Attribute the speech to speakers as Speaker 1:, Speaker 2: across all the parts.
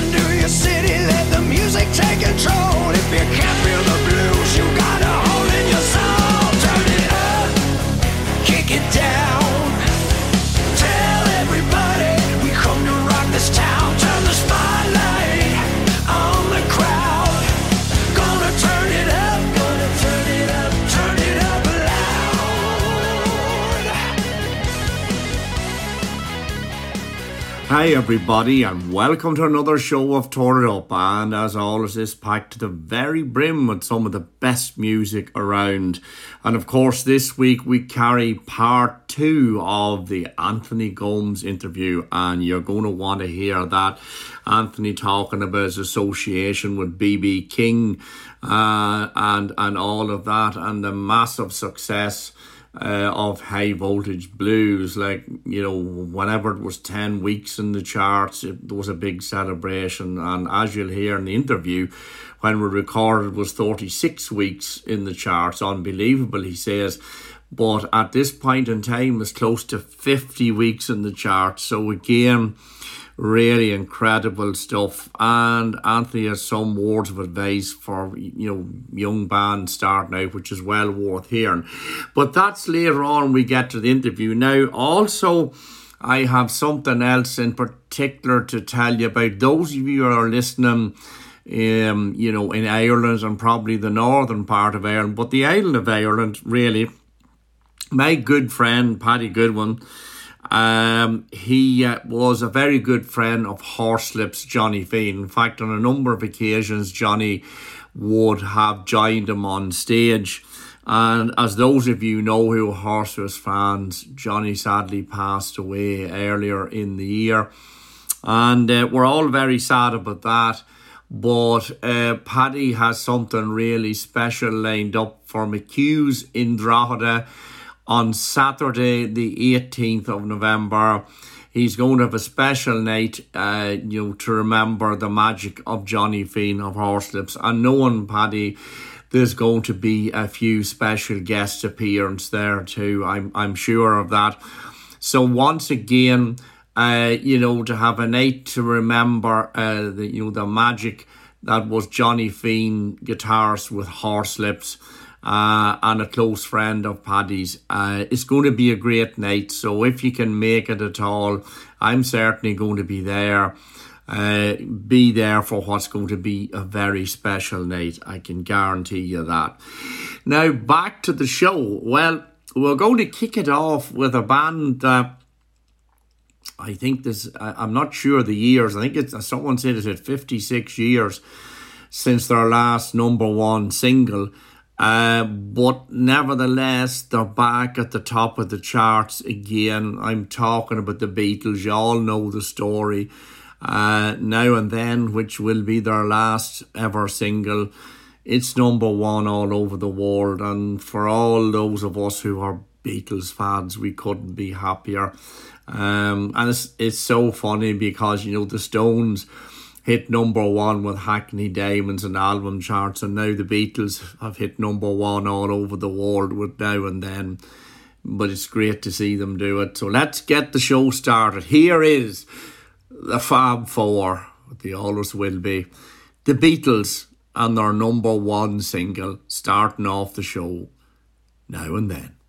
Speaker 1: under your city, let the music take control. If you can't feel the blues, you gotta.
Speaker 2: Hi, everybody, and welcome to another show of Turn It Up. And as always, is packed to the very brim with some of the best music around. And of course, this week we carry part two of the Anthony Gomes interview, and you're going to want to hear that. Anthony talking about his association with BB King uh, and, and all of that, and the massive success uh, of high voltage blues. Like, you know, whenever it was 10 weeks in the charts, it, was a big celebration. And as you'll hear in the interview, when we recorded, was 36 weeks in the charts. Unbelievable, he says. But at this point in time, it's close to 50 weeks in the charts. So again, really incredible stuff. And Anthony has some words of advice for you know young bands starting out, which is well worth hearing. But that's later on we get to the interview. Now also. I have something else in particular to tell you about. Those of you who are listening, um, you know, in Ireland and probably the northern part of Ireland, but the island of Ireland, really. My good friend Paddy Goodwin, um, he uh, was a very good friend of Horslips Johnny Fean. In fact, on a number of occasions, Johnny would have joined him on stage. And as those of you know who are Horslips fans, Johnny sadly passed away earlier in the year. And uh, we're all very sad about that. But uh, Paddy has something really special lined up for McHugh's in Drogheda on Saturday, the 18th of November. He's going to have a special night, uh, you know, to remember the magic of Johnny Fean of Horslips. And knowing Paddy, there's going to be a few special guest appearance there too. I'm I'm sure of that. So once again, uh, you know, to have a night to remember, uh, the you know the magic that was Johnny Fean guitars with Horslips uh, and a close friend of Paddy's. Uh, it's going to be a great night. So if you can make it at all, I'm certainly going to be there. Uh, be there for what's going to be a very special night. I can guarantee you that. Now, back to the show. Well, we're going to kick it off with a band that I think this, I'm not sure the years. I think it's, someone said it's at 56 years since their last number one single. Uh, but nevertheless, they're back at the top of the charts again. I'm talking about the Beatles. You all know the story. Uh, now and then, which will be their last ever single. It's number one all over the world, and for all those of us who are Beatles fans, we couldn't be happier. Um, and it's it's so funny because you know the Stones hit number one with Hackney Diamonds and album charts, and now the Beatles have hit number one all over the world with now and then. But it's great to see them do it. So let's get the show started. Here is the Fab Four, they always will be. The Beatles and their number one single starting off the show now and then.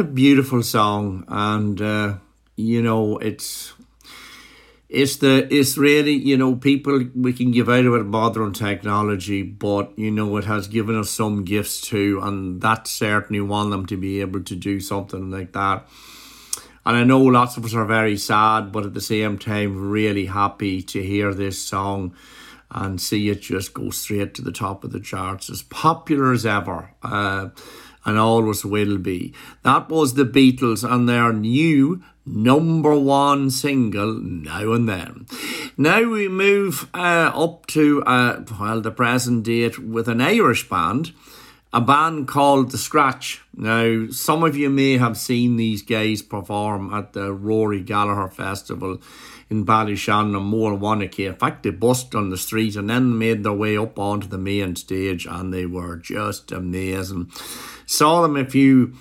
Speaker 2: A beautiful song, and uh, you know it's it's the it's really you know people we can give out about modern technology but you know it has given us some gifts too and that certainly want them to be able to do something like that. And i know lots of us are very sad but at the same time really happy to hear this song and see it just go straight to the top of the charts as popular as ever. Uh, and always will be that was the beatles and their new number one single now and then. Now we move uh, up to, uh, well, the present date with an Irish band, a band called The Scratch. Now, some of you may have seen these guys perform at the Rory Gallagher Festival in Ballyshannon on more one occasion. In fact, they bust on the street and then made their way up onto the main stage and they were just amazing. Saw them a few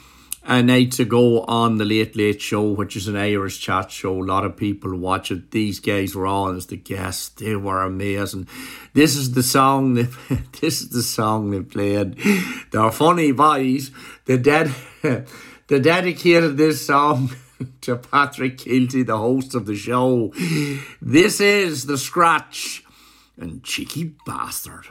Speaker 2: a night to go on the Late Late Show, which is an Irish chat show. A lot of people watch it. These guys were on as the guests. They were amazing. This is the song they, this is the song they played. They're funny boys. They ded they dedicated this song to Patrick Kielty, the host of the show. This is the scratch and cheeky bastard.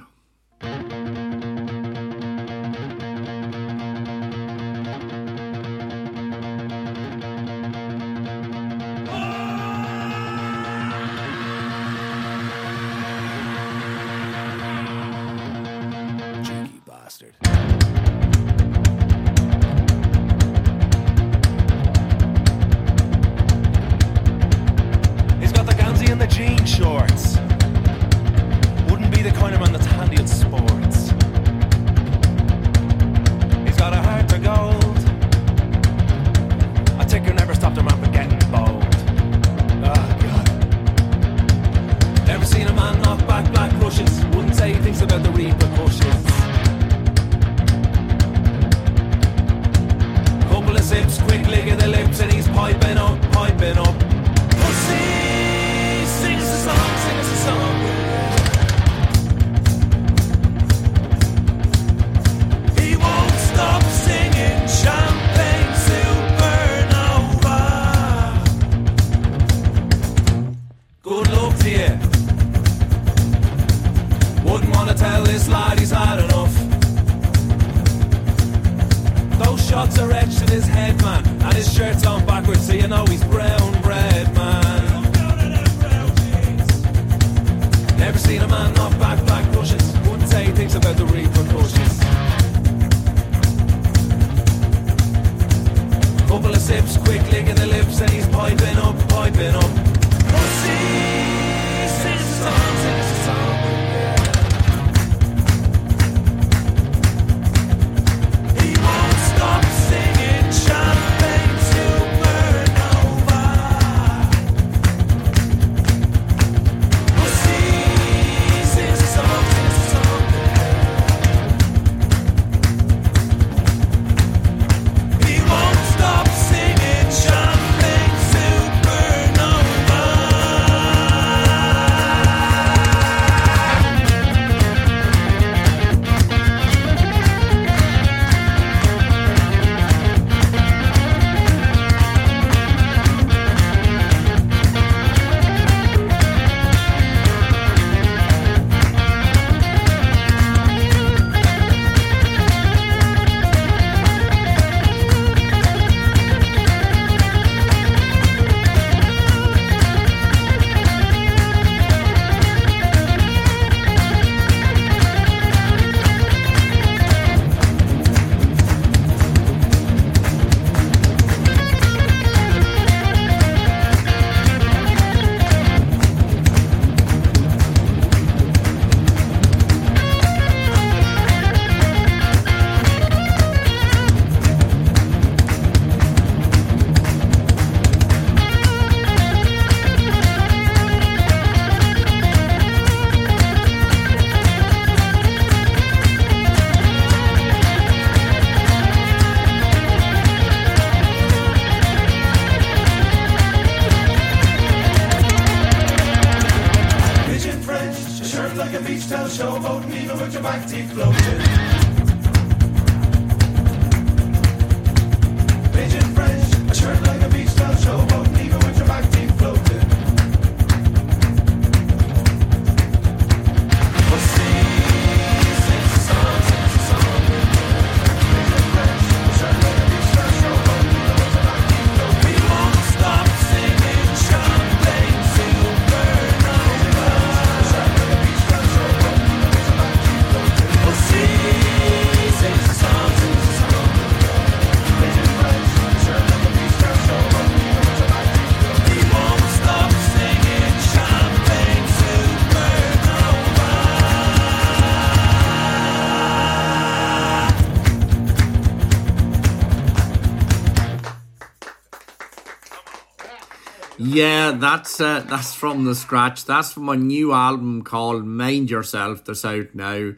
Speaker 2: Yeah, that's uh, that's from the scratch. That's from a new album called Mind Yourself that's out now.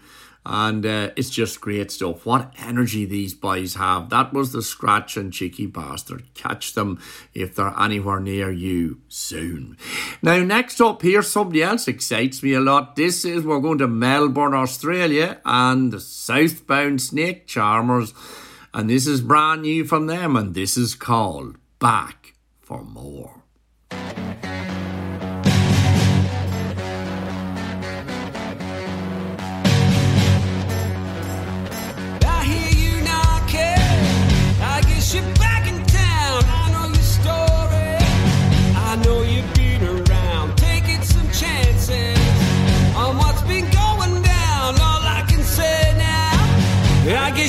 Speaker 2: And uh, it's just great stuff. What energy these boys have. That was the scratch and cheeky bastard. Catch them if they're anywhere near you soon. Now, next up here, somebody else excites me a lot. This is we're going to Melbourne, Australia, and the Southbound Snake Charmers. And this is brand new from them, and this is called Back for More.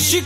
Speaker 3: You're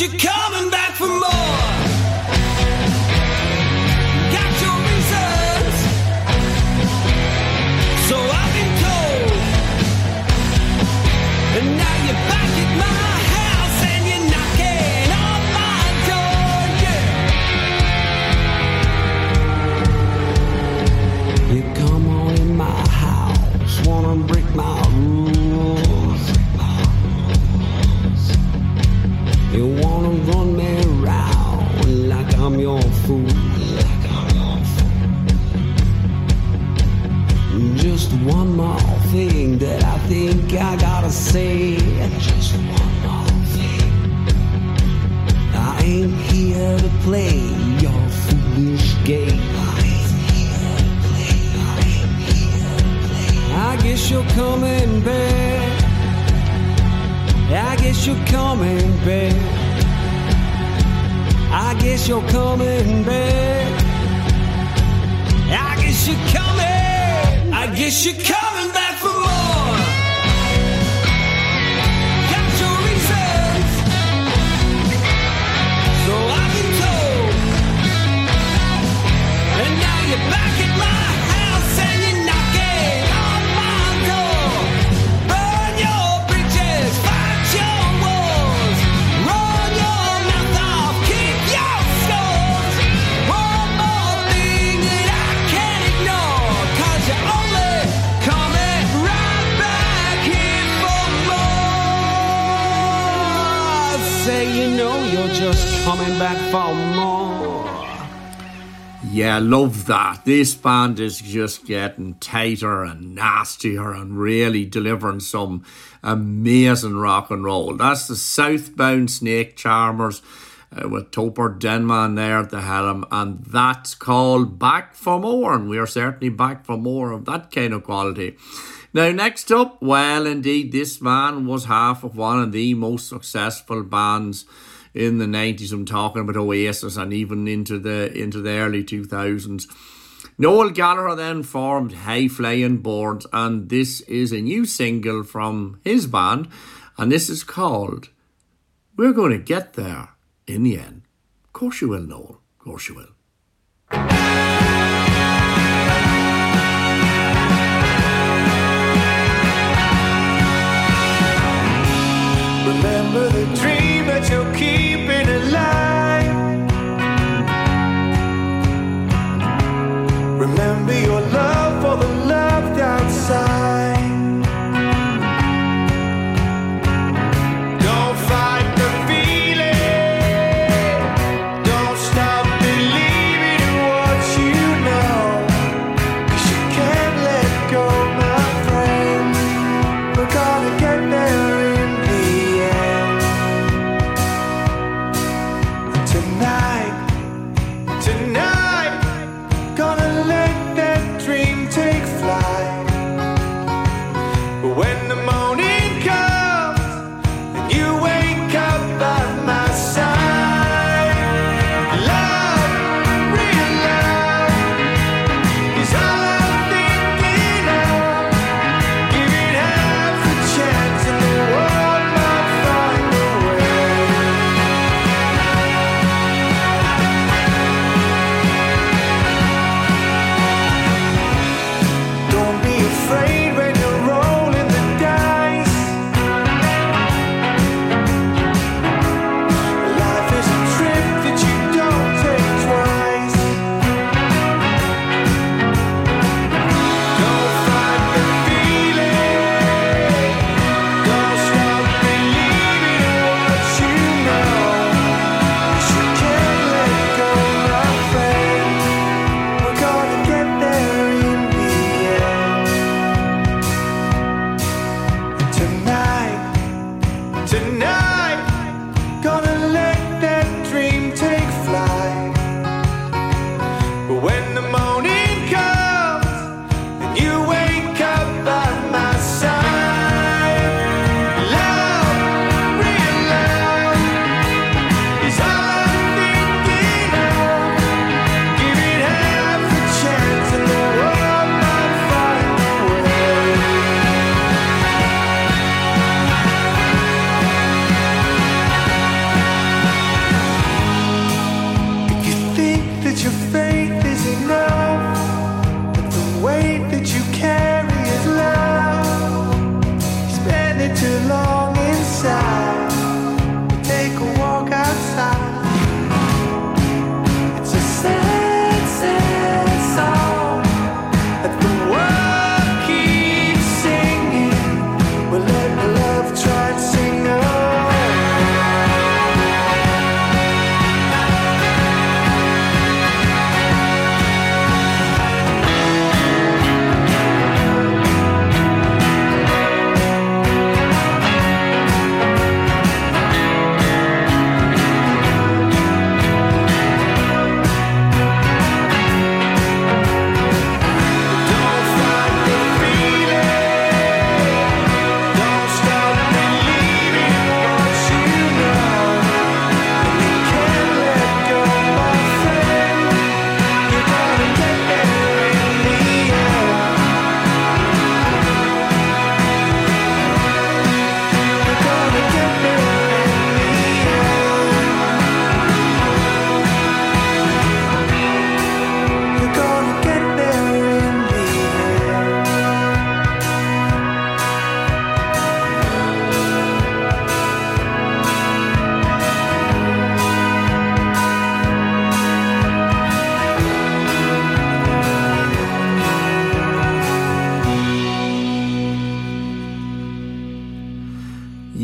Speaker 3: now, I play your foolish game. I guess you're coming back. I guess you're coming back. I guess you're coming back. I guess you're coming. I guess you're coming back for more. You're just coming back for more.
Speaker 2: Yeah, love that. This band is just getting tighter and nastier and really delivering some amazing rock and roll. That's the Southbound Snake Charmers uh, with Topper Denman there at the helm, and that's called Back for More. And we are certainly back for more of that kind of quality. Now, next up, well, indeed, this man was half of one of the most successful bands in the 90s. I'm talking about Oasis and even into the into the early 2000s. Noel Gallagher then formed High Flying Birds, and this is a new single from his band, and this is called We're Going to Get There in the End. Of course you will, Noel. Of course you will.
Speaker 4: Remember the dream you're keeping alive. Remember your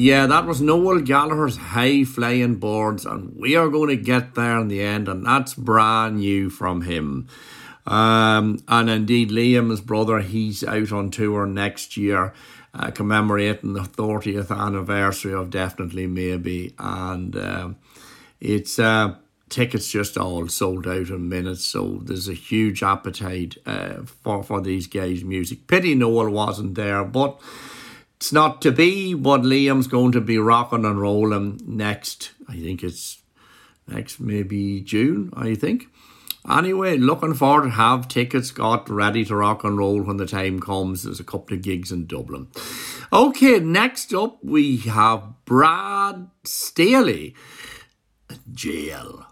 Speaker 2: Yeah, that was Noel Gallagher's High Flying Birds, and we are going to get there in the end, and that's brand new from him. Um, and indeed, Liam's brother, he's out on tour next year, uh, commemorating the 30th anniversary of Definitely Maybe, and uh, it's uh, tickets just all sold out in minutes. So there's a huge appetite uh, for for these guys' music. Pity Noel wasn't there, but it's not to be. But Liam's going to be rocking and rolling next. I think it's next maybe June. I think. Anyway, looking forward to have tickets got ready to rock and roll when the time comes. There's a couple of gigs in Dublin. Okay, next up we have Brad Staley, Jail.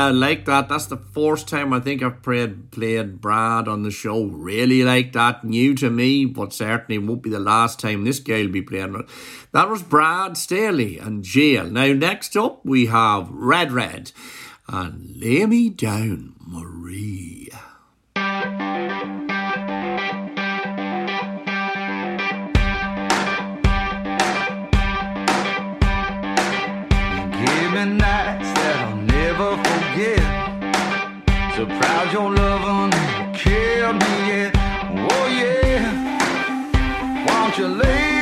Speaker 2: Yeah, like that. That's the first time I think I've played played Brad on the show. Really like that. New to me, but certainly won't be the last time this guy will be playing. That was Brad Staley and Jail. Now next up we have Red Red and Lay Me Down, Marie.
Speaker 4: Give me nights that I'll never forget. So proud your love never killed me yet. Oh yeah. Won't you lay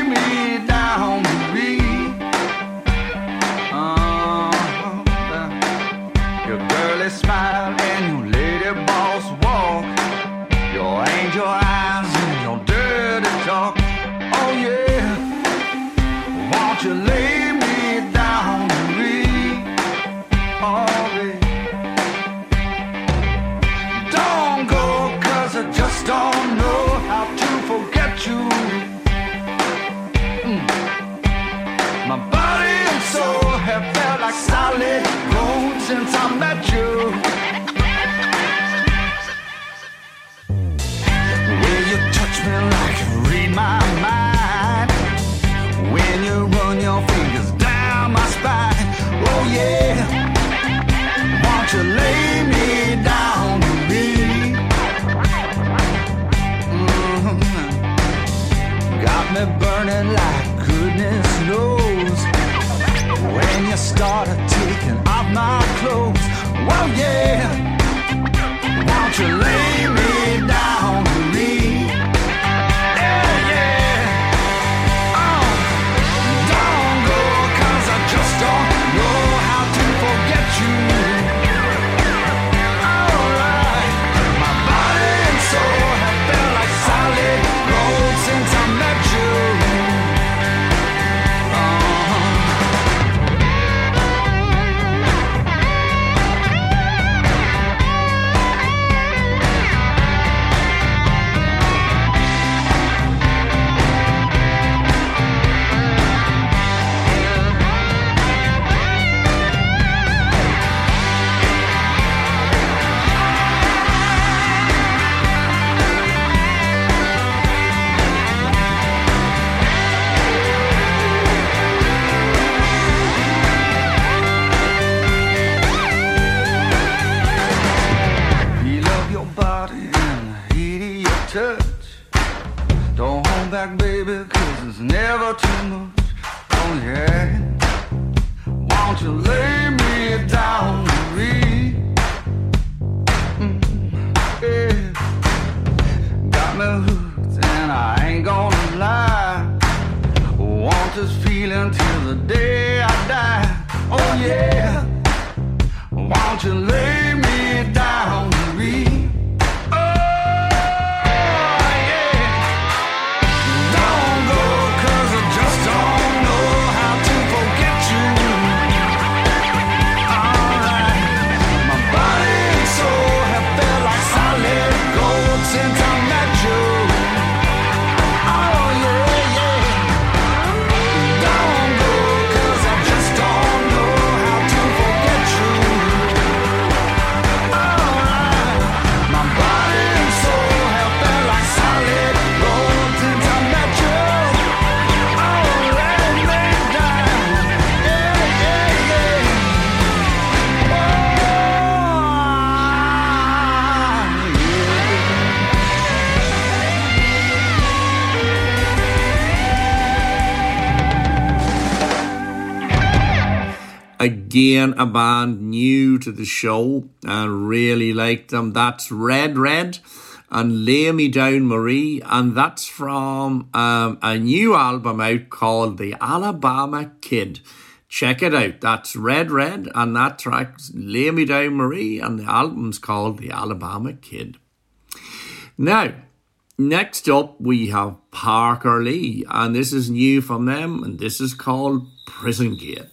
Speaker 4: started taking off my clothes. Oh yeah. Won't you lay me down?
Speaker 2: Again, a band new to the show and really like them. That's Red Red and Lay Me Down Marie, and that's from um, a new album out called The Alabama Kid. Check it out. That's Red Red, and that track's Lay Me Down Marie, and the album's called The Alabama Kid. Now, next up we have Parker Lee, and this is new from them, and this is called Prison Gate.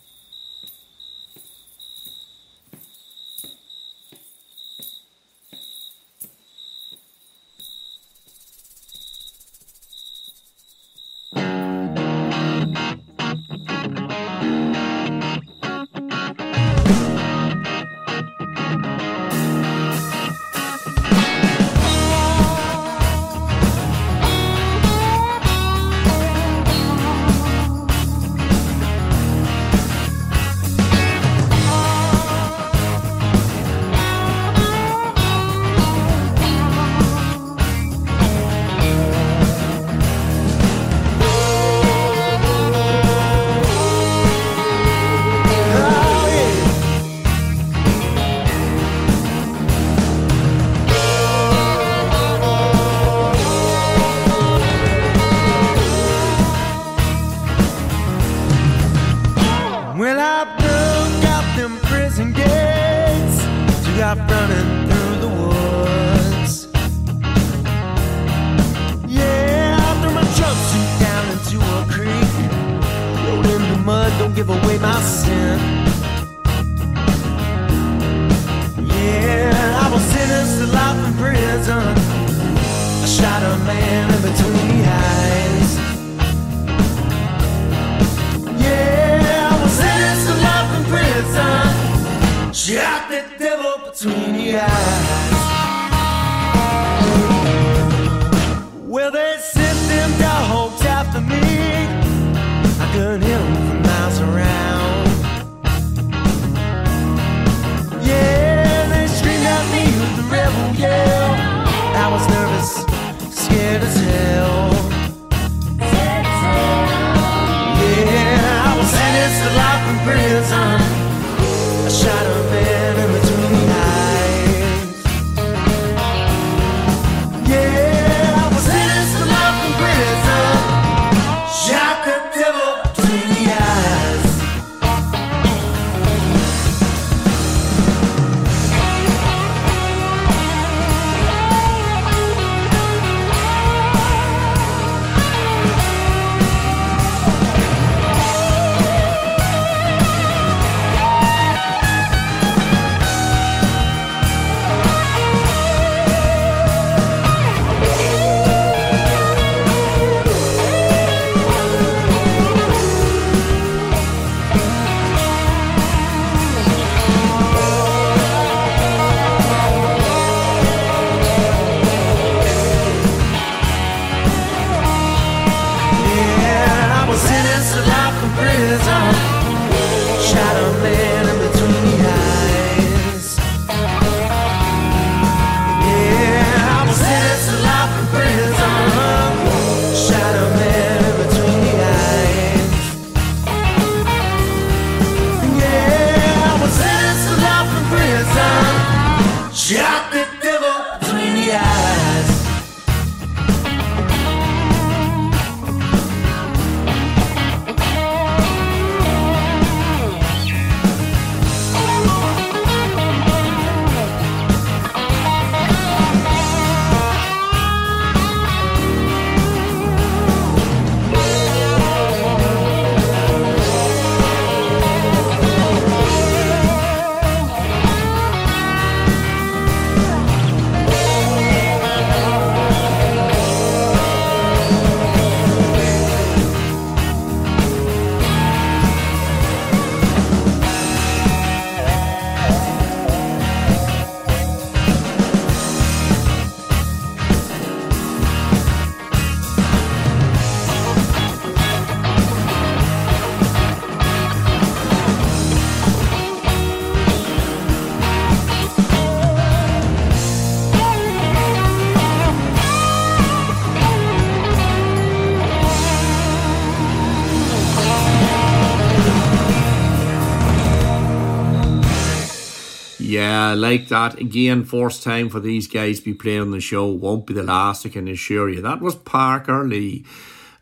Speaker 3: Yeah,
Speaker 2: like that. Again, first time for these guys to be playing on the show. Won't be the last, I can assure you. That was Parker Lee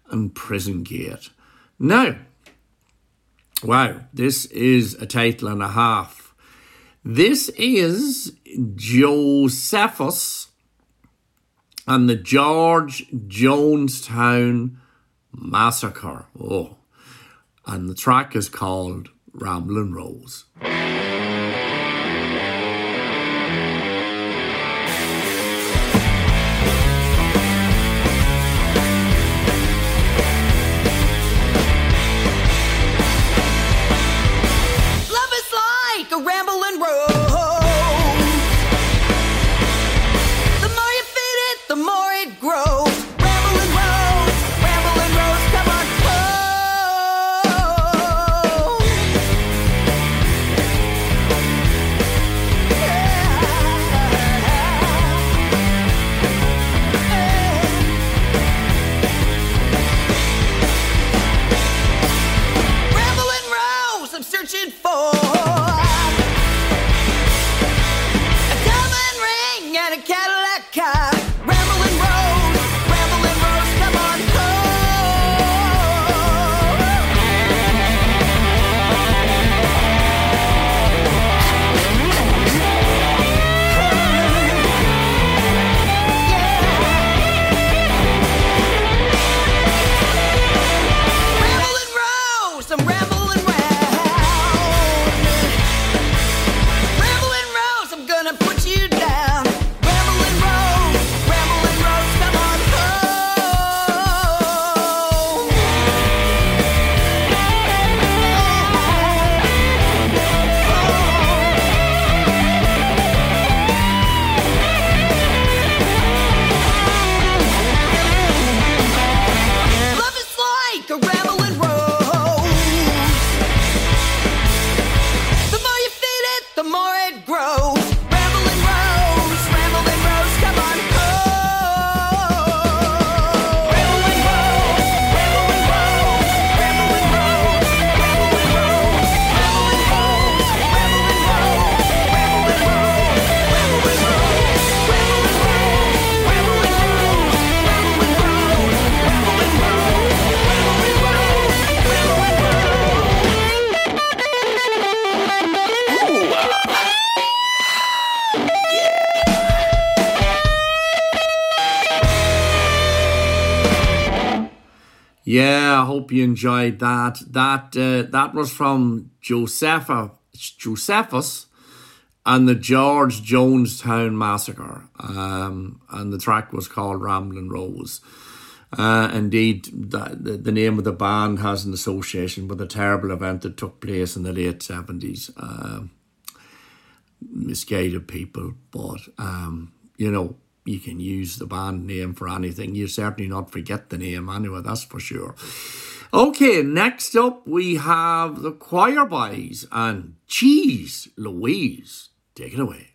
Speaker 2: and Prison Gate. Now, wow, this is a title and a half. This is Josephus and the George Jonestown Massacre. Oh, and the track is called Ramblin' Rose.
Speaker 5: You
Speaker 2: enjoyed that. That uh, that was from Josepha, Josephus and the George Jonestown Massacre. Um, and the track was called Ramblin' Rose. Uh, indeed, the, the, name of the band has an association with a terrible event that took place in the late 70s. Uh, misguided people, but, um, you know, you can use the band name for anything. You certainly not forget the name anyway, that's for sure. Okay, next up we have the Choir Boys and Cheese Louise. Take it away.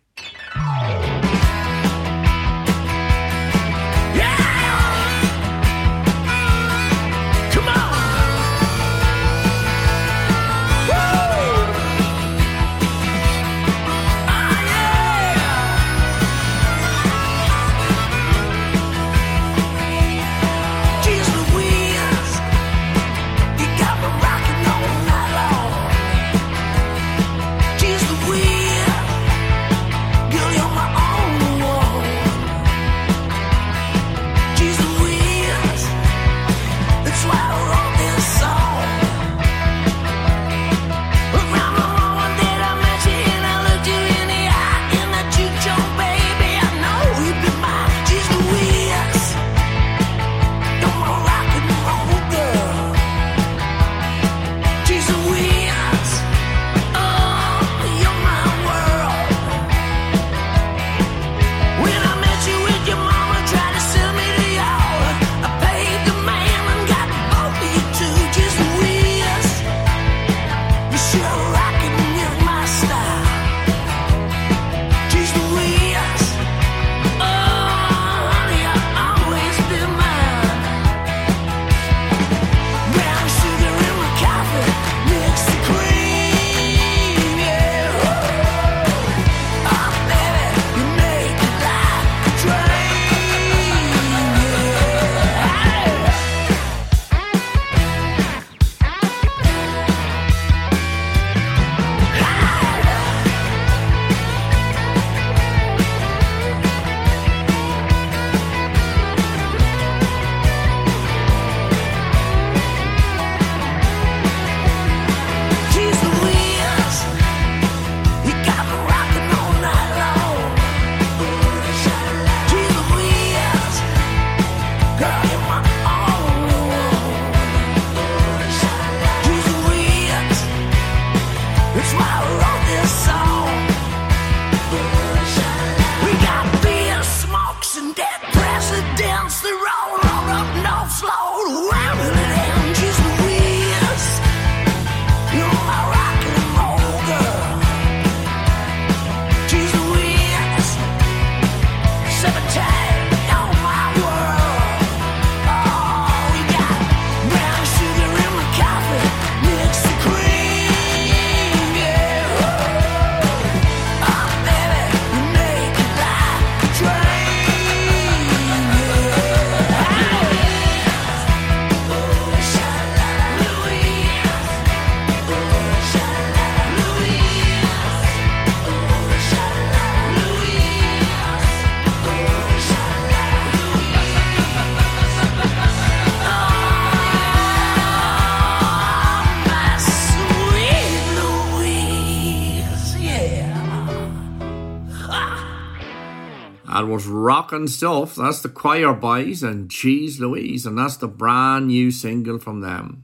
Speaker 2: That was rocking stuff. That's the Choir Boys and Cheese Louise, and that's the brand new single from them.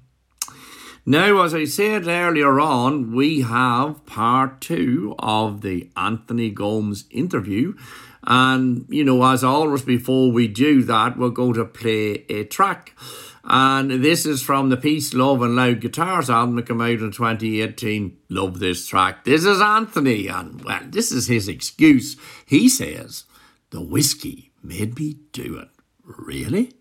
Speaker 2: Now, as I said earlier on, we have part two of the Anthony Gomes interview. And, you know, as always, before we do that, we're going to play a track. And this is from the Peace, Love and Loud Guitars album that came out in 2018. Love this track. This is Anthony, and well, this is his excuse. He says, The whiskey made me do it. Really?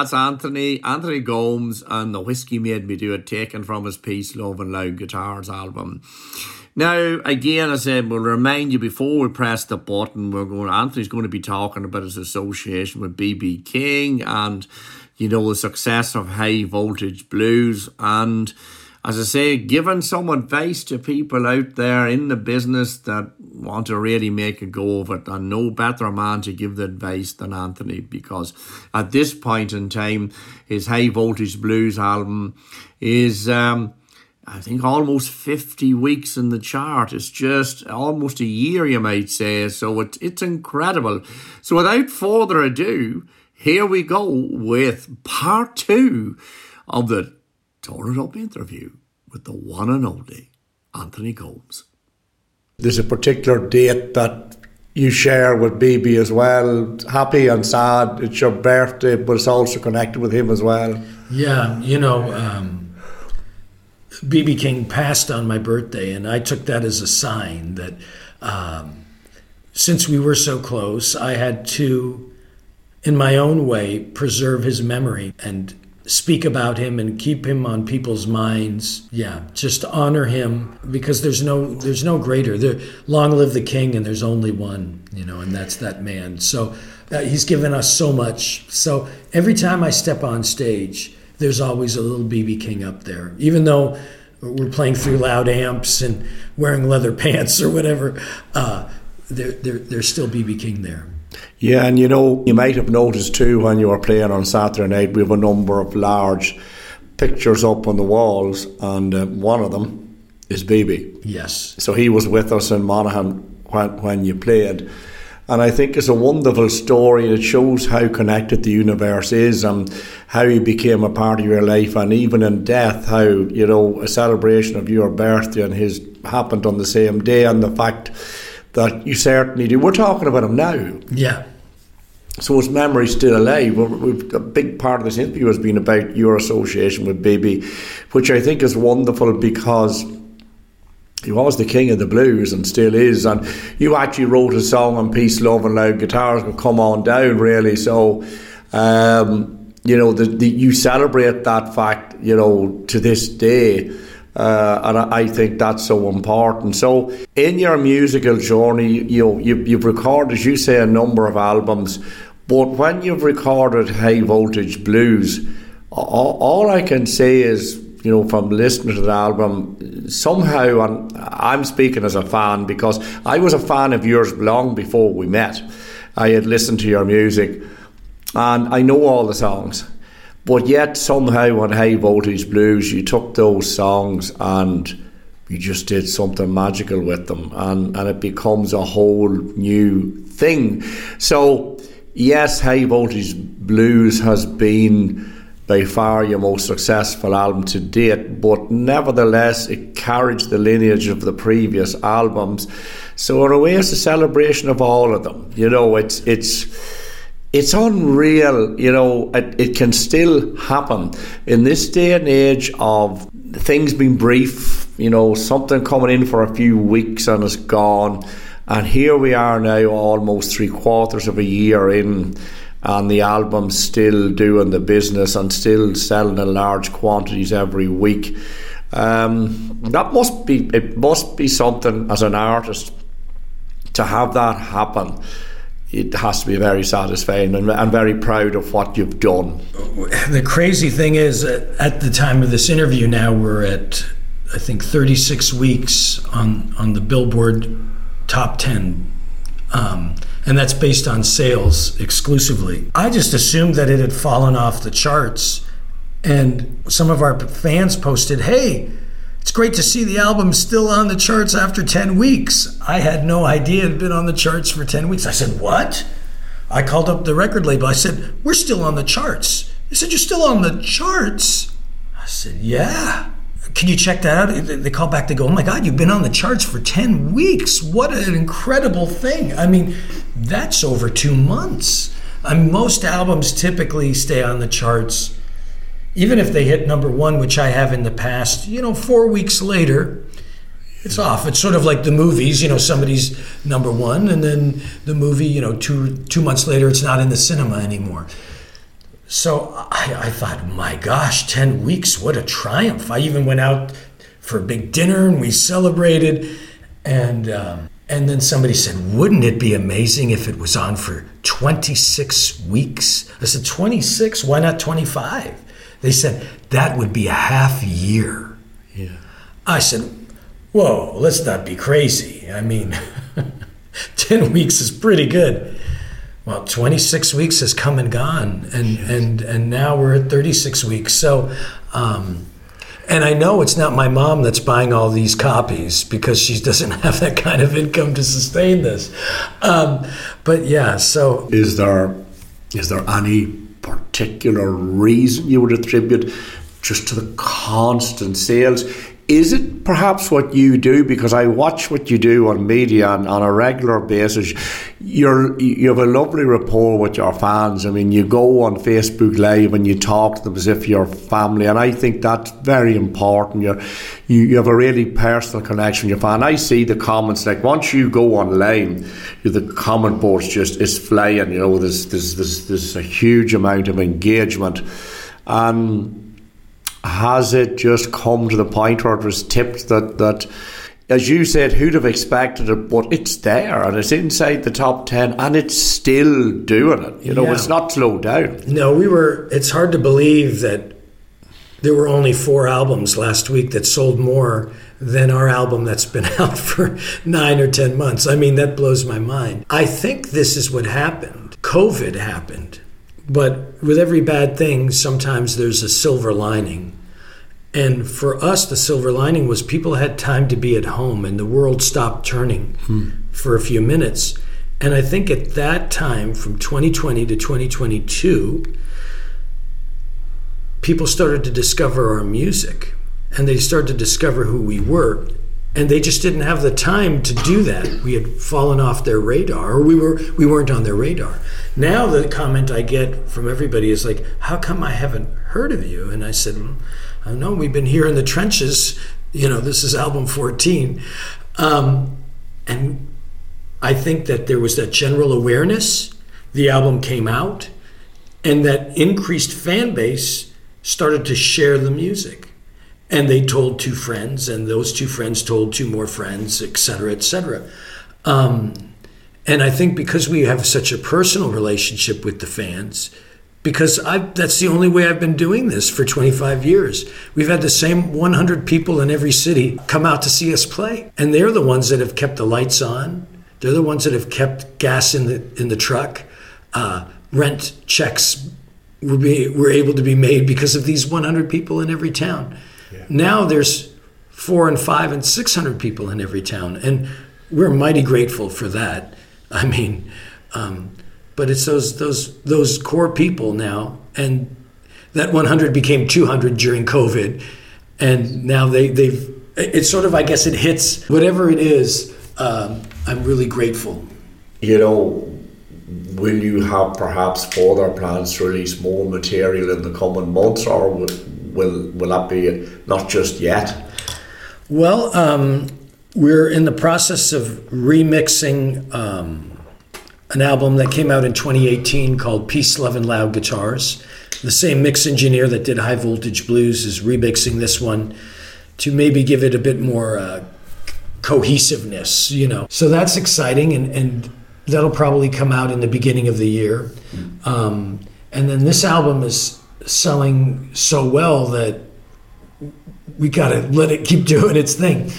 Speaker 2: That's Anthony Anthony Gomes and the whiskey made me do it, taken from his Peace, Love and Loud Guitars album. Now, again, I said we'll remind you before we press the button, we're going. Anthony's going to be talking about his association with BB King and you know the success of High Voltage Blues and. As I say, giving some advice to people out there in the business that want to really make a go of it, and no better man to give the advice than Anthony, because at this point in time, his High Voltage Blues album is, um, I think, almost 50 weeks in the chart. It's just almost a year, you might say. So it's, it's incredible. So without further ado, here we go with part two of the Turn It Up interview with the one and only Anthony Gomes. There's a particular date that you share with BB as well. Happy and sad. It's your birthday, but it's also connected with him as well.
Speaker 6: Yeah, you know, um, BB King passed on my birthday, and I took that as a sign that um, since we were so close, I had to, in my own way, preserve his memory and speak about him and keep him on people's minds. Yeah, just honor him because there's no there's no greater. There, long live the king, and there's only one, you know, and that's that man. So uh, he's given us so much. So every time I step on stage, there's always a little BB King up there, even though we're playing through loud amps and wearing leather pants or whatever. Uh, there, there, there's still BB King there.
Speaker 7: Yeah, and you know, you might have noticed too when you were playing on Saturday night, we have a number of large pictures up on the walls, and uh, one of them is BB.
Speaker 6: Yes.
Speaker 7: So he was with us in Monaghan when, when you played. And I think it's a wonderful story. It shows how connected the universe is and how he became a part of your life. And even in death, how, you know, a celebration of your birthday and his happened on the same day. And the fact that you certainly do. We're talking about him now.
Speaker 6: Yeah.
Speaker 7: So his memory's still alive. We've- A big part of this interview has been about your association with BB, which I think is wonderful because he was the king of the blues and still is. And you actually wrote a song on Peace, Love and Loud Guitars will come on down, really. So, um, you know, the, the, you celebrate that fact, you know, to this day. Uh, and I I think that's so important. So, in your musical journey, you, you you've recorded, as you say, a number of albums. But when you've recorded High Voltage Blues, all, all I can say is, you know, from listening to the album, somehow, and I'm speaking as a fan because I was a fan of yours long before we met. I had listened to your music and I know all the songs. But yet, somehow, on High Voltage Blues, you took those songs and you just did something magical with them, and, and it becomes a whole new thing. So, yes, High Voltage Blues has been by far your most successful album to date, but nevertheless, it carried the lineage of the previous albums. So, in a way, it's a celebration of all of them. You know, it's it's it's unreal, you know, it, it can still happen in this day and age of things being brief, you know, something coming in for a few weeks and it's gone. And here we are now, almost three quarters of a year in, and the album's still doing the business and still selling in large quantities every week. Um, that must be, it must be something as an artist to have that happen it has to be very satisfying and I'm very proud of what you've done.
Speaker 6: The crazy thing is, at at the time of this interview, now we're at, I think, 36 weeks on, on the Billboard top 10. Um, and that's based on sales exclusively. I just assumed that it had fallen off the charts. And some of our fans posted, hey, it's great to see the album still on the charts after 10 weeks. I had no idea it had been on the charts for 10 weeks. I said, What? I called up the record label. I said, We're still on the charts. They said, You're still on the charts? I said, Yeah. Can you check that out? They- call back, they go, Oh my God, you've been on the charts for 10 weeks. What an incredible thing. I mean, that's over two months. I mean, most albums typically stay on the charts even if they hit number one, which I have in the past, you know, four weeks later, it's off. It's sort of like the movies, you know, somebody's number one, and then the movie, you know, two two months later, it's not in the cinema anymore. So I, I thought, my gosh, ten weeks, what a triumph! I even went out for a big dinner and we celebrated, and um, and then somebody said, wouldn't it be amazing if it was on for twenty six weeks? I said, twenty six? Why not twenty five? They said, that would be a half year.
Speaker 7: Yeah.
Speaker 6: I said, whoa, let's not be crazy. I mean, 10 weeks is pretty good. Well, 26 weeks has come and gone, and, and, and now we're at 36 weeks. So, um, and I know it's not my mom that's buying all these copies because she doesn't have that kind of income to sustain this. Um, but yeah, so
Speaker 7: Is there is there any particular reason you would attribute just to the constant sales? Is it perhaps what you do? Because I watch what you do on media on, on a regular basis. You're you have a lovely rapport with your fans. I mean, you go on Facebook Live and you talk to them as if you're family, and I think that's very important. You're, you you have a really personal connection with your fan. I see the comments like once you go online, the comment boards just is flying. You know, there's there's there's, there's a huge amount of engagement. And has it just come to the point where it was tipped that that as you said, who'd have expected it? But it's there and it's inside the top 10 and it's still doing it. You know,
Speaker 6: Yeah.
Speaker 7: it's not slowed down.
Speaker 6: No, we were. It's hard to believe that there were only four albums last week that sold more than our album that's been out for nine or ten months. I mean, that blows my mind. I think this is what happened. COVID happened, but with every bad thing, sometimes there's a silver lining. And for us, the silver lining was people had time to be at home and the world stopped turning hmm. for a few minutes. And I think at that time, from 2020 to 2022, people started to discover our music and they started to discover who we were. And they just didn't have the time to do that. We had fallen off their radar, or we were we weren't on their radar. Now the comment I get from everybody is like, "How come I haven't heard of you?" And I said, "Well, I know we've been here in the trenches. You know, this is album 14, um, and I think that there was that general awareness. The album came out, and that increased fan base started to share the music and they told two friends and those two friends told two more friends et cetera et cetera um, and i think because we have such a personal relationship with the fans because I, that's the only way I've been doing this for 25 years. We've had the same 100 people in every city come out to see us play, and they're the ones that have kept the lights on. They're the ones that have kept gas in the in the truck. Uh, rent checks were be, were able to be made because of these 100 people in every town. Now there's four and five and 600 people in every town, and we're mighty grateful for that. I mean, um, but it's those those those core people now, and that 100 became 200 during COVID, and now they they've it's sort of I guess it hits whatever it is. Um, I'm really grateful.
Speaker 7: You know, will you have perhaps further plans to release more material in the coming months, or will will, that be not just yet?
Speaker 6: Well, um, we're in the process of remixing um, an album that came out in 2018 called Peace, Love, and Loud Guitars. The same mix engineer that did High Voltage Blues is remixing this one to maybe give it a bit more uh, cohesiveness, you know. So that's exciting, and, and that'll probably come out in the beginning of the year. Um, and then this album is selling so well that we got to let it keep doing its thing.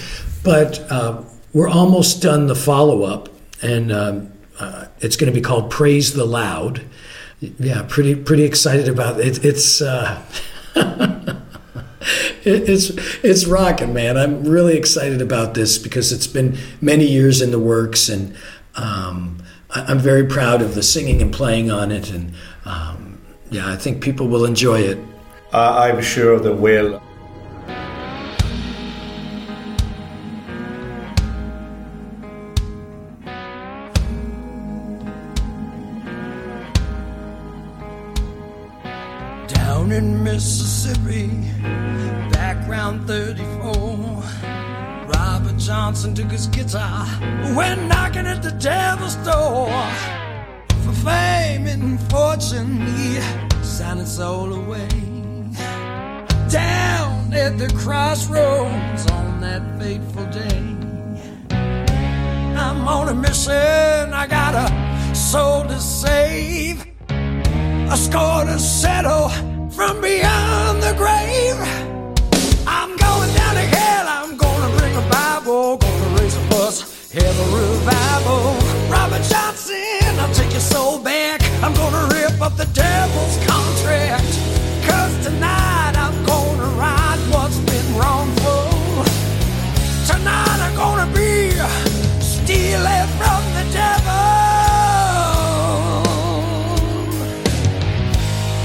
Speaker 6: But uh, we're almost done the follow up, and um, uh, it's going to be called Praise the Loud. Yeah, pretty pretty excited about it. It's uh, it's it's rocking, man. I'm really excited about this because it's been many years in the works, and um, I'm very proud of the singing and playing on it. And um, yeah, I think people will enjoy it.
Speaker 7: Uh, I'm sure they will.
Speaker 8: Down in Mississippi, background 34. Robert Johnson took his guitar, went knocking at the devil's door. For fame and fortune, he signed his soul away. Down at the crossroads on that fateful day. I'm on a mission, I got a soul to save a score to settle from beyond the grave. I'm going down to hell, I'm gonna bring a Bible, gonna raise a fuss, have a revival. Robert Johnson, Soul back. I'm gonna rip up the devil's contract. Cause tonight I'm gonna right what's been wrongful. Tonight I'm gonna be stealing from the devil.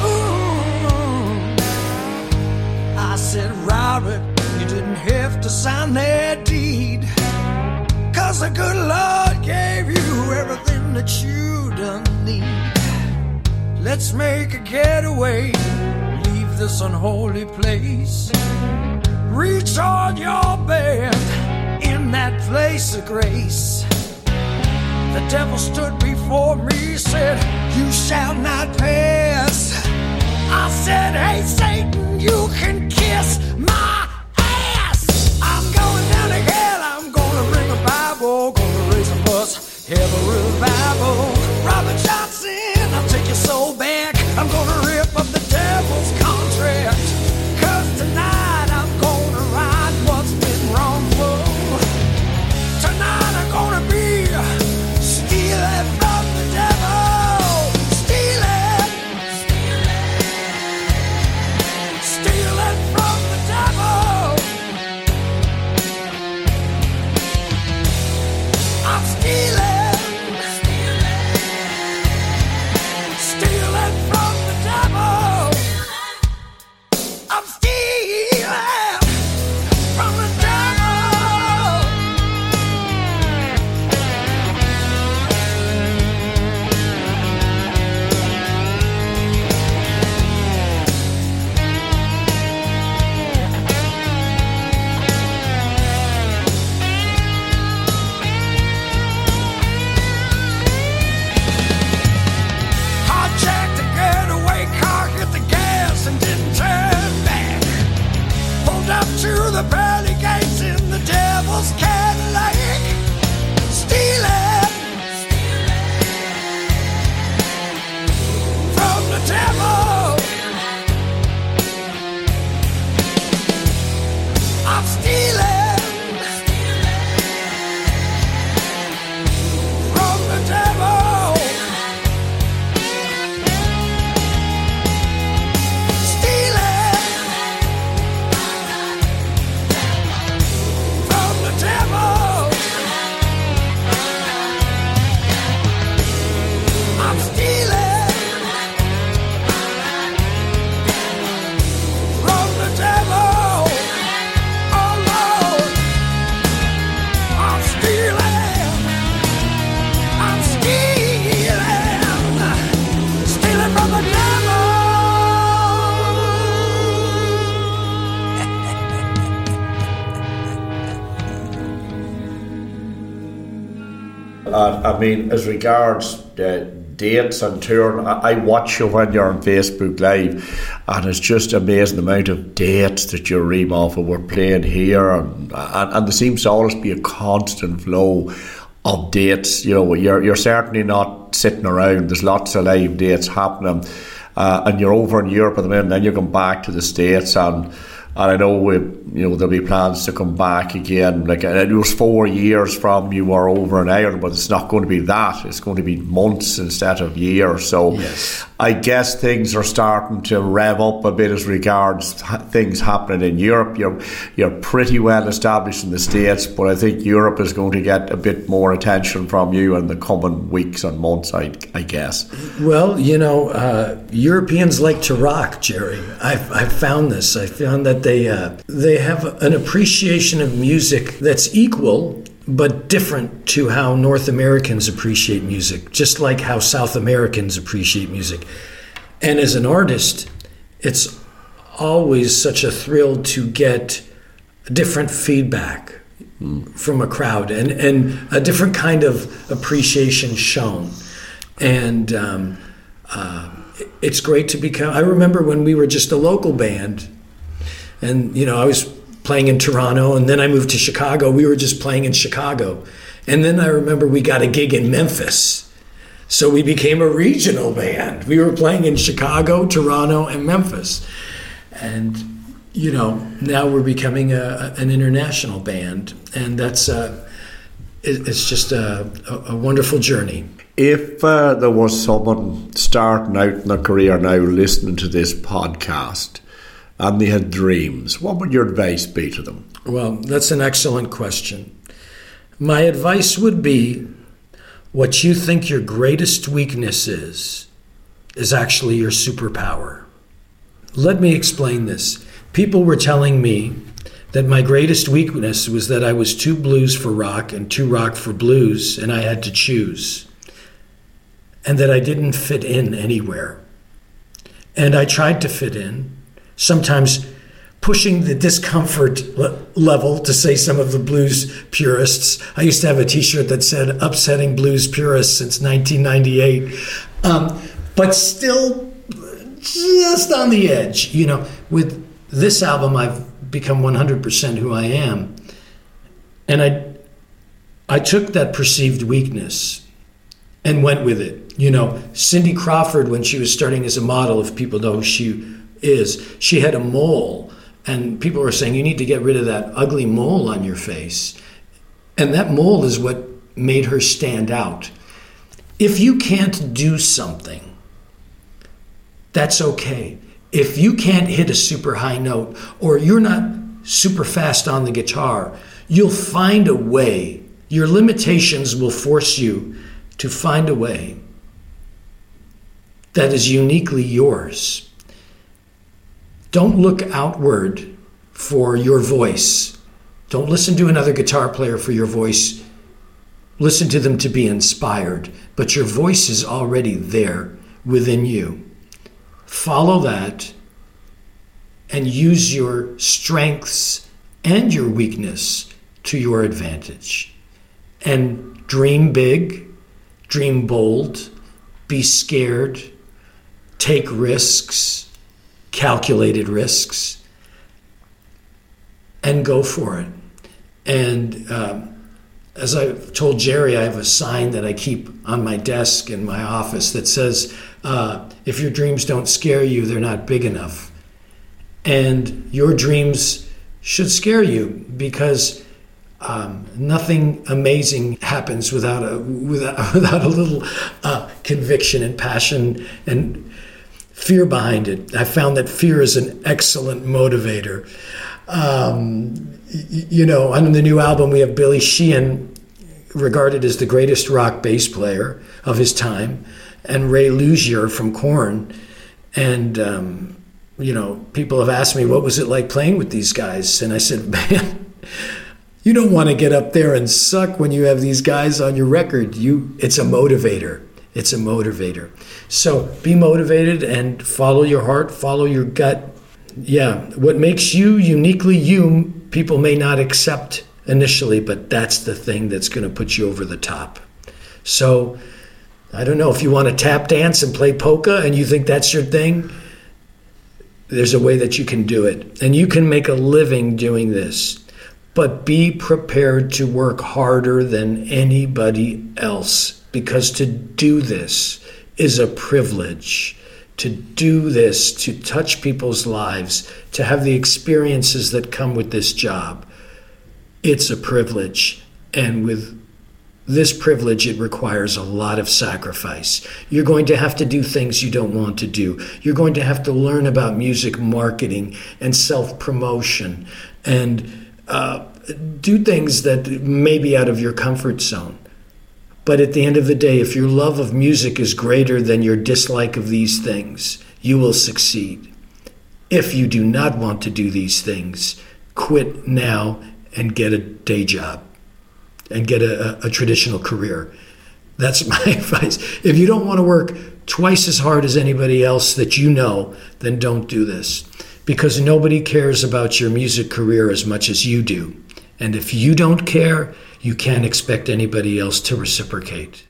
Speaker 8: Ooh. I said, Robert, you didn't have to sign that deed. Cause the good everything that you done need. Let's make a getaway, leave this unholy place. Reach on your band in that place of grace. The devil stood before me, said, You shall not pass. I said, Hey,
Speaker 7: Satan, you can kiss my Have a revival. I mean, as regards uh, dates and touring, I, watch you when you're on Facebook Live, and it's just amazing the amount of dates that you ream off of. We're playing here, and, and, and there seems to always be a constant flow of dates. You know, you're, you're certainly not sitting around, there's lots of live dates happening. Uh, and you're over in Europe at the minute, and then you're going back to the States, and and I know we, you know, there'll be plans to come back again. Like it was four years from you were over in Ireland, but it's not going to be that. It's going to be months instead of years. So
Speaker 6: Yes.
Speaker 7: I guess things are starting to rev up a bit as regards things happening in Europe. You're you're pretty well established in the States, but I think Europe is going to get a bit more attention from you in the coming weeks and months. I, I guess.
Speaker 6: Well, you know, uh, Europeans like to rock, Gerry. I've, I've found this. I found that they uh, they have an appreciation of music that's equal but different to how North Americans appreciate music, just like how South Americans appreciate music. And as an artist, it's always such a thrill to get different feedback from a crowd and, and a different kind of appreciation shown. And um, uh, it's great to become. I remember when we were just a local band, and you know, I was playing in Toronto, and then I moved to Chicago. We were just playing in Chicago, and then I remember we got a gig in Memphis. So we became a regional band. We were playing in Chicago, Toronto, and Memphis. And you know, now we're becoming a, an international band, and that's uh, it, it's just a, a, a wonderful journey.
Speaker 7: If uh, there was someone starting out in their career now listening to this podcast and they had dreams, what would your advice be to them?
Speaker 6: Well, that's an excellent question. My advice would be what you think your greatest weakness is, is actually your superpower. Let me explain this. People were telling me that my greatest weakness was that I was too blues for rock and too rock for blues, and I had to choose. And that I didn't fit in anywhere. And I tried to fit in, sometimes pushing the discomfort le- level to say some of the blues purists. I used to have a T-shirt that said "Upsetting Blues Purists" since 1998, um, but still just on the edge. You know, with this album, I've become 100% who I am, and I I took that perceived weakness and went with it. You know, Cindy Crawford, when she was starting as a model, if people know who she is, she had a mole, and people were saying, You need to get rid of that ugly mole on your face. And that mole is what made her stand out. If you can't do something, that's okay. If you can't hit a super high note or you're not super fast on the guitar, you'll find a way. Your limitations will force you to find a way that is uniquely yours. Don't look outward for your voice. Don't listen to another guitar player for your voice. Listen to them to be inspired, but your voice is already there within you. Follow that and use your strengths and your weakness to your advantage. And dream big, dream bold, be scared, take risks, calculated risks, and go for it. And um, as I told Gerry, I have a sign that I keep on my desk in my office that says, uh, if your dreams don't scare you, they're not big enough. And your dreams should scare you because um, nothing amazing happens without a without, without a little uh, conviction and passion and fear behind it. I found that fear is an excellent motivator. Um, you know, on the new album, we have Billy Sheehan, regarded as the greatest rock bass player of his time, and Ray Luzier from Korn. And, um, you know, people have asked me, what was it like playing with these guys? And I said, man, you don't want to get up there and suck when you have these guys on your record. You, it's a motivator. It's a motivator. So be motivated and follow your heart, follow your gut. Yeah, what makes you uniquely you, people may not accept initially, but that's the thing that's going to put you over the top.
Speaker 8: So I don't know if you want to tap dance and play polka and you think that's your thing. There's a way that you can do it, and you can make a living doing this. But be prepared to work harder than anybody else because to do this is a privilege. To do this, to touch people's lives, to have the experiences that come with this job, it's a privilege. And with this privilege, it requires a lot of sacrifice. You're going to have to do things you don't want to do. You're going to have to learn about music marketing and self promotion and uh, do things that may be out of your comfort zone. But at the end of the day, if your love of music is greater than your dislike of these things, you will succeed. If you do not want to do these things, quit now and get a day job and get a, a, traditional career. That's my advice. If you don't want to work twice as hard as anybody else that you know, then don't do this because nobody cares about your music career as much as you do. And if you don't care, you can't expect anybody else to reciprocate.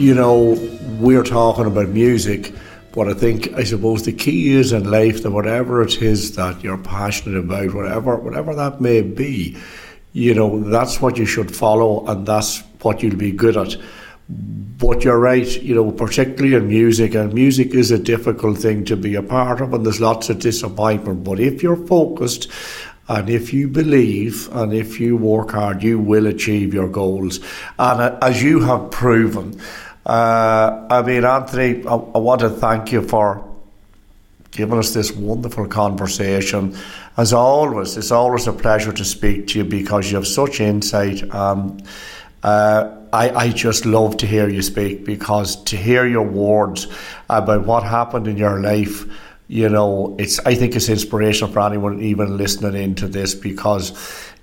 Speaker 9: You know,
Speaker 7: we're talking about music, but I think I suppose the key is in life that whatever it is that you're passionate about, whatever whatever that may be, you know, that's what you should follow and that's what you'll be good at. But you're right, you know, particularly in music, and music is a difficult thing to be a part of, and there's lots of disappointment. But if you're focused and if you believe and if you work hard, you will achieve your goals. And uh, as you have proven, uh, I mean, Anthony, I, I want to thank you for giving us this wonderful conversation. As always, it's always a pleasure to speak to you because you have such insight. Um, uh, I, I just love to hear you speak because to hear your words about what happened in your life, you know, it's I think it's inspirational for anyone even listening into this because,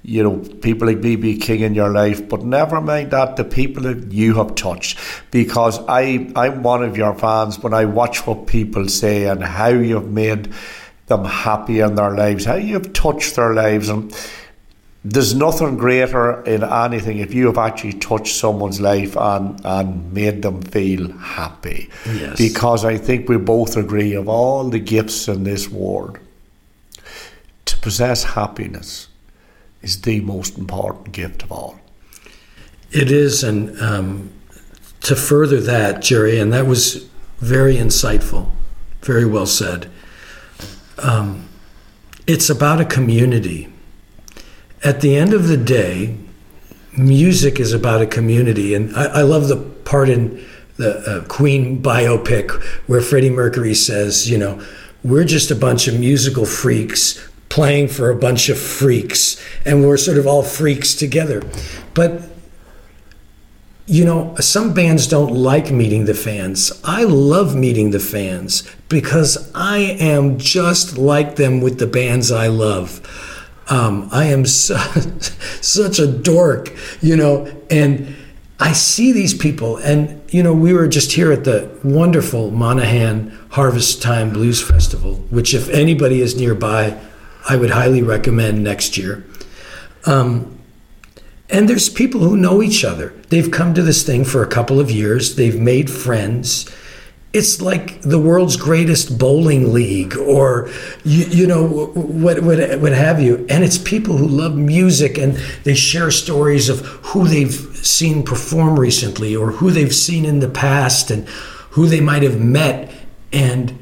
Speaker 7: you know, people like BB King in your life, but never mind that the people that you have touched. Because I I'm one of your fans when I watch what people say and how you've made them happy in their lives, how you've touched their lives and there's nothing greater in anything if you have actually touched someone's life and, and made them feel happy.
Speaker 6: Yes.
Speaker 7: Because I think we both agree of all the gifts in this world, to possess happiness is the most important gift of all.
Speaker 6: It is, and um, to further that, Gerry, and that was very insightful, very well said. Um, it's about a community. At the end of the day, music is about a community, and I, I love the part in the uh, Queen biopic where Freddie Mercury says, you know, we're just a bunch of musical freaks playing for a bunch of freaks, and we're sort of all freaks together. But you know, some bands don't like meeting the fans. I love meeting the fans because I am just like them with the bands I love. Um, I am su- such a dork, you know, and I see these people, and you know, we were just here at the wonderful Monaghan Harvest Time Blues Festival, which, if anybody is nearby, I would highly recommend next year. Um, and there's people who know each other. They've come to this thing for a couple of years, they've made friends. It's like the world's greatest bowling league, or you, you know what, what what have you. And it's people who love music, and they share stories of who they've seen perform recently, or who they've seen in the past, and who they might have met. And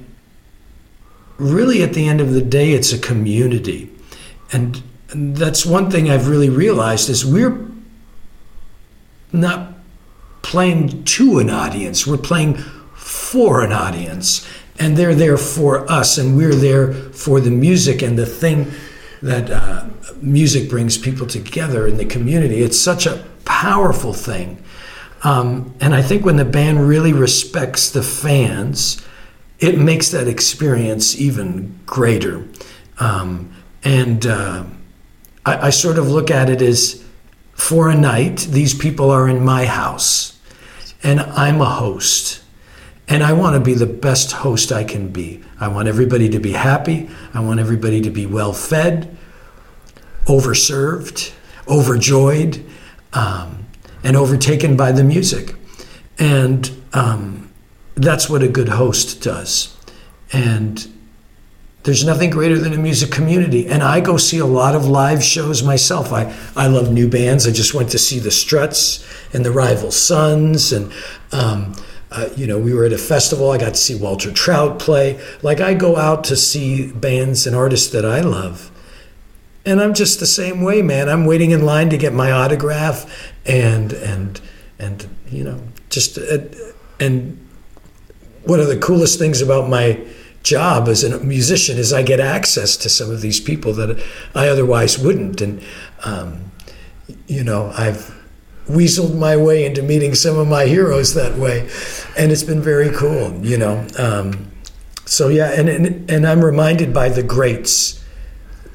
Speaker 6: really, at the end of the day, it's a community, and that's one thing I've really realized is we're not playing to an audience. We're playing for an audience. And they're there for us, and we're there for the music and the thing that uh, music brings people together in the community. It's such a powerful thing. Um, and I think when the band really respects the fans, it makes that experience even greater. Um, and uh, I, I sort of look at it as for a night, these people are in my house. and I'm a host. And I want to be the best host I can be. I want everybody to be happy. I want everybody to be well fed, overserved, overjoyed, um, and overtaken by the music. And um, that's what a good host does. And there's nothing greater than a music community. And I go see a lot of live shows myself. I, I love new bands. I just went to see the Struts and the Rival Sons. And, um, uh, you know, we were at a festival. I got to see Walter Trout play. Like, I go out to see bands and artists that I love. And I'm just the same way, man. I'm waiting in line to get my autograph and, and, and, you know, just, uh, and one of the coolest things about my job as a musician is I get access to some of these people that I otherwise wouldn't. And, um, you know, I've weaseled my way into meeting some of my heroes that way. And it's been very cool, you know. Um, so, yeah, and, and, and I'm reminded by the greats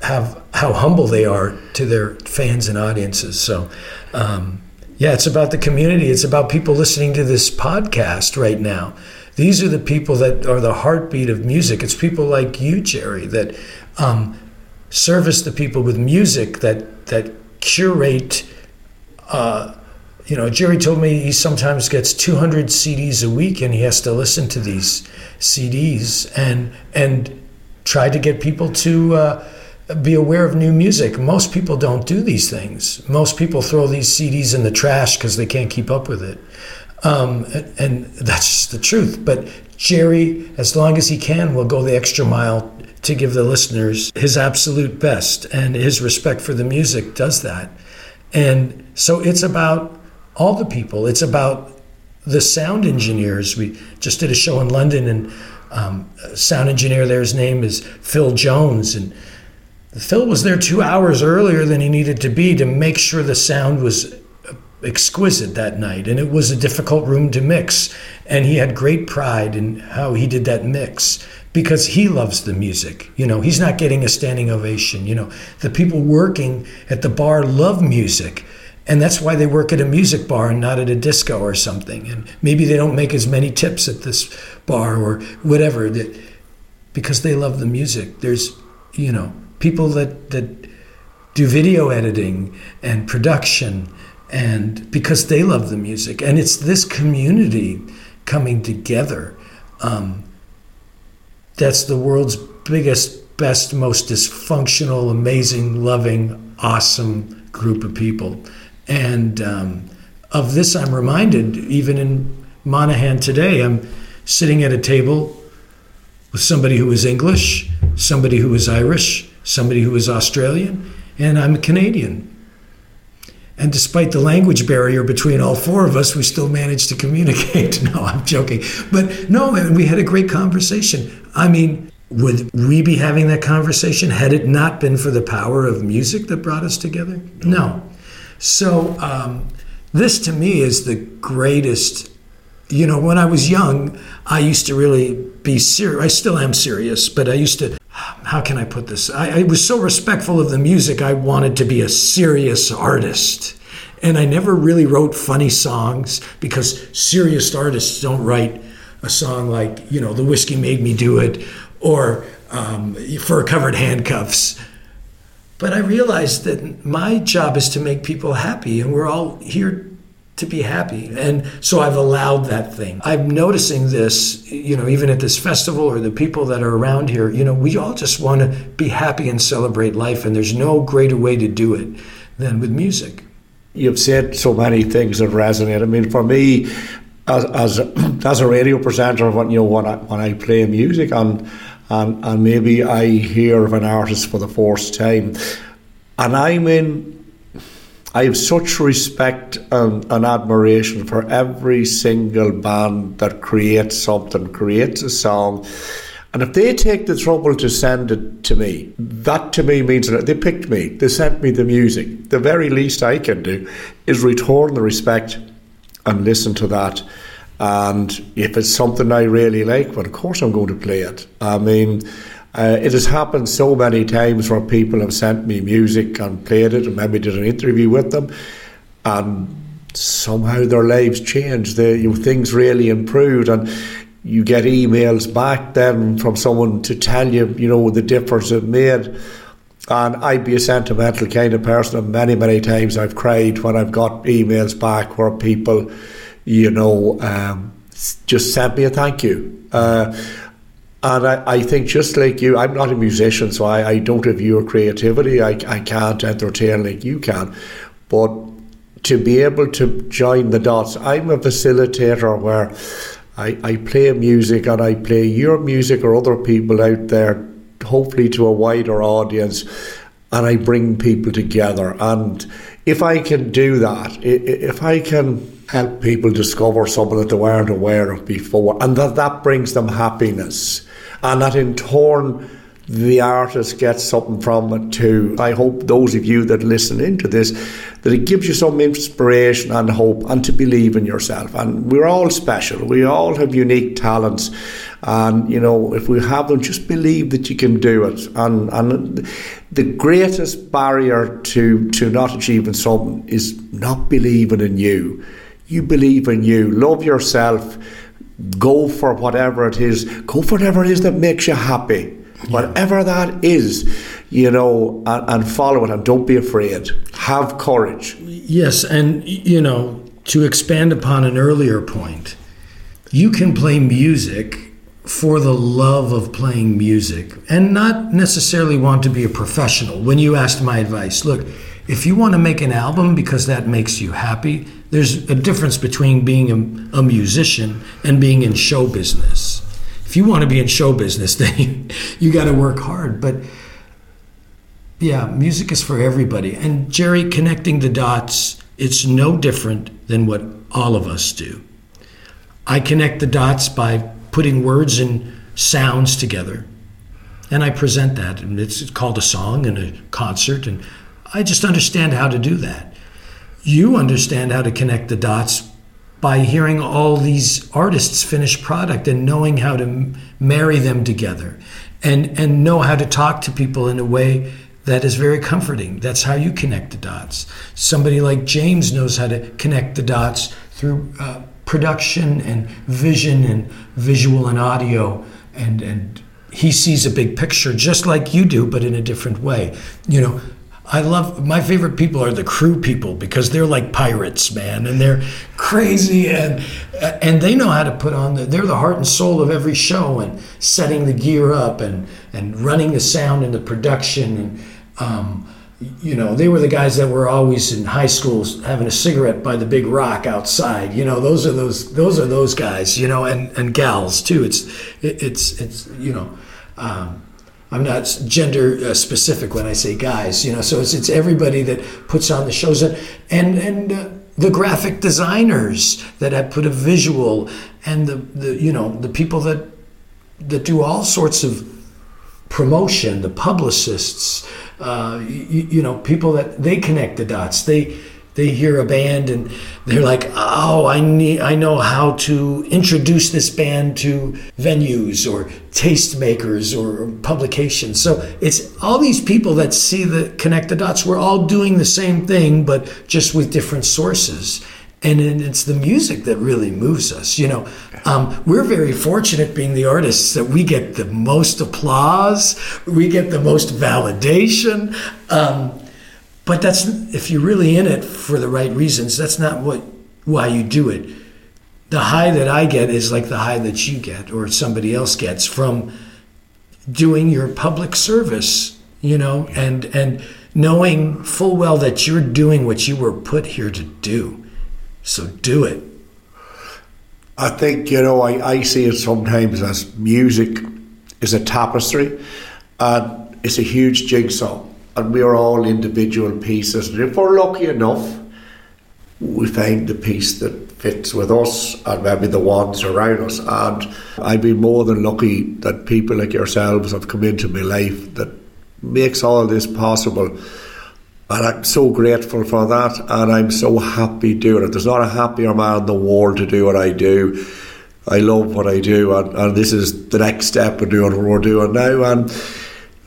Speaker 6: how, how humble they are to their fans and audiences. So, um, yeah, it's about the community. It's about people listening to this podcast right now. These are the people that are the heartbeat of music. It's people like you, Gerry, that um, service the people with music that that curate. Uh, you know, Gerry told me he sometimes gets 200 CDs a week, and he has to listen to these CDs and and try to get people to. Uh, be aware of new music. Most people don't do these things. Most people throw these CDs in the trash because they can't keep up with it. Um, and, that's just the truth. But Gerry, as long as he can, will go the extra mile to give the listeners his absolute best. And his respect for the music does that. And so it's about all the people. It's about the sound engineers. We just did a show in London, and um, sound engineer there's name is Phil Jones. And Phil was there two hours earlier than he needed to be to make sure the sound was exquisite that night. And it was a difficult room to mix. And he had great pride in how he did that mix because he loves the music. You know, he's not getting a standing ovation. You know, the people working at the bar love music. And that's why they work at a music bar and not at a disco or something. And maybe they don't make as many tips at this bar or whatever that because they love the music. There's, you know, people that that do video editing and production and because they love the music and it's this community coming together um, that's the world's biggest best most dysfunctional amazing loving awesome group of people and um, of this i'm reminded even in monaghan today i'm sitting at a table with somebody who is english somebody who is irish somebody who is Australian, and I'm a Canadian. And despite the language barrier between all four of us, we still managed to communicate. no, I'm joking. But no, and we had a great conversation. I mean, would we be having that conversation had it not been for the power of music that brought us together? No. So, um, this to me is the greatest. You know, when I was young, I used to really be serious. I still am serious, but I used to how can I put this? I, I, was so respectful of the music, I wanted to be a serious artist. And I never really wrote funny songs because serious artists don't write a song like, you know, The Whiskey Made Me Do It or um, Fur Covered Handcuffs. But I realized that my job is to make people happy, and we're all here to be happy. And so I've allowed that thing. I'm noticing this, you know, even at this festival or the people that are around here, you know, we all just want to be happy and celebrate life. And there's no greater way to do it than with music.
Speaker 2: You've said so many things that resonate. I mean, for me, as as, as a radio presenter, when you know when I when I play music and and and maybe I hear of an artist for the first time, and I'm in I have such respect and, and, admiration for every single band that creates something, creates a song. And if they take the trouble to send it to me, that to me means that they picked me, they sent me the music. The very least I can do is return the respect and listen to that. And if it's something I really like, well, of course I'm going to play it. I mean, uh, it has happened so many times where people have sent me music and played it and maybe did an interview with them and
Speaker 7: somehow their lives changed. The, you, things really improved, and you get emails back then from someone to tell you, you know, the difference it made. And I'd be a sentimental kind of person, and many, many times I've cried when I've got emails back where people, you know, um, just sent me a thank you. Uh, and I, I think just like you, I'm not a musician, so I, I don't have your creativity. I, I can't entertain like you can. But to be able to join the dots, I'm a facilitator where I, I play music and I play your music or other people out there, hopefully to a wider audience, and I bring people together. And if I can do that, if I can help people discover something that they weren't aware of before, and that that brings them happiness, and that in turn the artist gets something from it too. I hope those of you that listen into this that it gives you some inspiration and hope and to believe in yourself. And we're all special. We all have unique talents. And you know, if we have them, just believe that you can do it. And and the greatest barrier to to not achieving something is not believing in you. You believe in you. Love yourself go for whatever it is, go for whatever it is that makes you happy. Whatever that is, you know, and, and follow it and don't be afraid. Have courage.
Speaker 6: Yes, and you know, to expand upon an earlier point, you can play music for the love of playing music and not necessarily want to be a professional. When you asked my advice, look, if you want to make an album because that makes you happy, there's a difference between being a, a musician and being in show business. If you want to be in show business, then you, you got to work hard. But yeah, music is for everybody. And Gerry, connecting the dots, it's no different than what all of us do. I connect the dots by putting words and sounds together. And I present that. And it's called a song and a concert. And I just understand how to do that. You understand how to connect the dots by hearing all these artists' finished product and knowing how to m- marry them together and, and know how to talk to people in a way that is very comforting. That's how you connect the dots. Somebody like James knows how to connect the dots through uh, production and vision and visual and audio and and he sees a big picture just like you do but in a different way you know I love my favorite people are the crew people because they're like pirates, man, and they're crazy and and they know how to put on the they're the heart and soul of every show and setting the gear up and and running the sound and the production and um, you know they were the guys that were always in high schools having a cigarette by the big rock outside. You know those are those those are those guys. You know and and gals too. It's it, it's it's you know. Um, I'm not gender uh, specific when I say guys, you know. So it's it's everybody that puts on the shows and and and uh, the graphic designers that have put a visual and the the you know the people that that do all sorts of promotion, the publicists, uh, you, you know, people that they connect the dots. They they hear a band and they're like, oh, I need, I know how to introduce this band to venues or tastemakers or publications. So it's all these people that see the connect the dots. We're all doing the same thing, but just with different sources. And it's the music that really moves us. You know, um, we're very fortunate being the artists that we get the most applause, we get the most validation. Um, but that's if you're really in it for the right reasons. That's not what why you do it. The high that I get is like the high that you get or somebody else gets from doing your public service. You know, and and knowing full well that you're doing what you were put here to do. So do it.
Speaker 7: I think, you know, I, I see it sometimes as music is a tapestry and it's a huge jigsaw. And we're all individual pieces. And if we're lucky enough, we find the piece that fits with us and maybe the ones around us. And I've been more than lucky that people like yourselves have come into my life that makes all this possible. And I'm so grateful for that, and I'm so happy doing it. There's not a happier man in the world to do what I do. I love what I do, and, and this is the next step in doing what we're doing now. And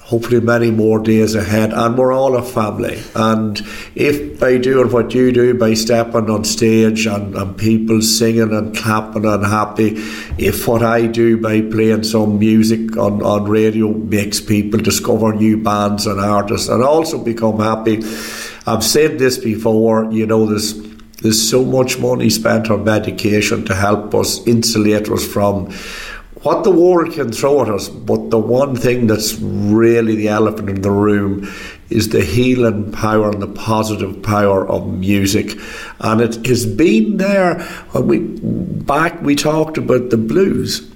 Speaker 7: hopefully many more days ahead and we're all a family. And if by doing what you do by stepping on stage and, and people singing and clapping and happy if what I do by playing some music on, on radio makes people discover new bands and artists and also become happy. I've said this before you know there's there's so much money spent on medication to help us insulate us from what the war can throw at us, but the one thing that's really the elephant in the room is the healing power and the positive power of music. And it has been there when we back we talked about the blues.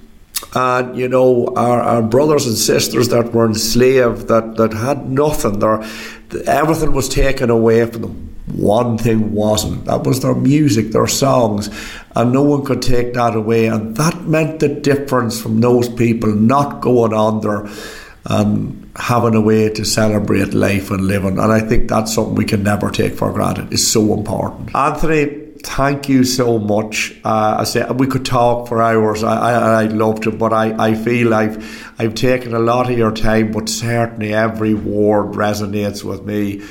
Speaker 7: And you know, our, our brothers and sisters that were enslaved, that, that had nothing, their, everything was taken away from them one thing wasn't. That was their music, their songs, and no one could take that away. And that meant the difference from those people not going on there and having a way to celebrate life and living. And I think that's something we can never take for granted. It's so important. Anthony, thank you so much. Uh, I say we could talk for hours. I, I I'd love to, but I, I feel I've I've taken a lot of your time, but certainly every word resonates with me.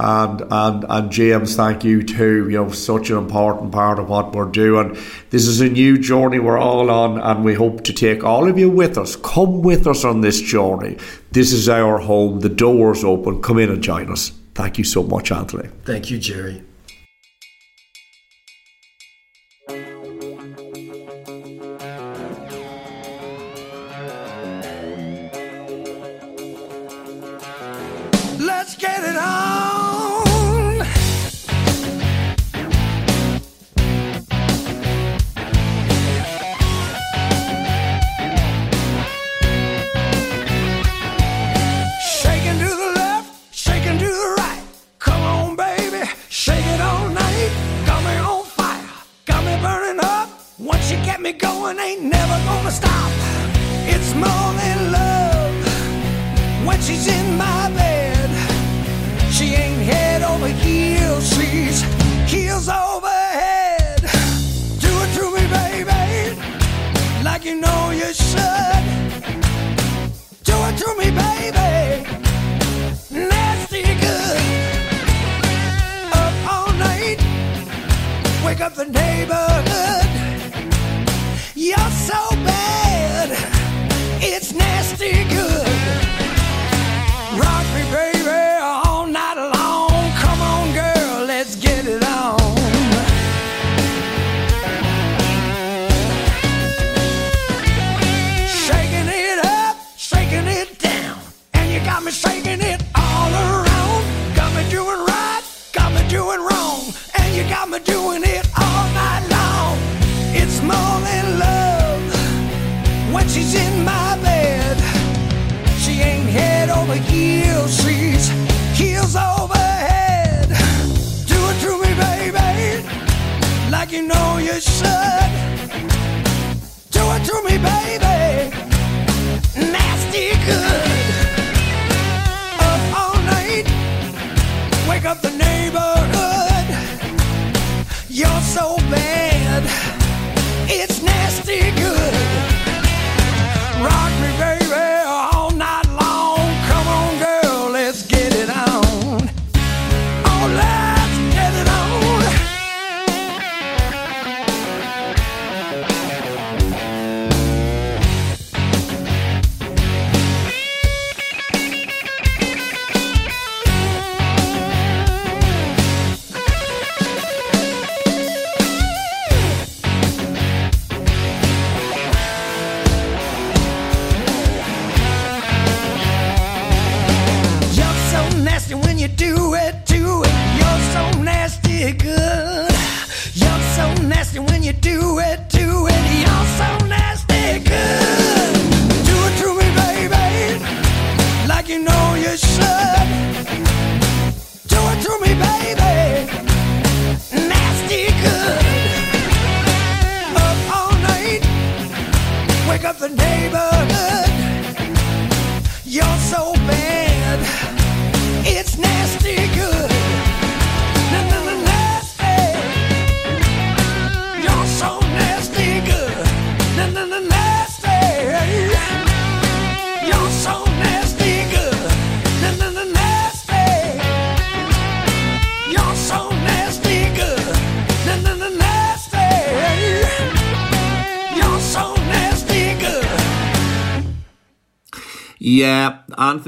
Speaker 7: And, and and James, thank you too. You know, such an important part of what we're doing. This is a new journey we're all on, and we hope to take all of you with us. Come with us on this journey. This is our home. The door's open. Come in and join us. Thank you so much, Anthony.
Speaker 8: Thank you,
Speaker 2: Gerry.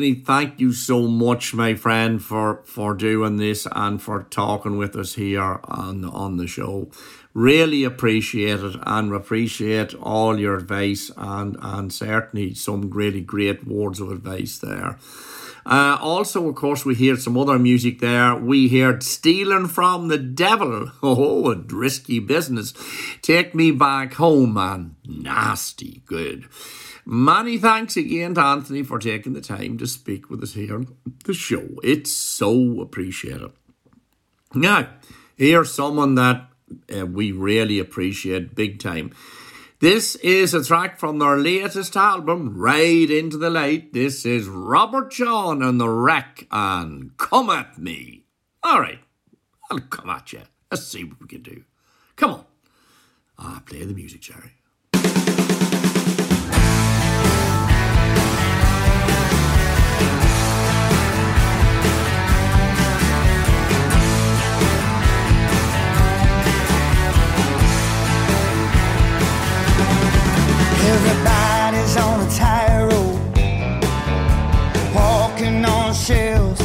Speaker 2: Anthony, thank you so much, my friend, for for doing this and for talking with us here on on the show. Really appreciate it and appreciate all your advice and and certainly some really great words of advice there. Uh, also, of course, we heard some other music there. We heard Stealing from the Devil. Oh, a risky business. Take me back home, man. Nasty good. Many thanks again to Anthony for taking the time to speak with us here on the show. It's so appreciated. Now, here's someone that uh, we really appreciate big time. This is a track from their latest album, Ride Into the Light. This is Robert John and the Wreck and Come At Me. All right, I'll come at you. Let's see what we can do. Come on. Ah, play the music, Gerry.
Speaker 4: Everybody's on a tightrope, walking on shells,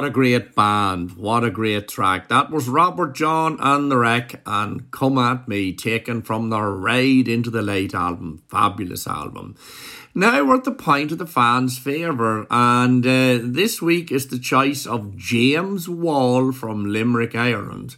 Speaker 2: What a great band. What a great track. That was Robert Jon and the Wreck and Come At Me, taken from their Ride into the Light album. Fabulous album. Now we're at the point of the fans' favour, and uh, this week is the choice of James Wall from Limerick, Ireland.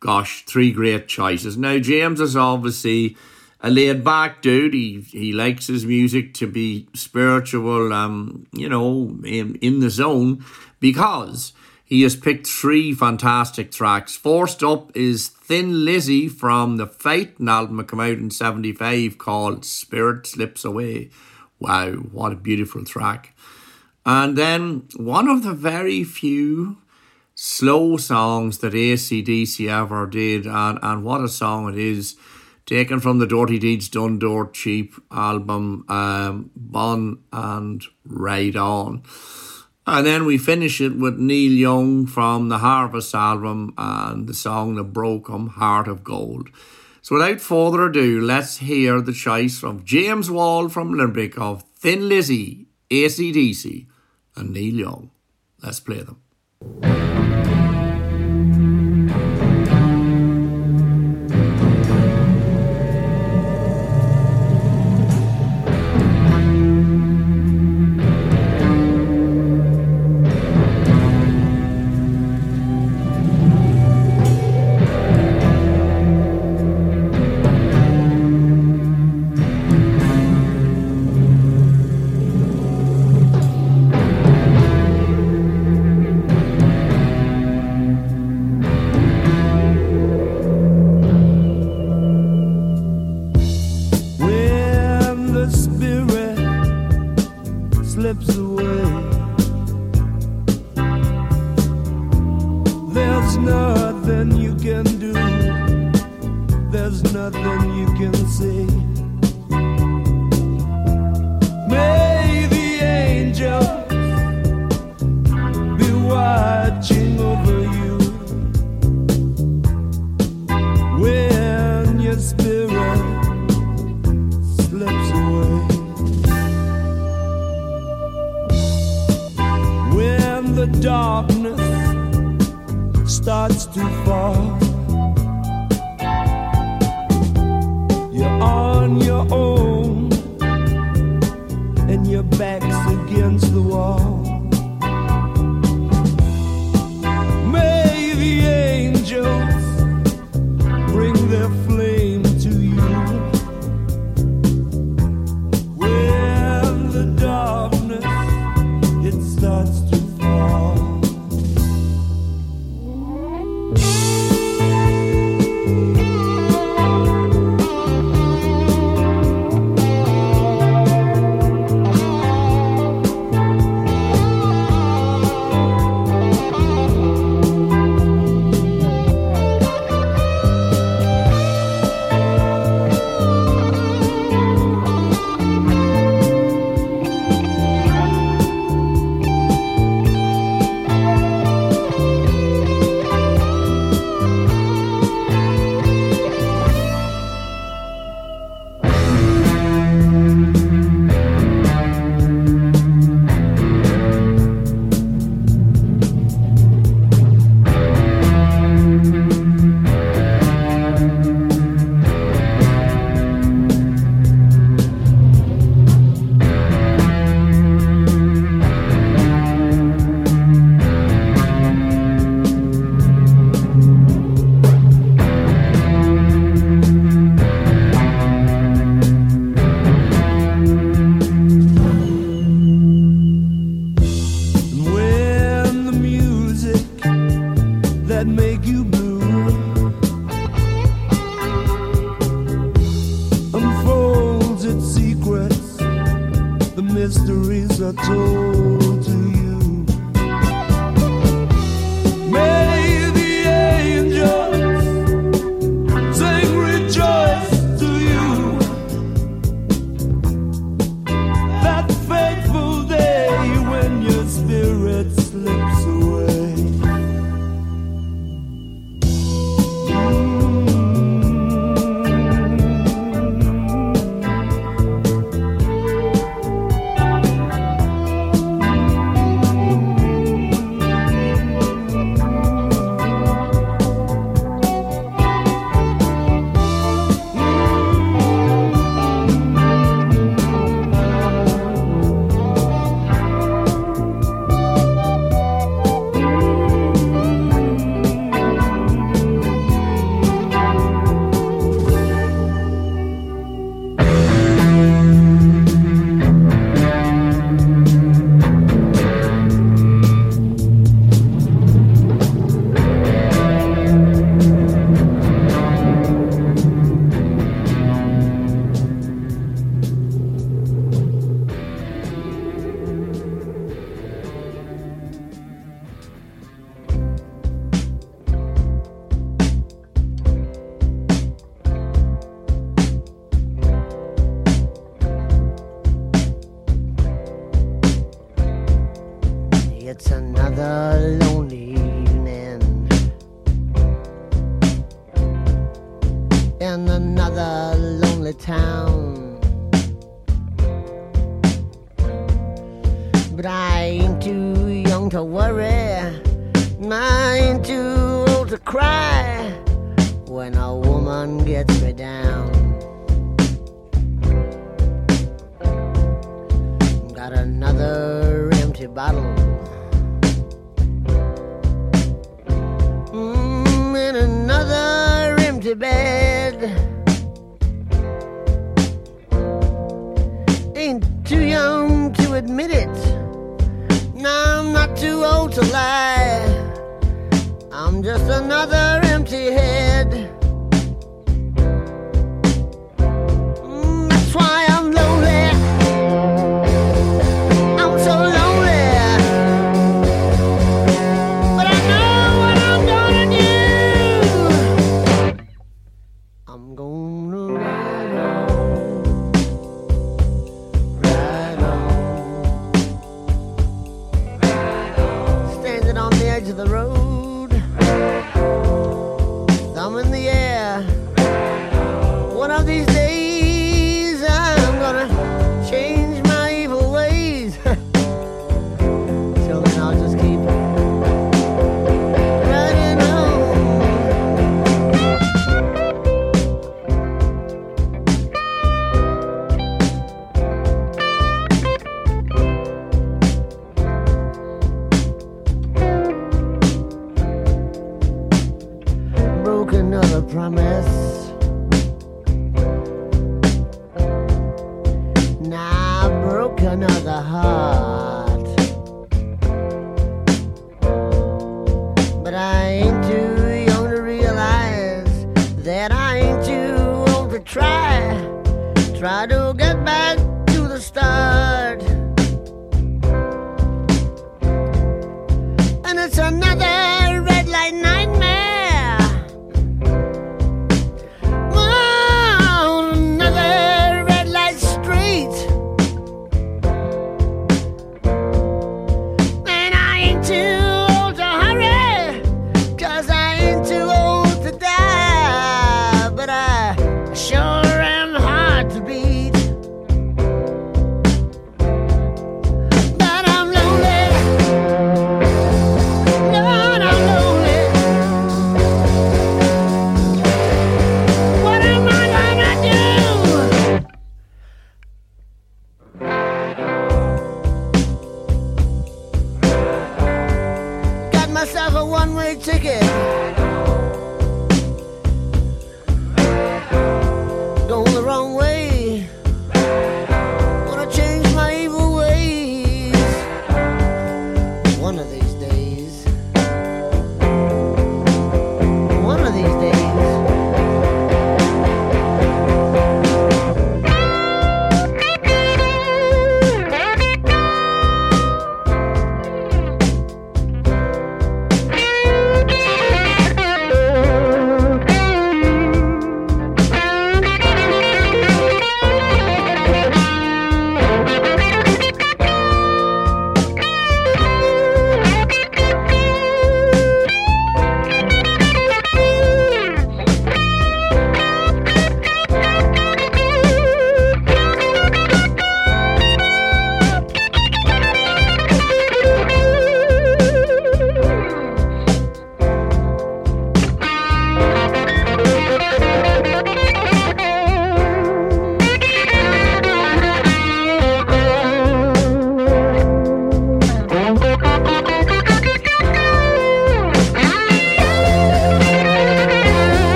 Speaker 2: Gosh, three great choices. Now, James is obviously a laid back dude. He he likes his music to be spiritual, um, you know, in, in the zone because he has picked three fantastic tracks. First up is Thin Lizzy from the Fate album that came out in 75 called Spirit Slips Away. Wow, what a beautiful track. And then one of the very few slow songs that ACDC ever did, and, and what a song it is.
Speaker 10: Taken from the Dirty Deeds Done Dirt Cheap album, um, Bon and Ride On. And then we finish it with Neil Young from the Harvest album and the song "The Broken Heart of Gold. So without further ado, let's hear the choice from James Wall from Limerick of Thin Lizzy, ACDC, and Neil Young. Let's play them.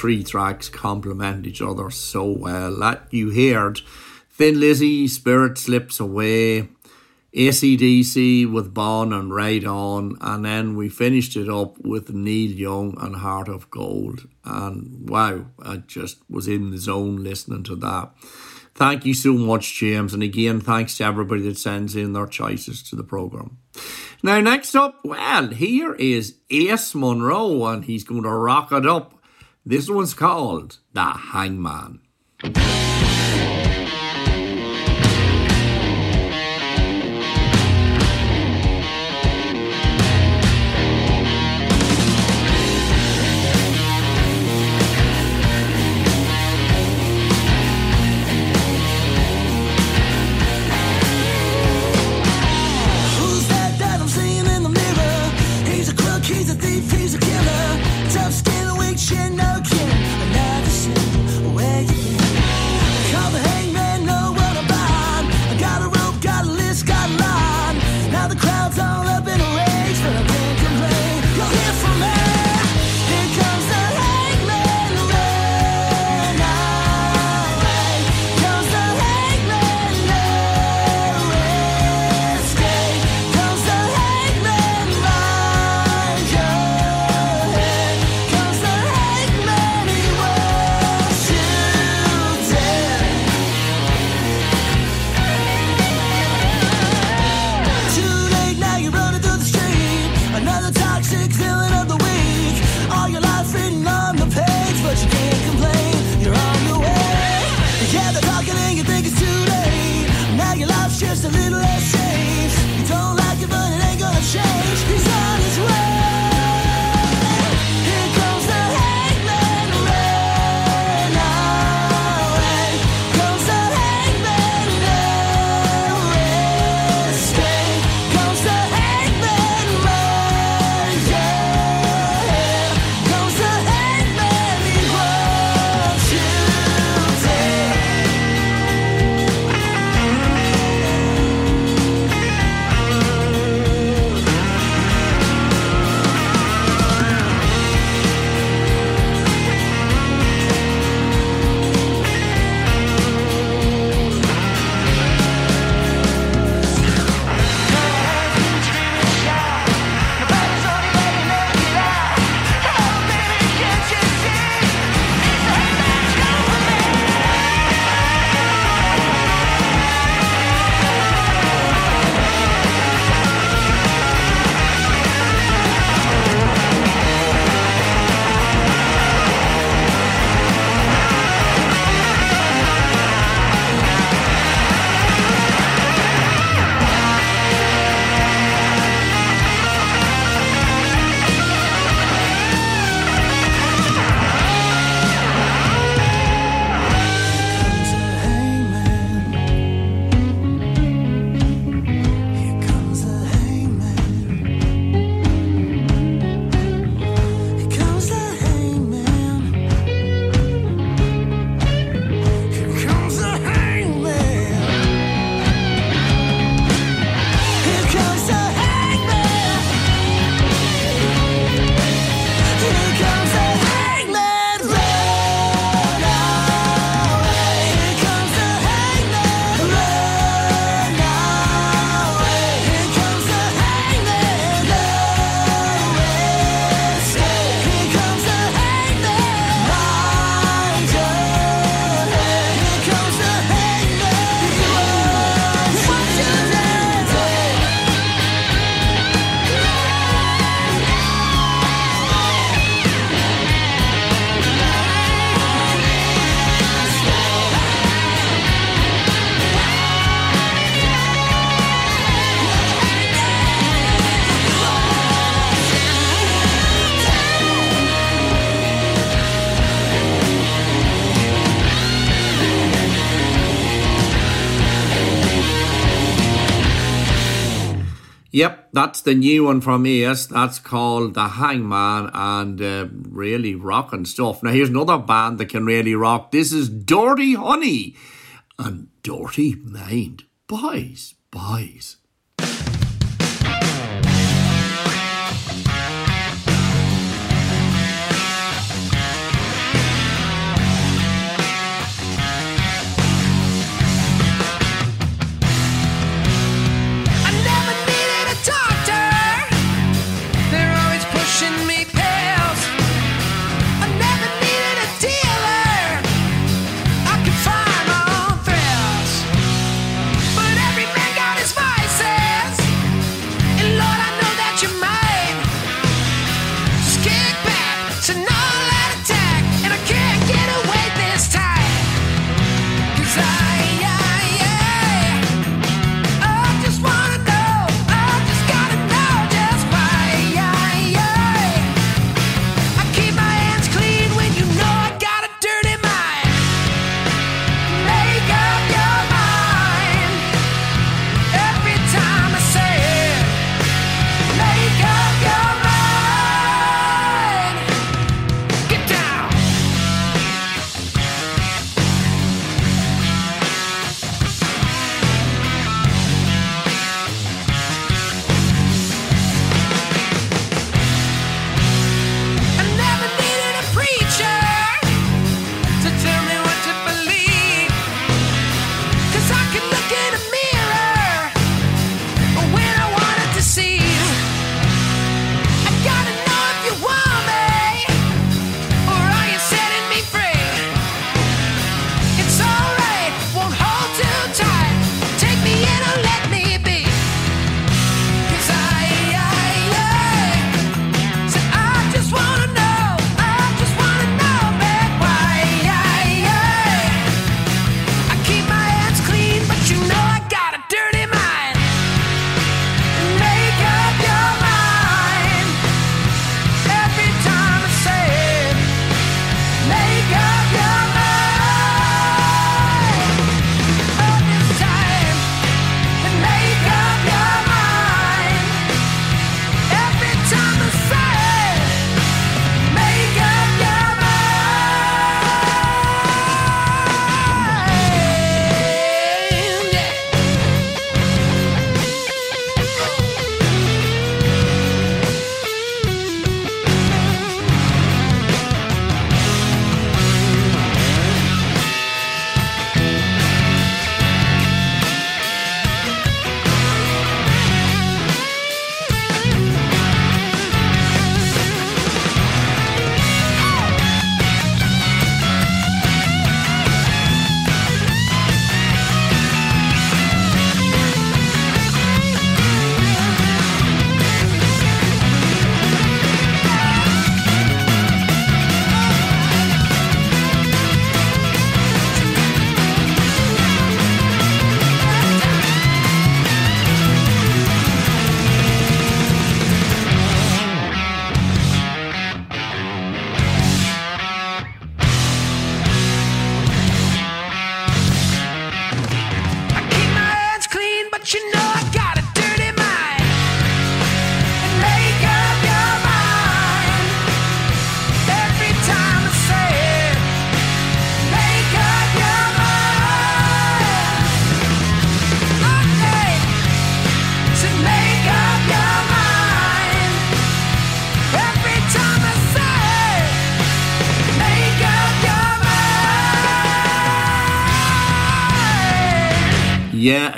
Speaker 2: Three tracks complement each other so well. That you heard Thin Lizzy, Spirit Slips Away, ACDC with Bon and Right On, and then we finished it up with Neil Young and Heart of Gold. And wow, I just was in the zone listening to that. Thank you so much, James. And again, thanks to everybody that sends in their choices to the programme. Now, next up, well, here is Ace Monroe, and he's going to rock it up. This one's called The Hangman.
Speaker 11: Yep, that's the new one from Ace. That's called The Hangman and uh, really rocking stuff. Now, here's another band that can really rock. This is Dirty Honey and Dirty Mind. Boys, boys.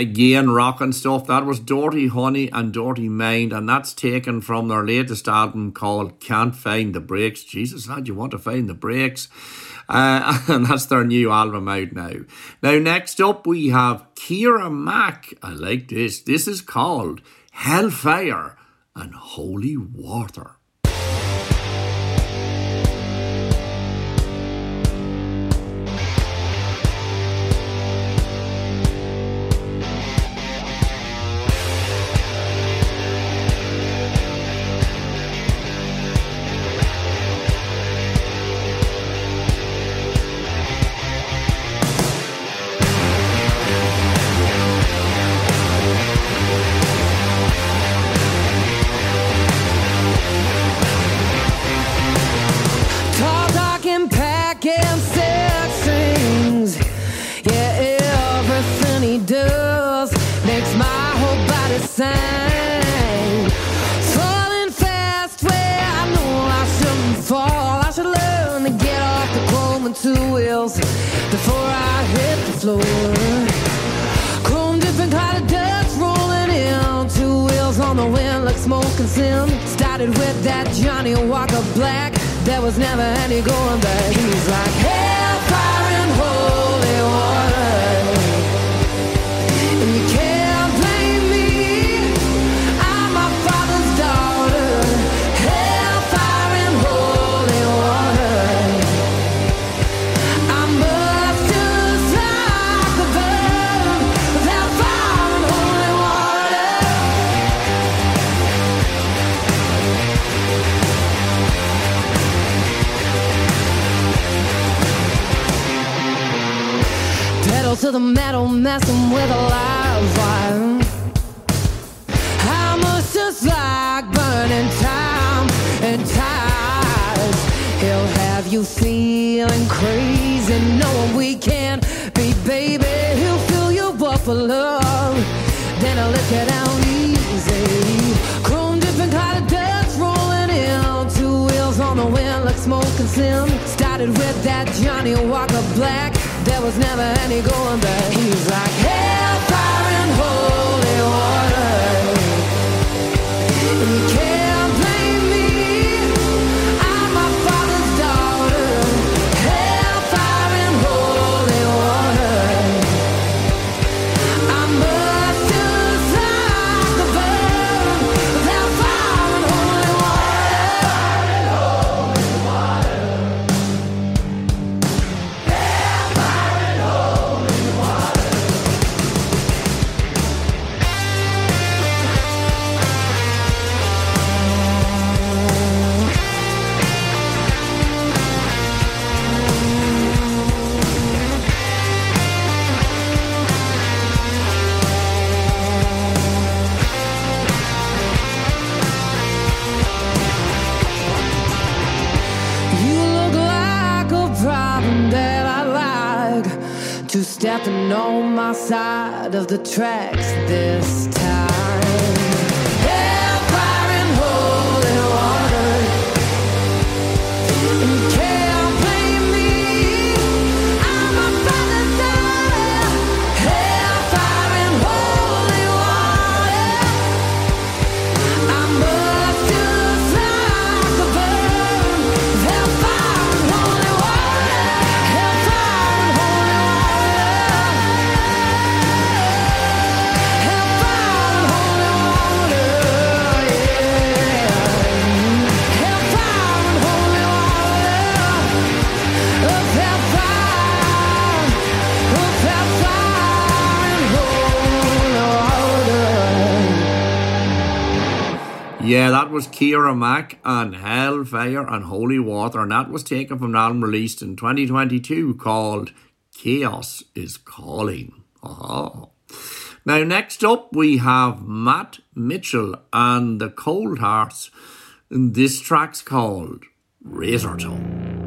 Speaker 11: again and stuff. That was Dirty Honey and Dirty Mind, and that's taken from their latest album called Can't Find the Brakes. Jesus, how do you want to find the brakes? Uh, and that's their new album out now. Now, next up, we have Kira Mac. I like this. This is called Hellfire and Holy Water.
Speaker 3: was
Speaker 2: Kira Mac and Hellfire and Holy Water, and that was taken from an album released in 2022 called Chaos is Calling. Aha. Now, next up, we have Matt Mitchell and the Cold Hearts. And this track's called Razor Tongue.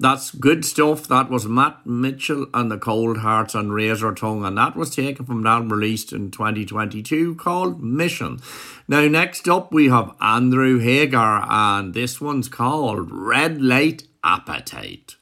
Speaker 12: That's good stuff. That was Matt Mitchell and the Cold Hearts and Razor Tongue, and that was taken from an album released in 2022 called Mission. Now, next up, we have Andrew Hagar, and this one's called Red Light Appetite.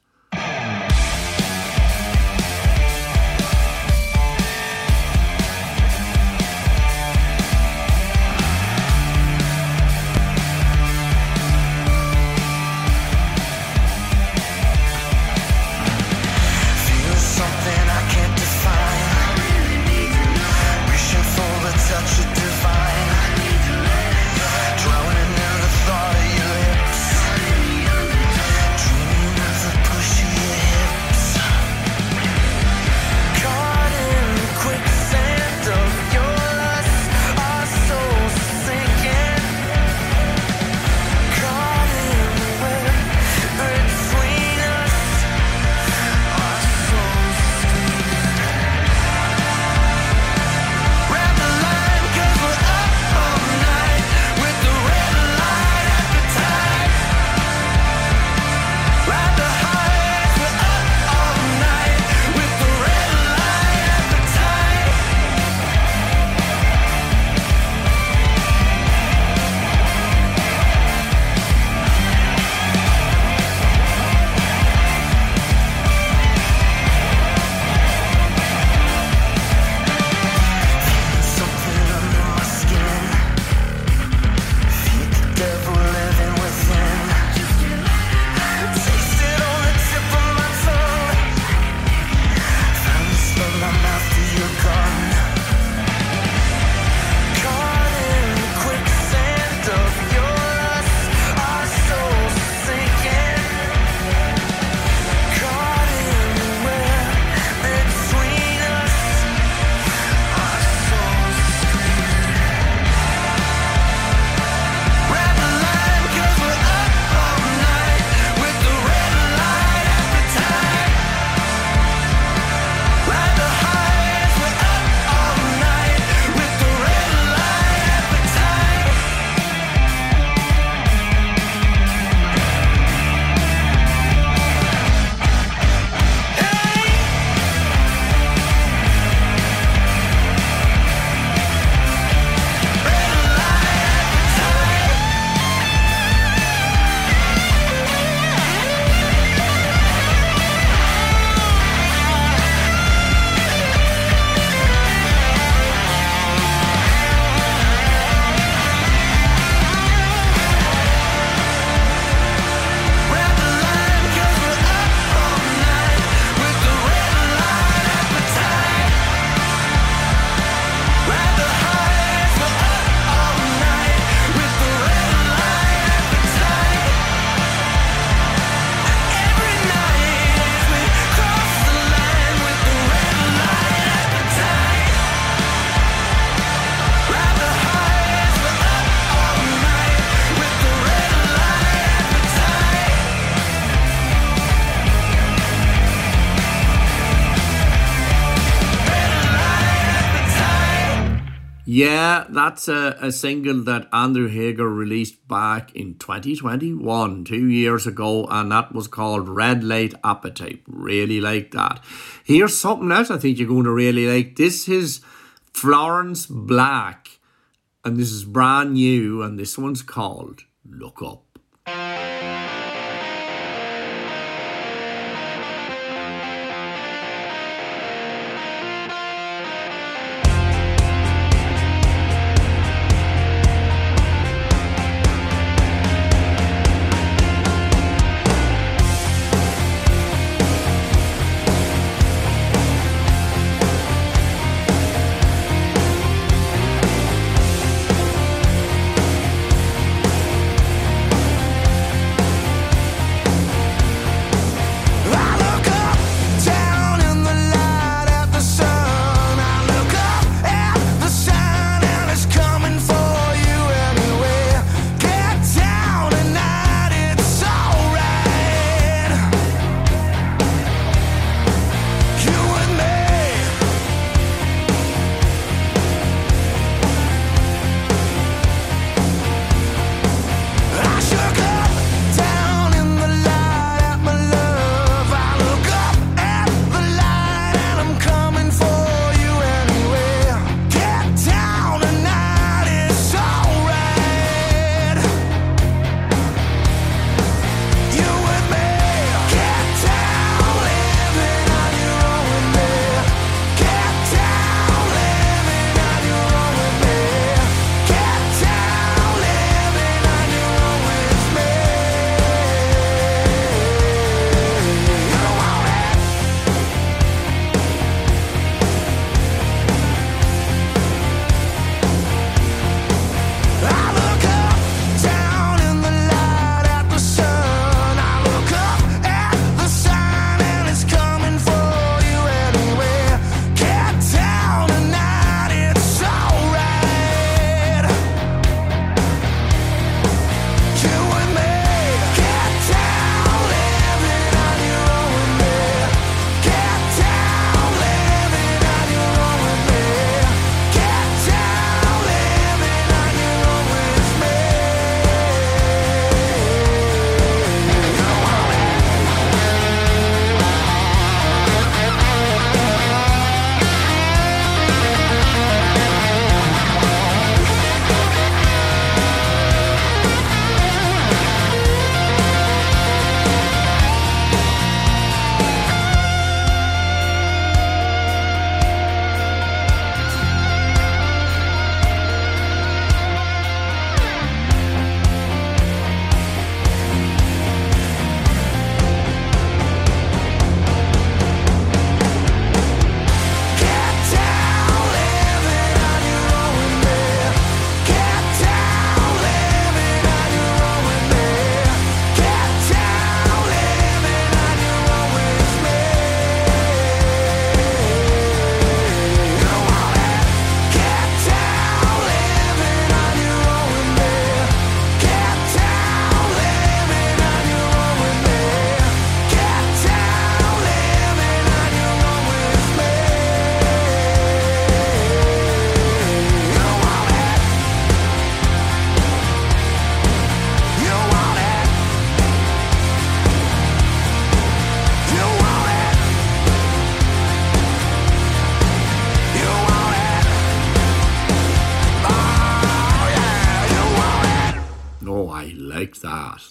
Speaker 12: Yeah, that's a, a single that Andrew Hager released back in 2021, two years ago, and that was called Red Light Appetite. Really like that. Here's something else I think you're going to really like. This is Florence Black, and this is brand new, and this one's called Look Up.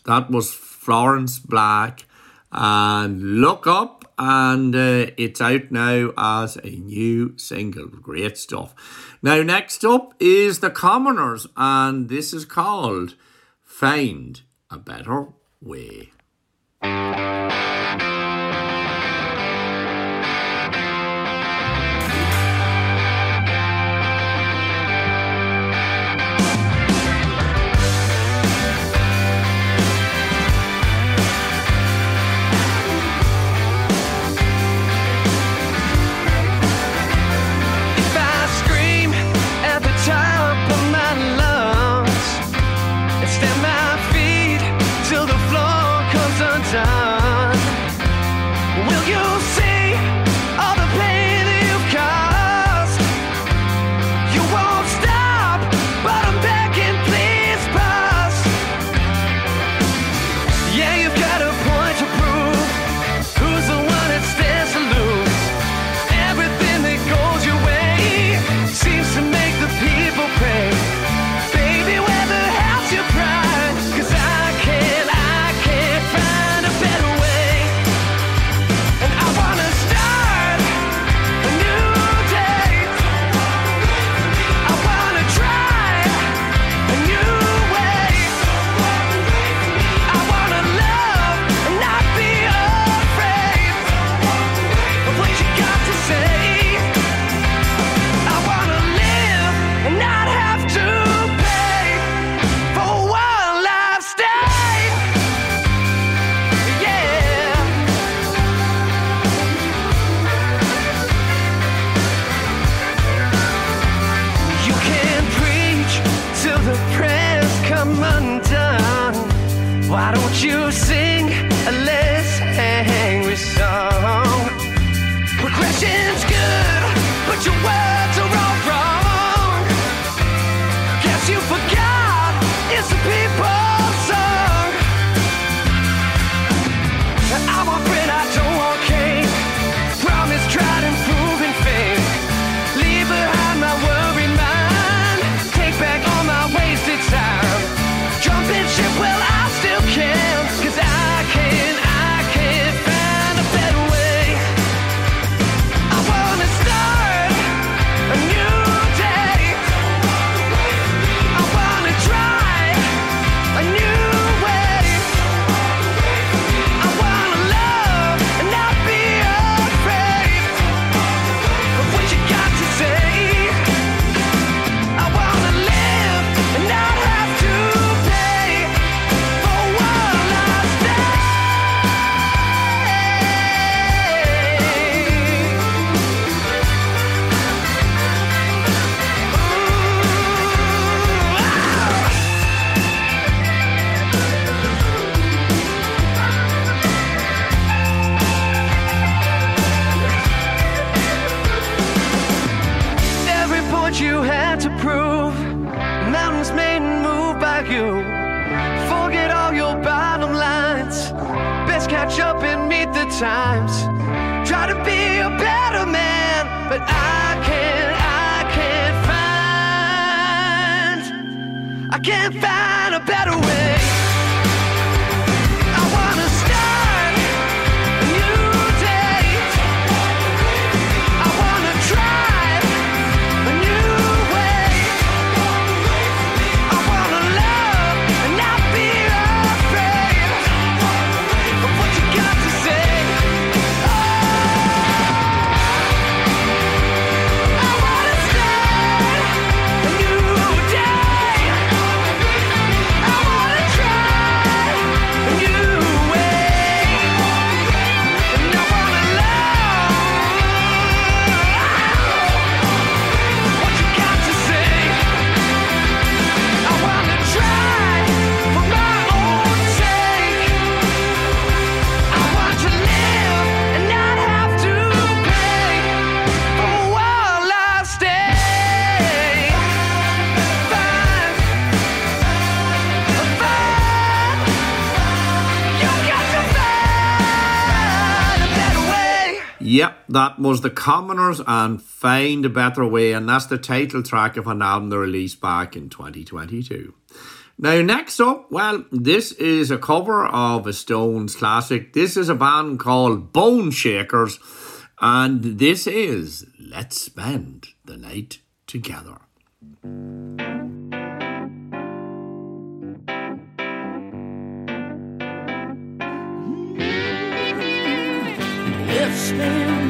Speaker 2: That was Florence Black. And look up, and uh, it's out now as a new single. Great stuff. Now, next up is The Commoners, and this is called Find a Better Way.
Speaker 13: that
Speaker 2: was The Commoners and Find a Better Way, and that's the title track of an album they released back in 2022. Now, next up, well, this is a cover of a Stones classic. This is a band called Bone Shakers, and this is Let's Spend the Night Together.
Speaker 5: Let's spend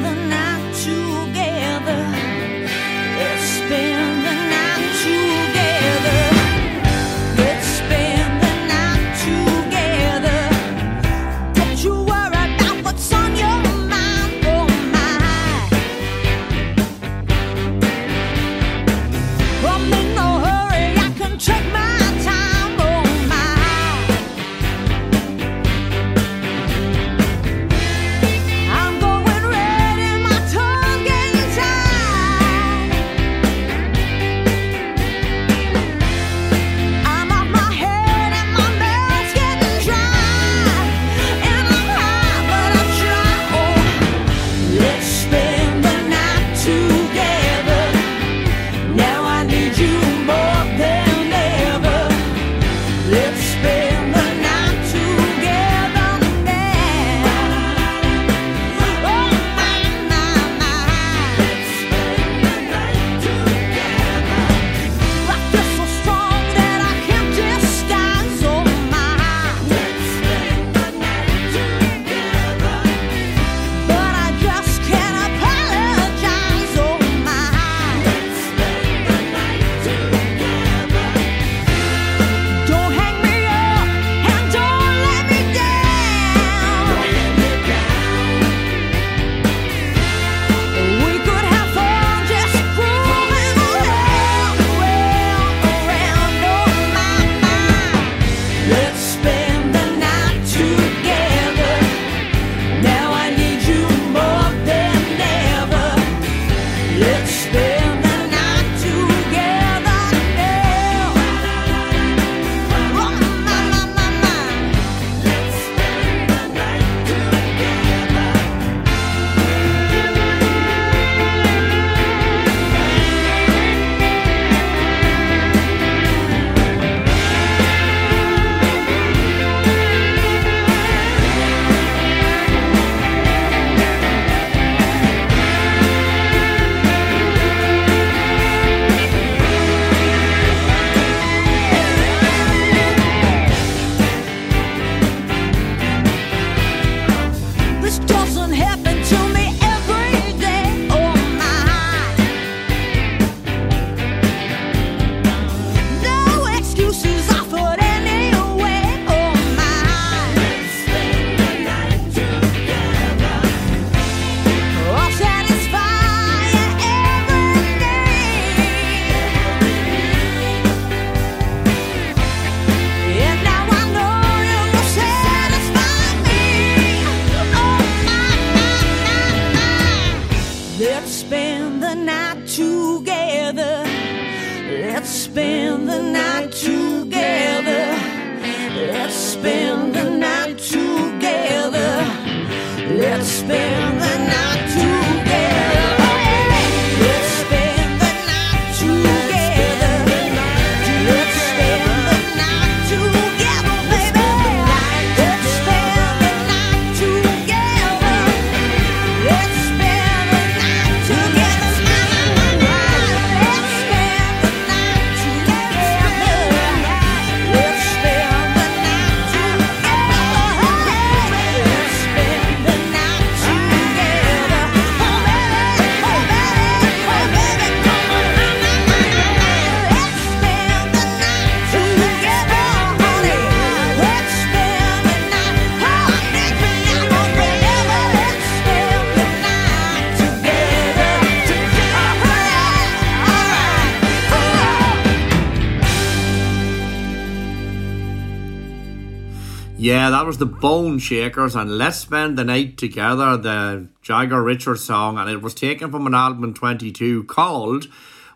Speaker 5: That
Speaker 2: was the Bone Shakers and Let's Spend the Night Together, the Jagger Richards song, and it was taken from an album in 22 called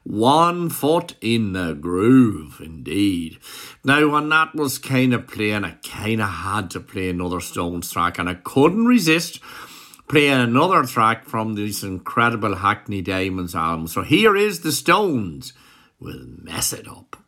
Speaker 2: One Foot in the Groove, indeed. Now, when that was kind of playing, I kind of had to play another Stones track, and I couldn't resist playing another track from this incredible Hackney Diamonds album. So here is the Stones with Mess It Up.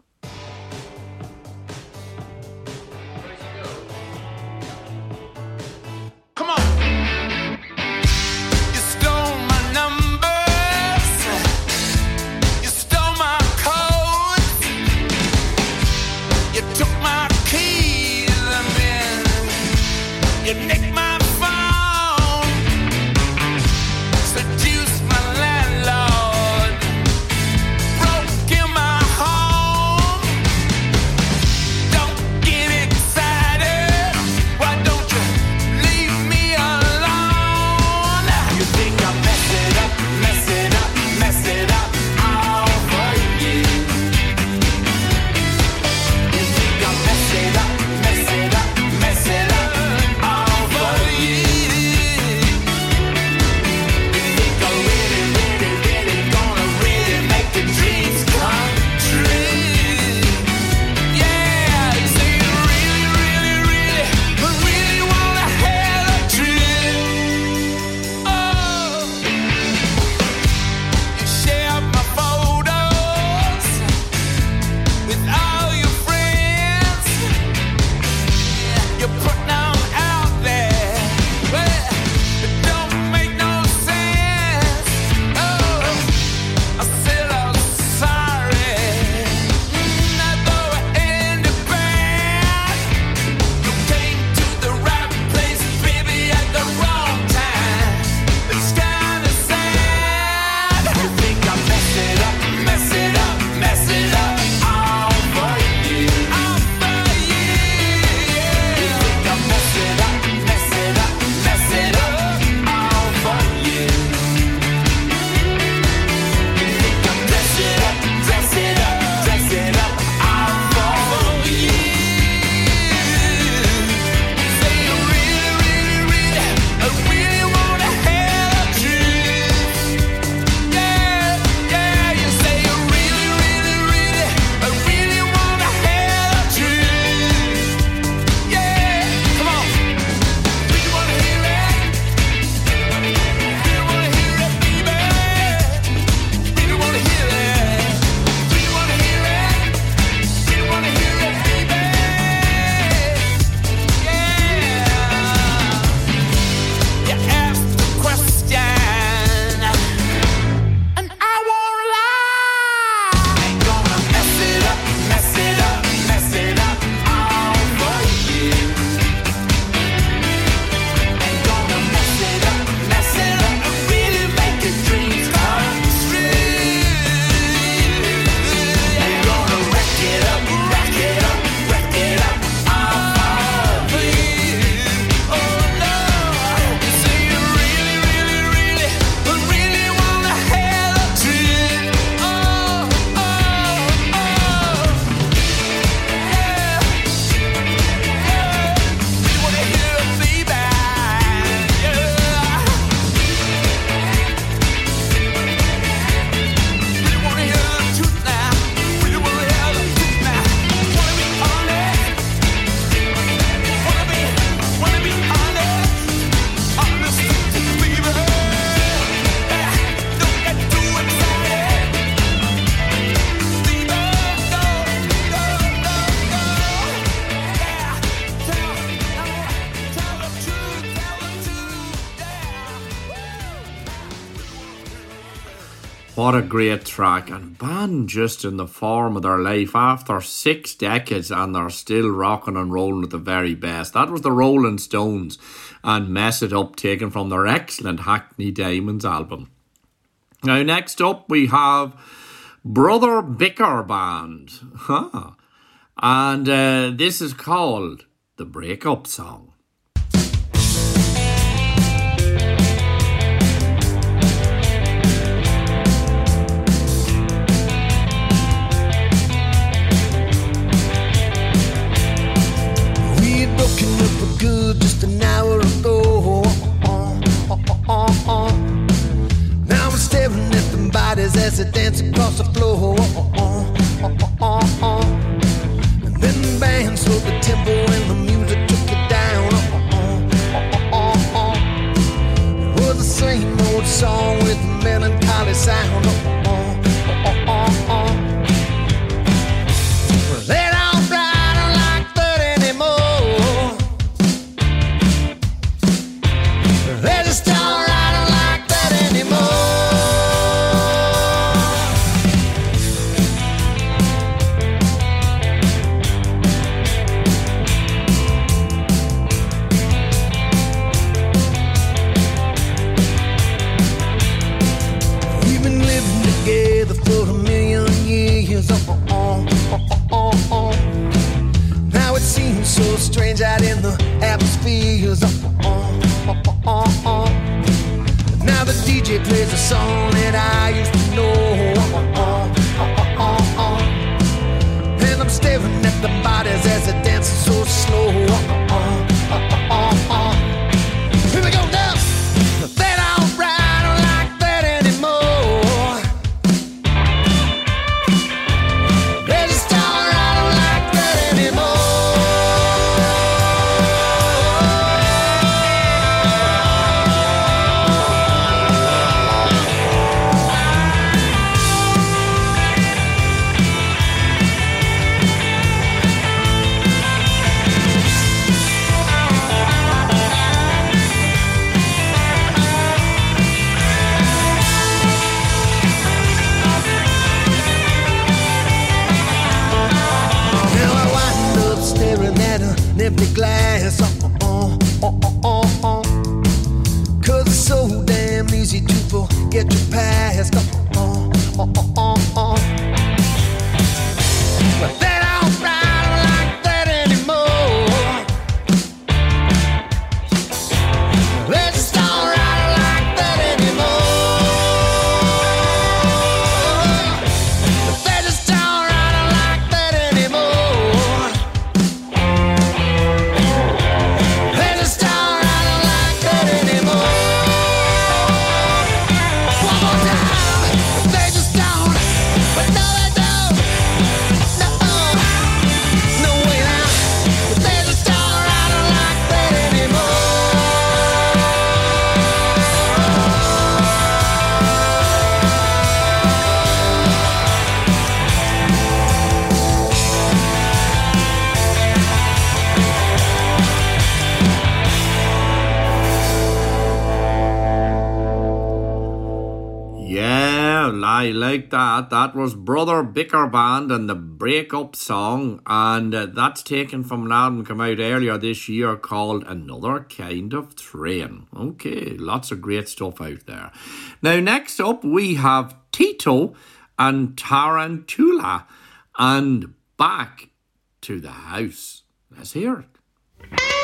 Speaker 2: Great track. And band just in the form of their life after six decades and they're still rocking and rolling at the very best. That was the Rolling Stones and Mess It Up taken from their excellent Hackney Diamonds album. Now, next up we have Brother Bicker Band. Huh. And uh, this is called The Breakup Song.
Speaker 14: Just an hour ago. Now I'm staring at them bodies as they dance across the floor. And then the band slowed the tempo and the music took it down. Was the same old song with a melancholy sound. Like that. That
Speaker 2: was Brother Bicker Band and the breakup song, and uh, that's taken from an album come out earlier this year called Another Kind of Train. Okay, lots of great stuff out there. Now, next up, we have Tito and Tarantula, and back to the house. Let's hear it.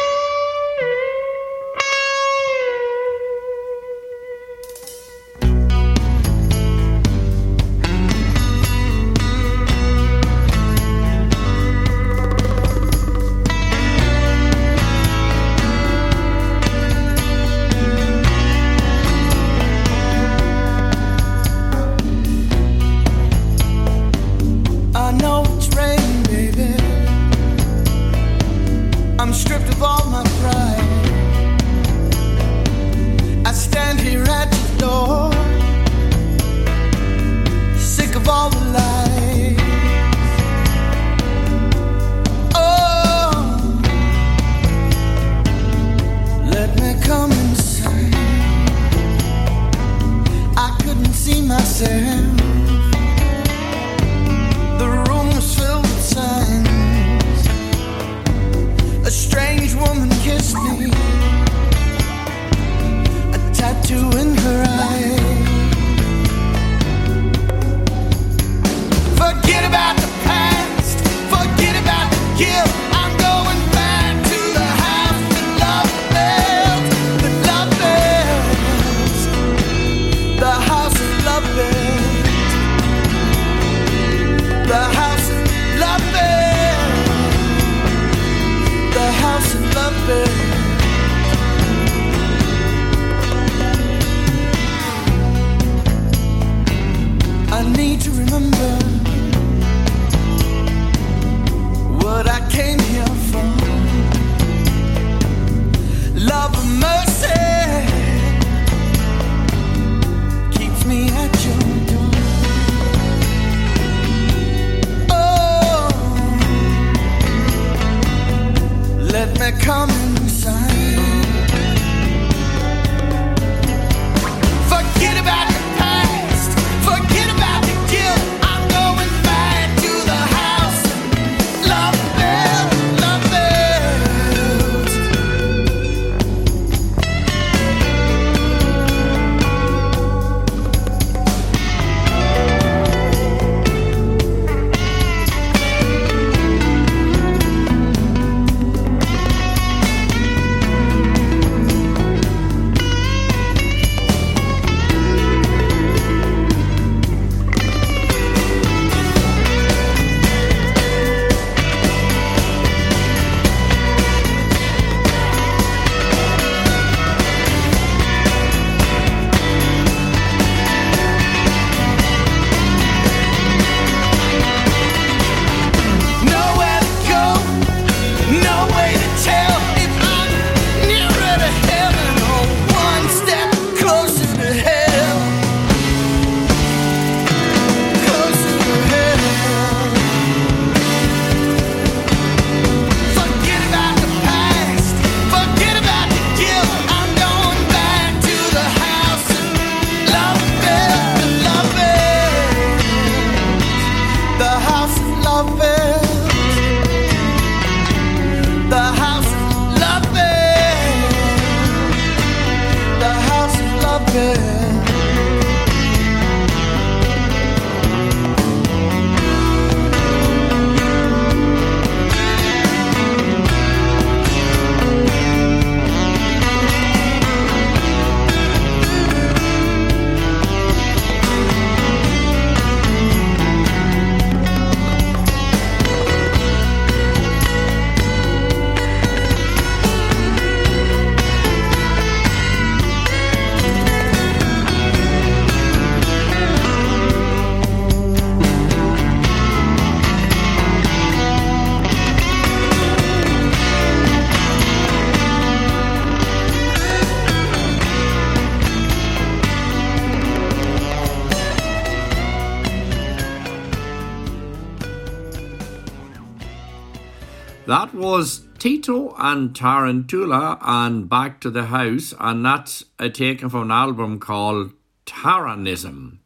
Speaker 2: That was Tito and Tarantula and Back to the House, and that's a taken from an album called Tarantism.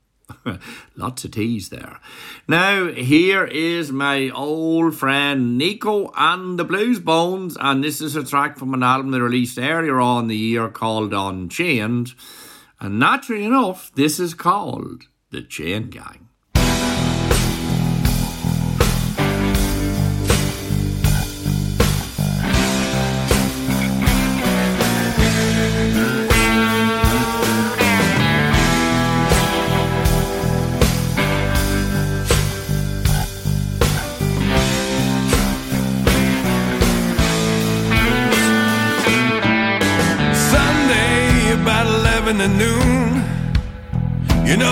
Speaker 2: Lots of T's there. Now, here is my old friend Nico and the Blues Bones, and this is a track from an album they released earlier on the year called Unchained. And naturally enough, this is called The Chain Gang.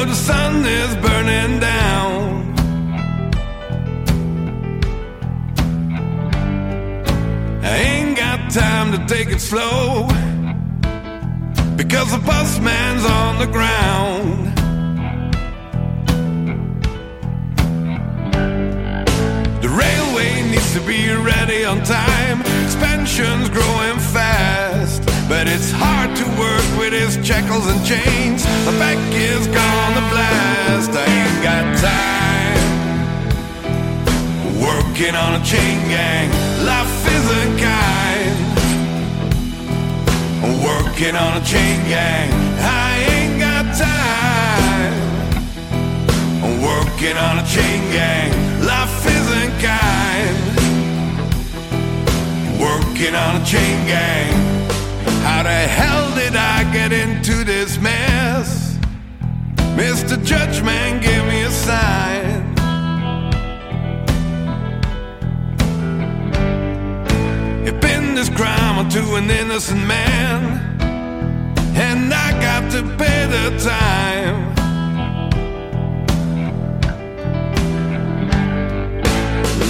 Speaker 15: The sun is burning down. I ain't got time to take it slow. Because the busman's on the ground. The railway needs to be ready on time. Expansion's growing fast. But it's hard to work with his shackles and chains. The back is gone to blast. I ain't got time. Working on a chain gang. Life is a kind. Working on a chain gang. I ain't got time. Working on a chain gang. Life isn't kind. Working on a chain gang how the hell did I get into this mess? Mr. Judgman, give me a sign. You pinned this crime onto an innocent man, and I got to pay the time.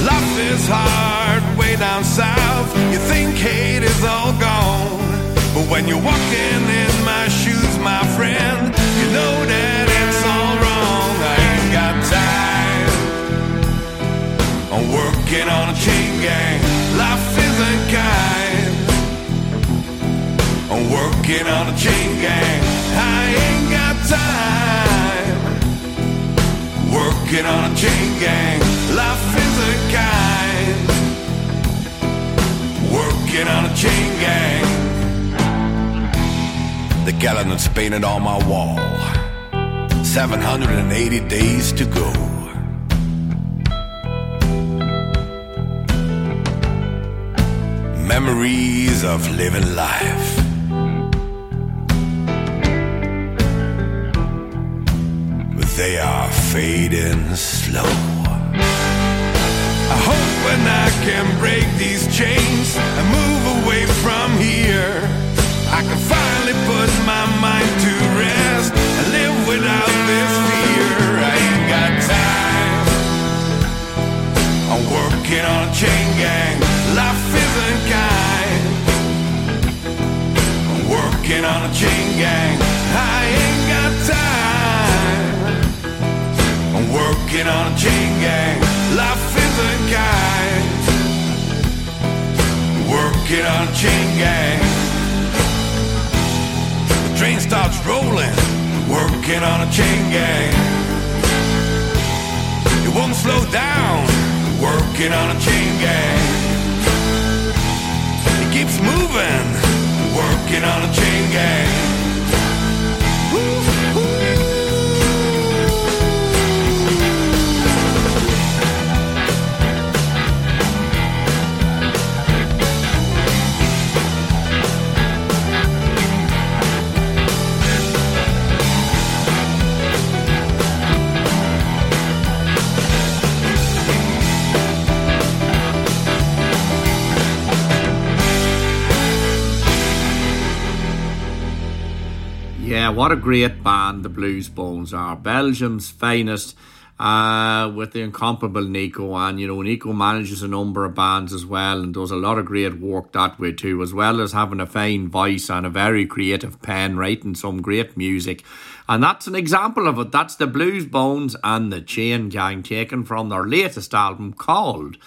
Speaker 15: Life is hard way down south. You think hate is all gone, when you're walking in my shoes, my friend, you know that it's all wrong. I ain't got time. I'm working on a chain gang. Life isn't kind. I'm working on a chain gang. I ain't got time. Working on a chain gang. Life isn't kind. Working on a chain gang. The gallon that's painted on my wall. 780 days to go. memories of living life. But they are fading slow. I hope when I can break these chains and move away from here, I can finally Working on a chain gang. Life isn't kind. I'm working on a chain gang. I ain't got time. I'm working on a chain gang. Life isn't kind. I'm Working on a chain gang. The train starts rolling. Working on a chain gang. It won't slow down. Working on a chain gang. It keeps moving. Working on a chain gang.
Speaker 2: What a great band the Blues Bones are. Belgium's finest, uh, with the incomparable Nico. And, you know, Nico manages a number of bands as well and does a lot of great work that way too, as well as having a fine voice and a very creative pen, writing some great music. And that's an example of it. That's the Blues Bones and the Chain Gang, taken from their latest album called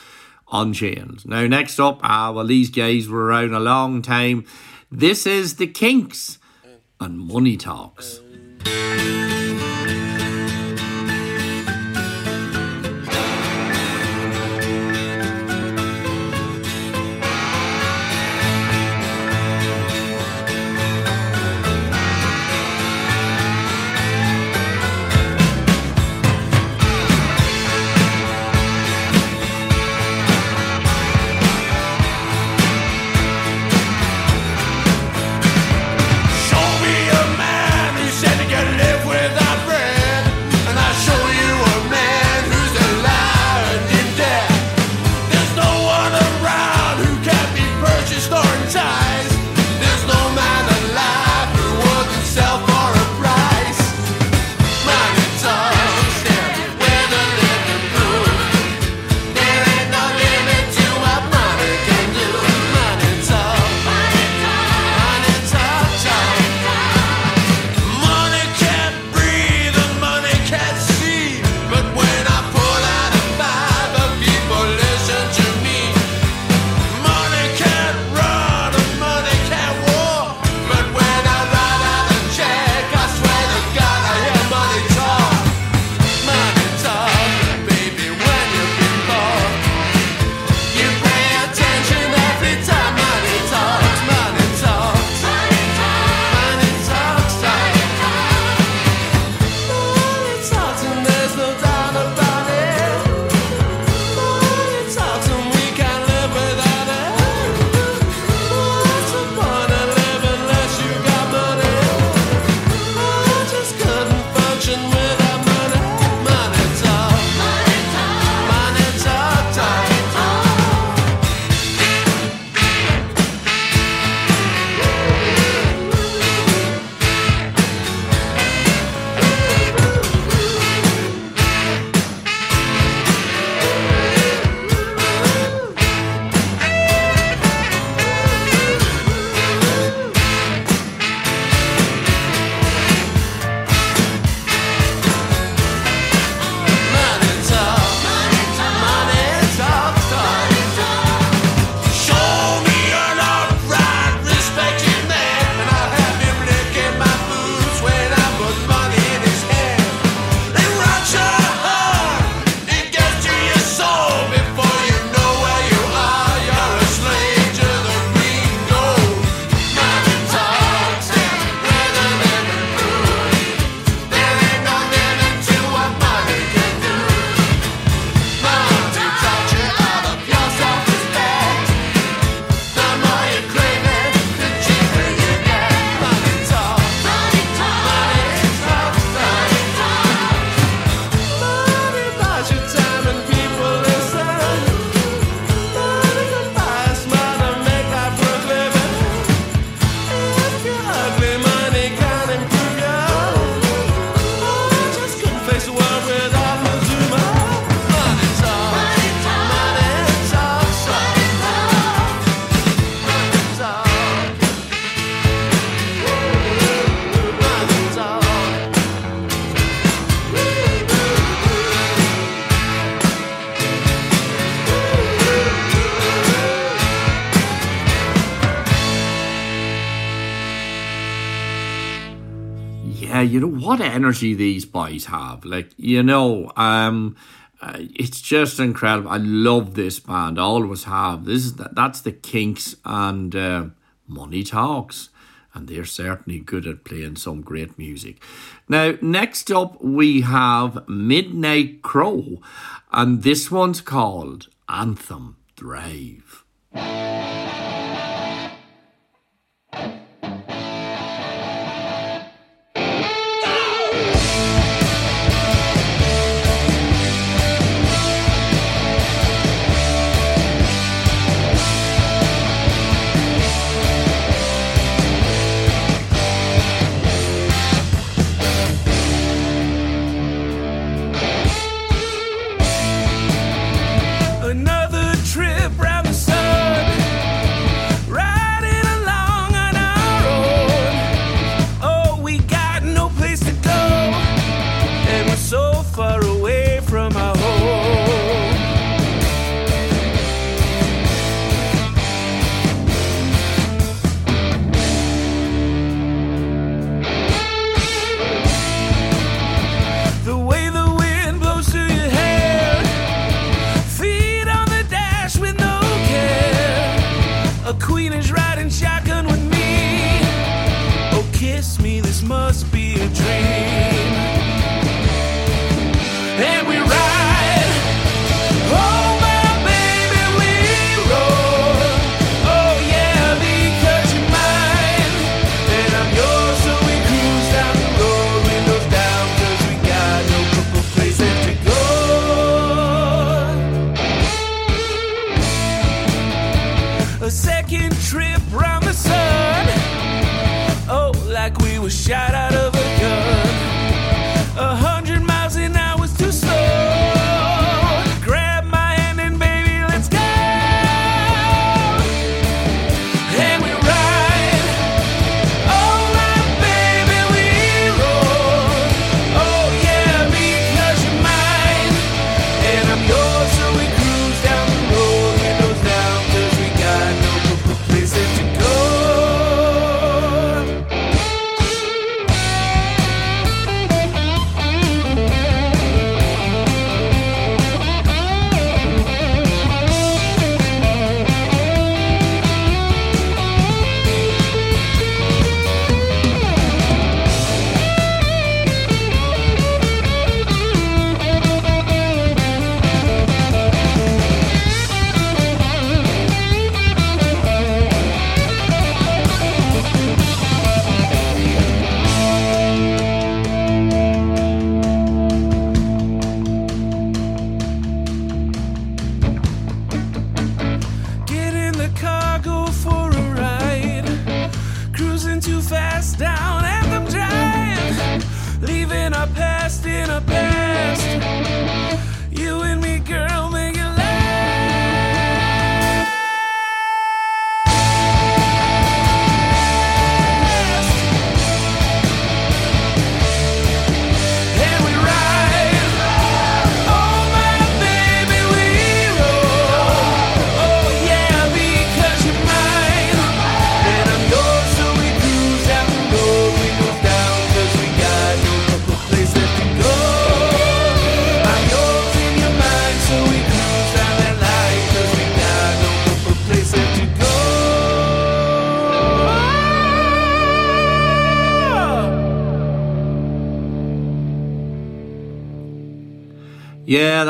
Speaker 2: Unchained. Now, next up, ah, well, these guys were around a long time. This is the Kinks and Money Talks. what energy these boys have. Like, you know, um, uh, it's just incredible. I love this band. I always have. This is the, that's the Kinks and uh, Money Talks, and they're certainly good at playing some great music. Now, next up we have Midnight Crow, and this one's called Anthem Drive.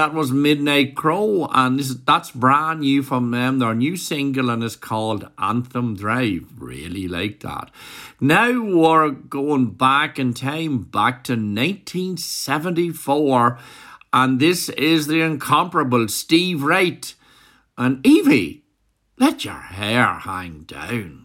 Speaker 13: that
Speaker 2: was Midnight Crow, and this, that's brand new from them. Their new single and it's called Anthem Drive. Really like that. Now we're going back in time, back to 1974, and this is the incomparable Steve Wright and Evie. Let your hair hang down.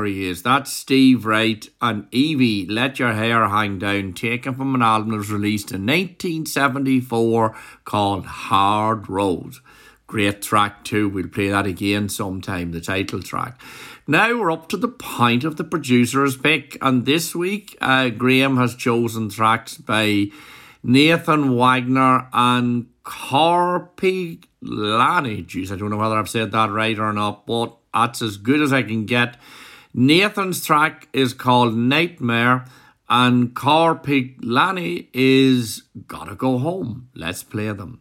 Speaker 2: Curry is. That's Steve Wright and Evie Let Your Hair Hang Down, taken from an album that was released in 1974 called Hard Road. Great track, too. We'll play that again sometime, the title track. Now we're up to the point of the producer's pick, and this week uh, Graham has chosen tracks by Nathan Wagner and Corpy Lanny. Jeez, I don't know whether I've said that right or not, but that's as good as I can get Nathan's track is called Nightmare, and Car Peak Lanny is Gotta Go Home. Let's play them.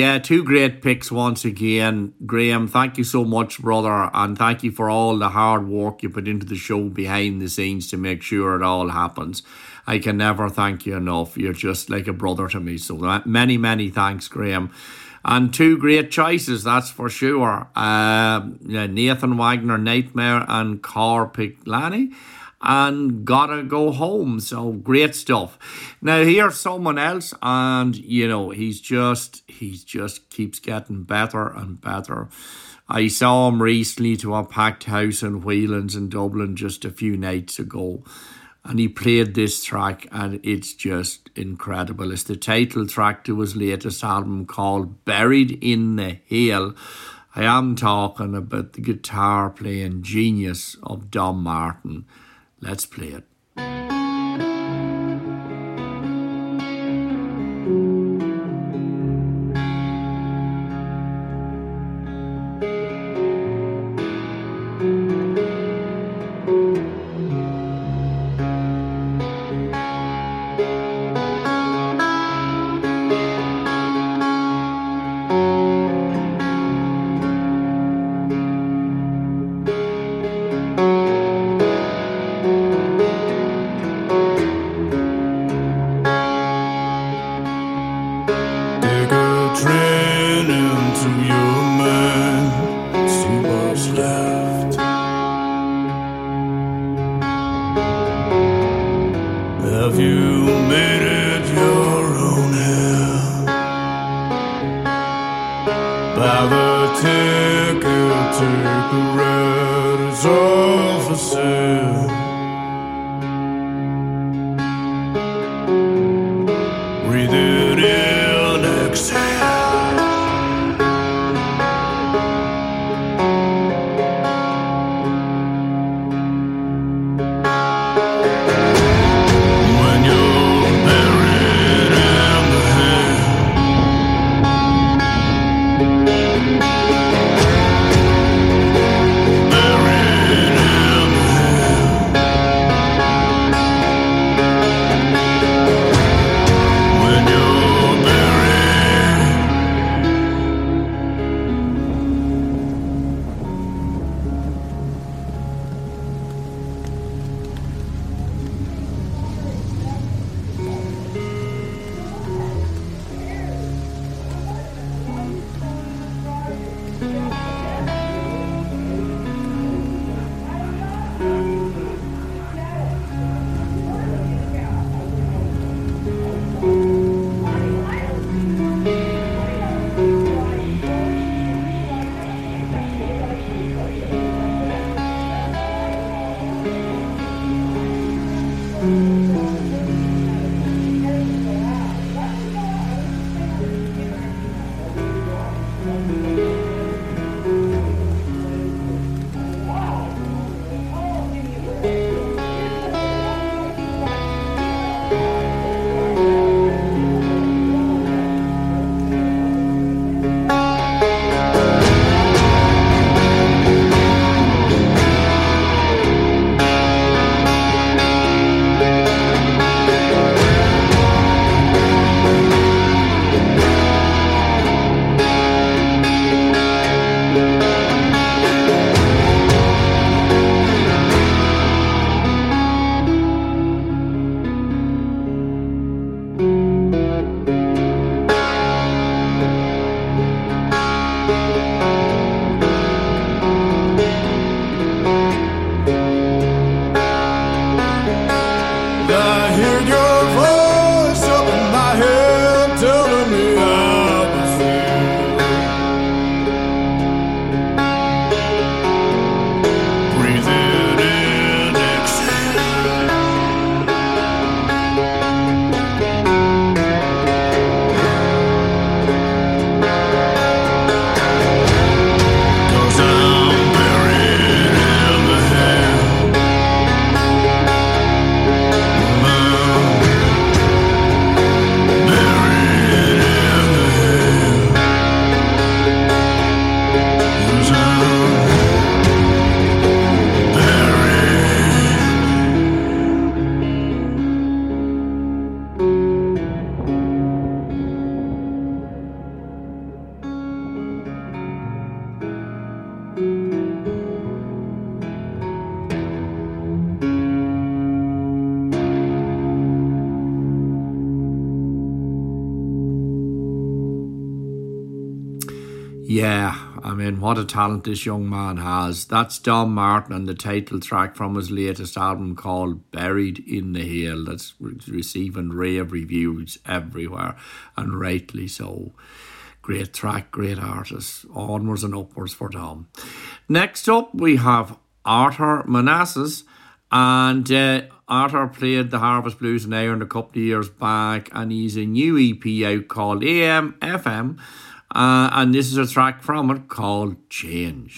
Speaker 2: Yeah, two great picks once again. Graham, thank you so much, brother, and thank you for all the hard work you put into the show behind the scenes to make sure it all happens. I can never thank you enough. You're just like a brother to me. So uh, many, many thanks, Graham. And two great choices, that's for sure. Uh, yeah, Nathan Wagner, Nightmare, and Car picked Lanny and gotta go home. So great stuff. Now here's someone else, and you know he's just he's just keeps getting better and better. I saw him recently to a packed house in Whelan's in Dublin just a few nights ago. And he played this track, and it's just incredible. It's the title track to his latest album called Buried in the Hill. I am talking about the guitar playing genius of Don Martin. Let's play it. What a talent this young man has. That's Don Martin and the title track from his latest album called Buried in the Hill. That's receiving rave reviews everywhere, and rightly so. Great track, great artist. Onwards and upwards for Tom. Next up, we have Arthur Manassas. And uh, Arthur played the Harvest Blues in Ireland a couple of years back, and he's a new EP out called AM FM. Uh, and this is a track from it called Change.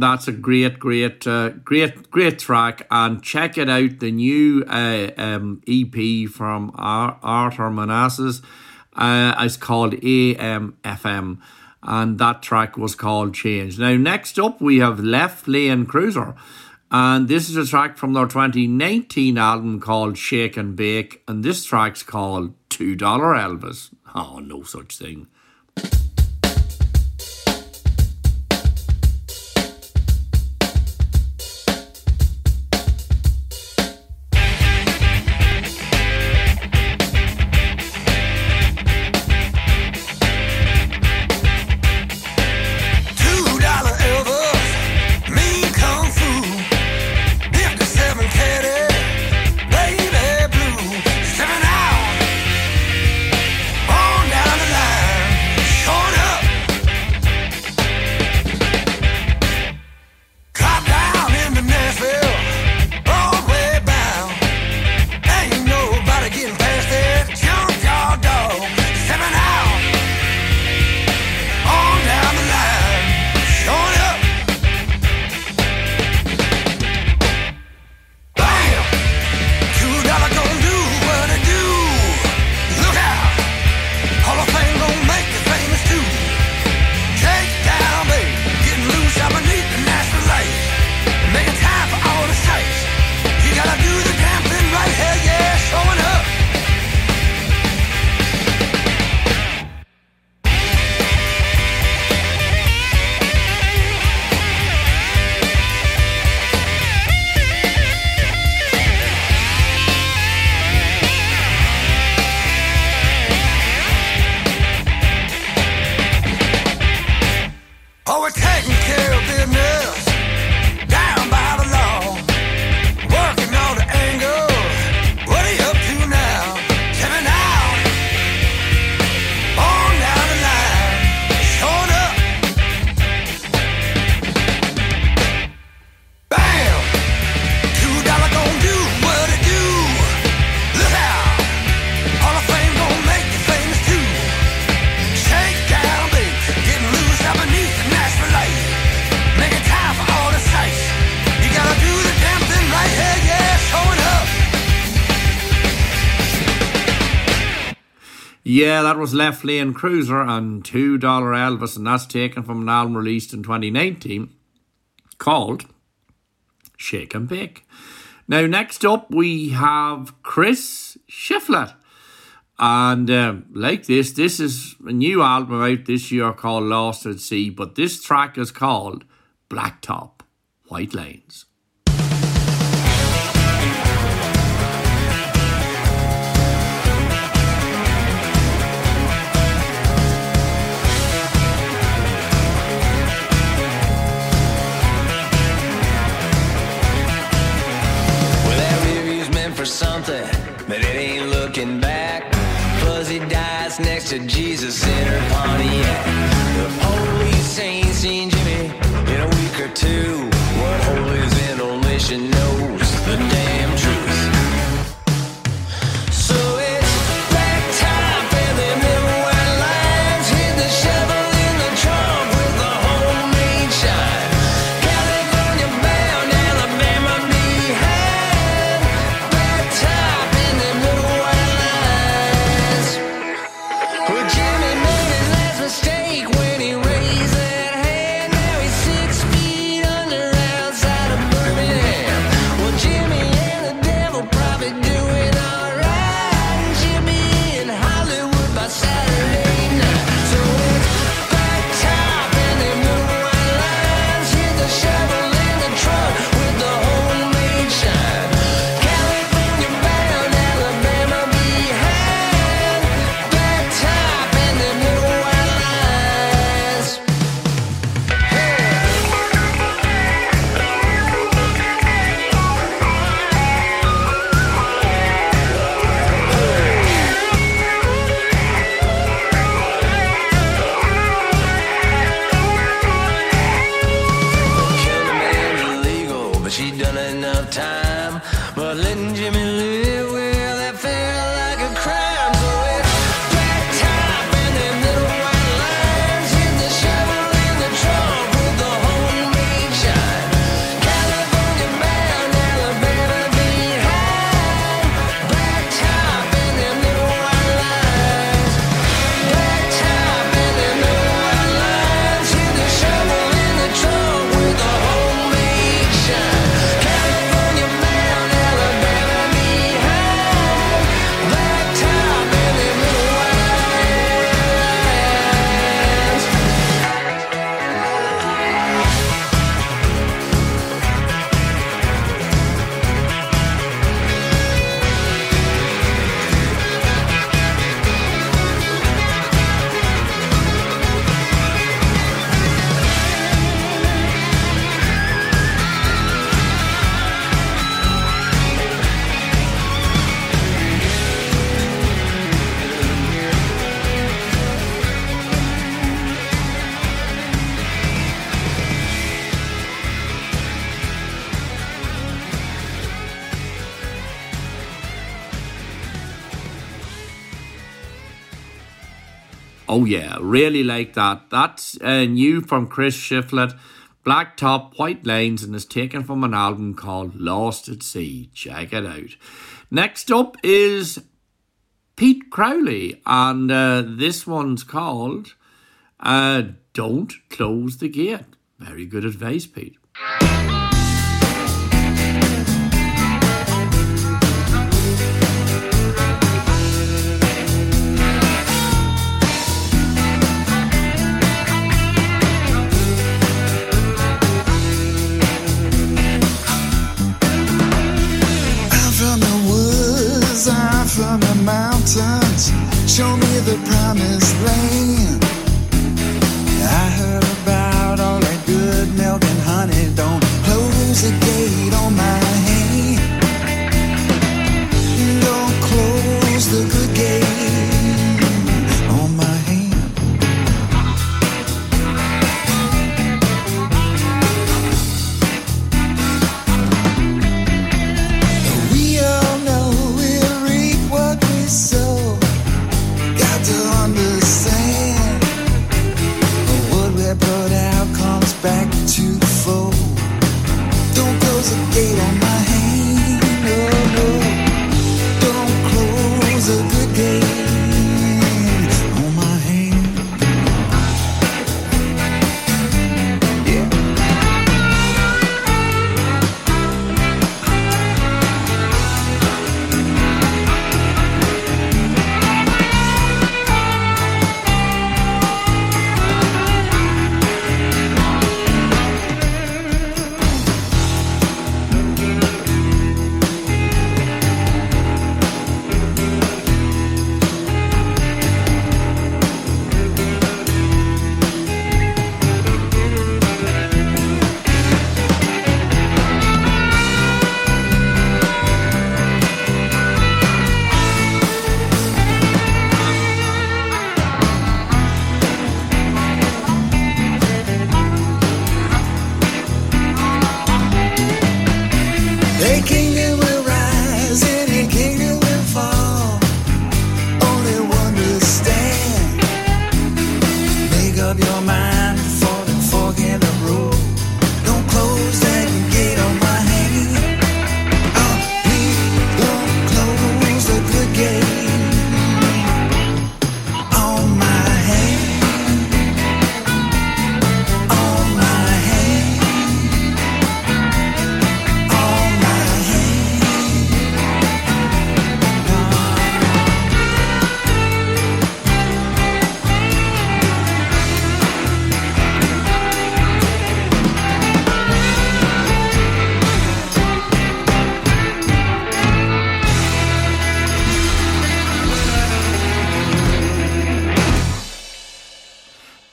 Speaker 2: That's a great, great, uh, great, great track. And check it out the new uh, um, EP from Ar- Arthur Manassas. Uh, it's called AMFM. And that track was called Change. Now, next up, we have Left Lane Cruiser. And this is a track from their 2019 album called Shake and Bake. And this track's called $2 Elvis. Oh, no such thing. Was Left Lane Cruiser and $2 Elvis, and that's taken from an album released in 2019 called Shake and Bake. Now, next up, we have Chris Shiflett. And um, like this, this is a new album out this year called Lost at Sea, but this track is called Blacktop White Lanes.
Speaker 16: Something, but it ain't looking back. Fuzzy dies next to Jesus in her Pontiac. The police ain't seen Jimmy in a week or two.
Speaker 2: Yeah, really like that. That's uh, new from Chris Shiflett. Black Top, White lines, and is taken from an album called Lost at Sea. Check it out. Next up is Pete Crowley, and uh, this one's called uh, Don't Close the Gate. Very good advice, Pete.
Speaker 17: From the mountains. Show me the promised land. I heard about all that good milk and honey. Don't close the gate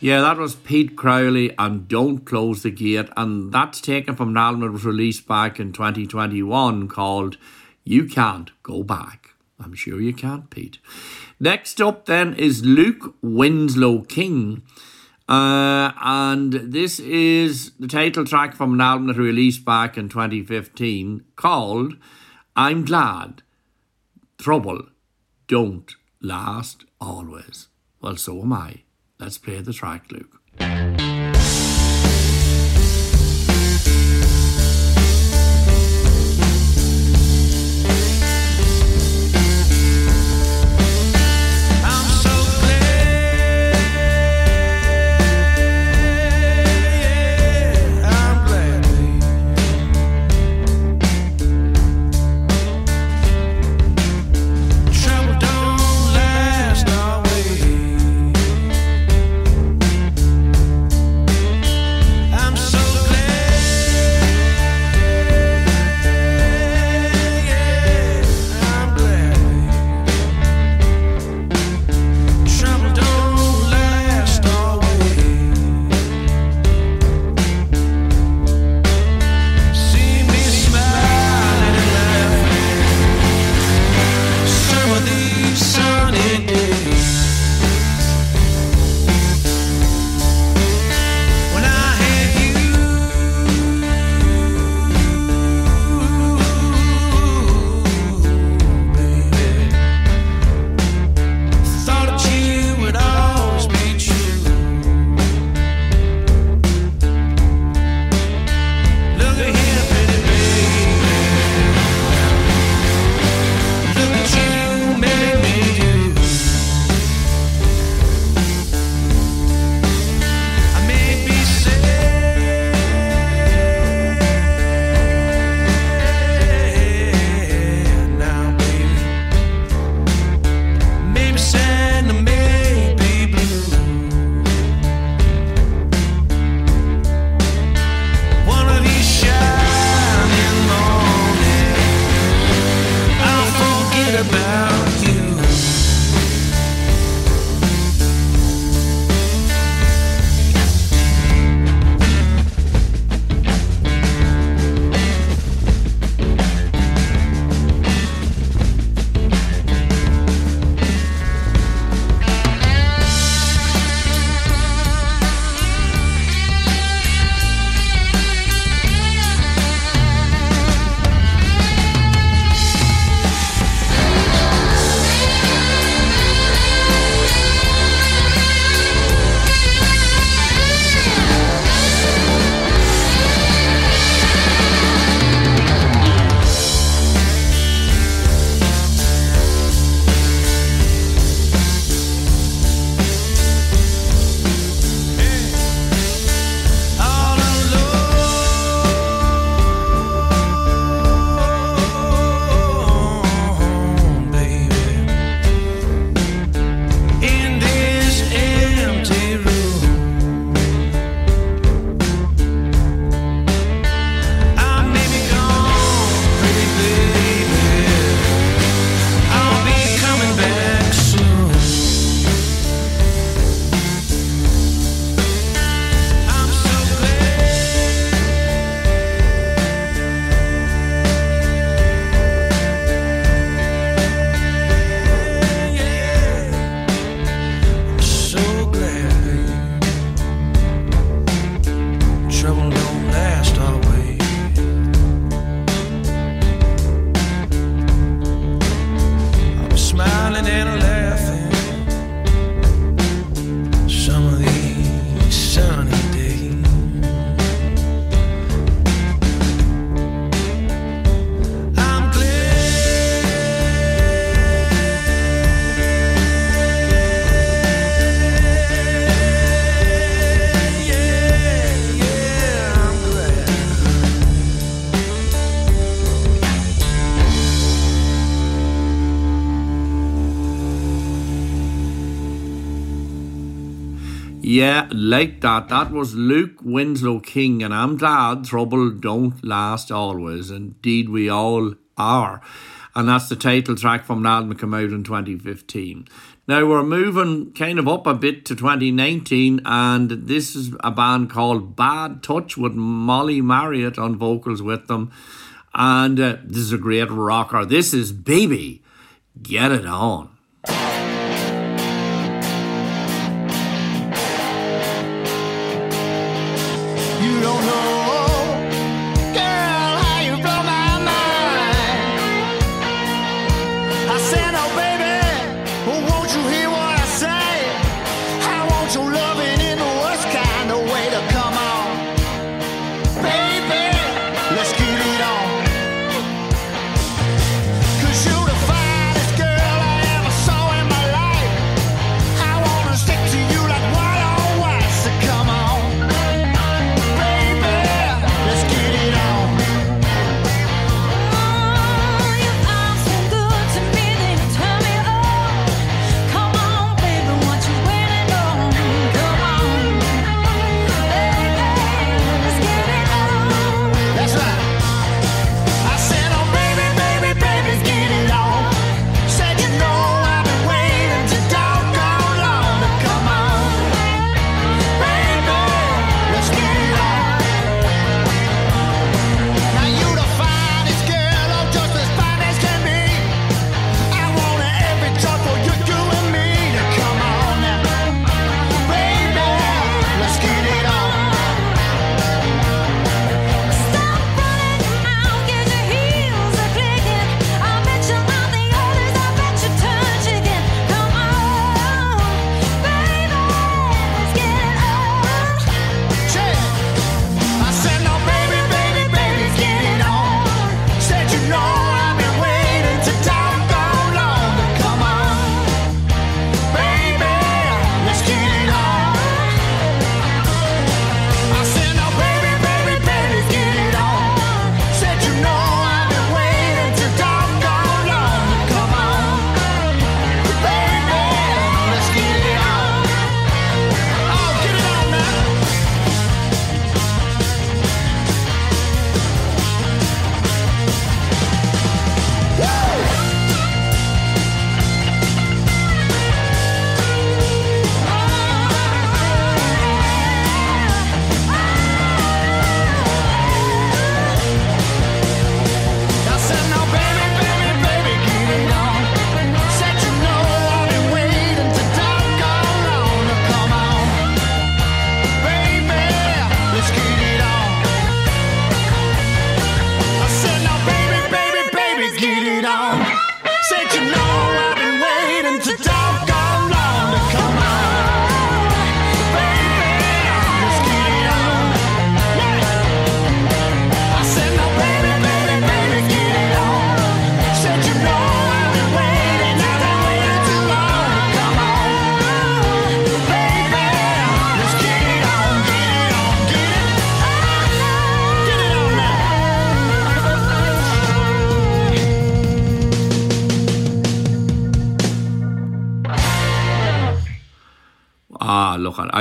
Speaker 12: Yeah, that was Pete Crowley and Don't Close the Gate, and that's taken from an album that was released back in 2021 called You Can't Go Back. I'm sure you can't, Pete. Next up, then, is Luke Winslow King. Uh, and this is the title track from an album that released back in 2015 called I'm Glad Trouble Don't Last Always. Well, so am I. Let's play the track, Luke.
Speaker 2: Yeah,
Speaker 12: like that. That was Luke Winslow King, and I'm glad trouble don't last always. Indeed, we all are.
Speaker 18: and that's the title track from an album came out in 2015. Now we're moving kind of up a bit to 2019, and this is a band called Bad Touch with Molly Marriott on vocals with them. And uh, this is a great rocker. This is Baby, Get It On.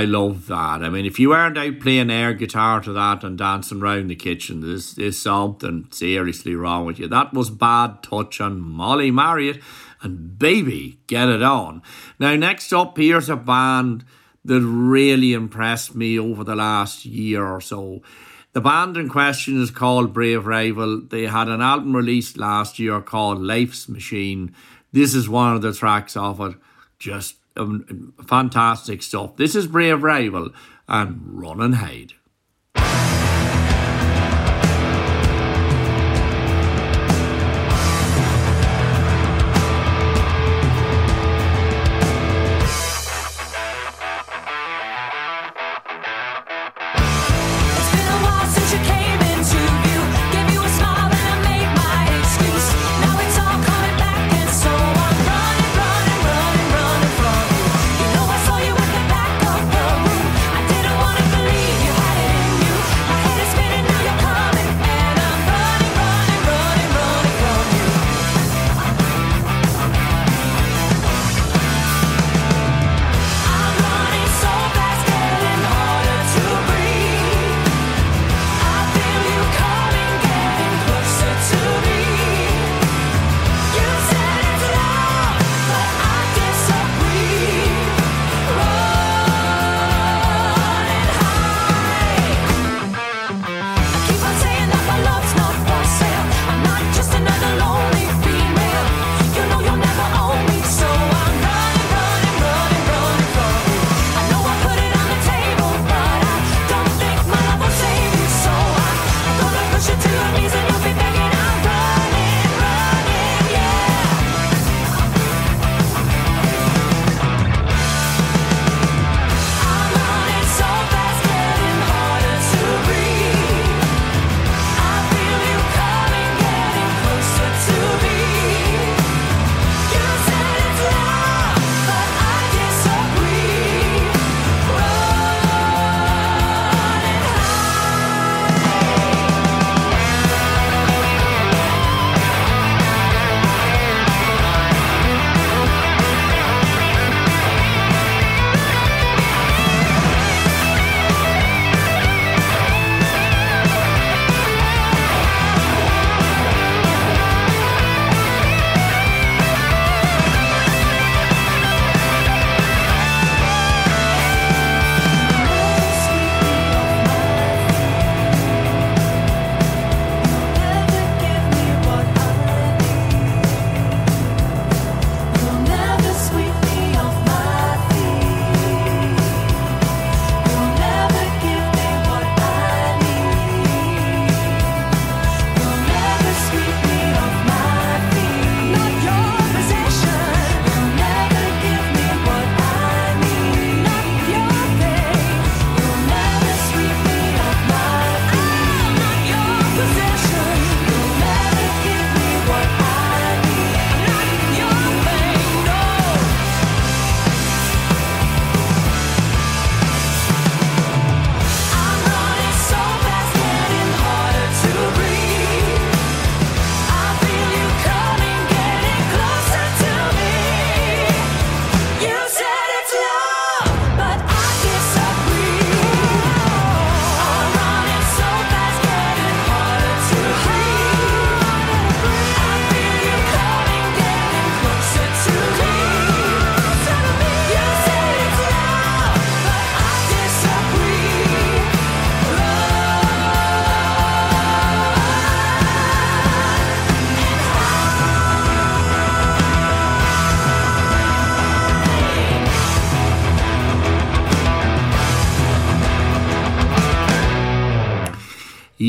Speaker 2: I
Speaker 18: love that. I mean, if you aren't out playing air guitar to that and dancing around the kitchen, there's, there's something seriously wrong with you. That was Bad Touch on Molly Marriott and Baby, Get It On. Now, next up, here's a band that really impressed me over the last year or so. The band in question is called Brave Rival. They had an album released last year called Life's Machine. This is one of the tracks off it. Just um, fantastic stuff. This is Brave Rival and Run and Hide.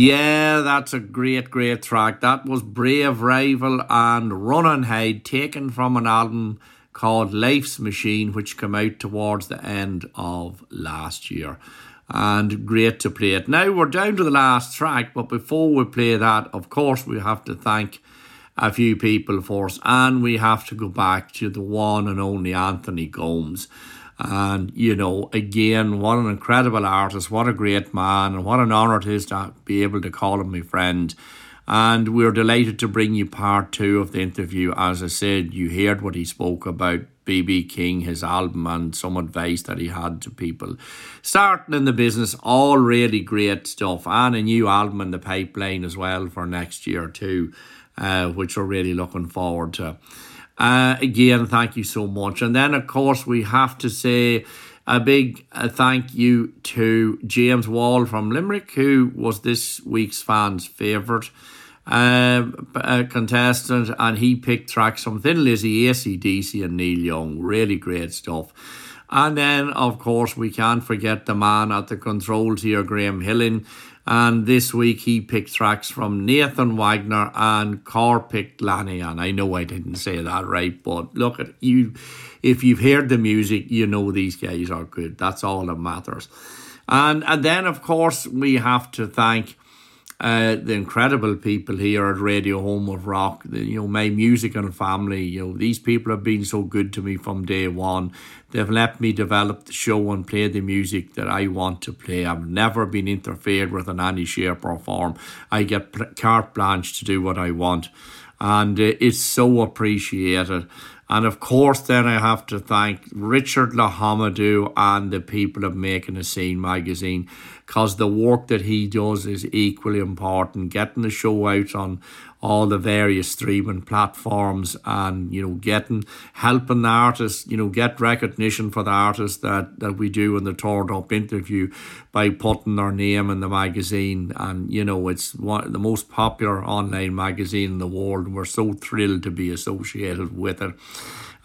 Speaker 2: Yeah, that's a great, great track. That was Brave Rival and Run and Hide, taken from an album called Life's Machine, which came out towards the end of last year. And great to play it. Now we're down to the last track, but before we play that, of course, we have to thank a few people for us, and we have to go back to the one and only Anthony Gomes. And, you know, again, what an incredible artist, what a great man, and what an honour it is to be able to call him my friend. And we're delighted to bring you part two of the interview. As I said, you heard what he spoke about BB King, his album, and some advice that he had to people starting in the business. All really great stuff, and a new album in the pipeline as well for next year, too, uh, which we're really looking forward to. Uh, again, thank you so much. And then, of course, we have to say a big uh, thank you to James Wall from Limerick, who was this week's fans' favourite uh, uh, contestant, and he picked tracks from Thin Lizzy, ACDC, and Neil Young. Really great stuff. And then, of course, we can't forget the man at the controls here, Graham Hillen. And this week he picked tracks from Nathan Wagner and Car picked Lanian. I know I didn't say that right, but look at you. If you've heard the music, you know these guys are good. That's all that matters. And and then of course we have to thank uh, the incredible people here at Radio Home of Rock, the, you know, my music and family, you know, these people have been so good to me from day one. They've let me develop the show and play the music that I want to play. I've never been interfered with in any shape or form. I get carte blanche to do what I want. And uh, it's so appreciated. And of course, then I have to thank Richard Lahamadou and the people of Making a Scene magazine because the work that he does is equally important. Getting the show out on all the various streaming platforms and, you know, getting, helping the artists, you know, get recognition for the artists that, that we do in the Turn It Up interview by putting their name in the magazine. And, you know, it's one the most popular online magazine in the world. We're so thrilled to be associated with it.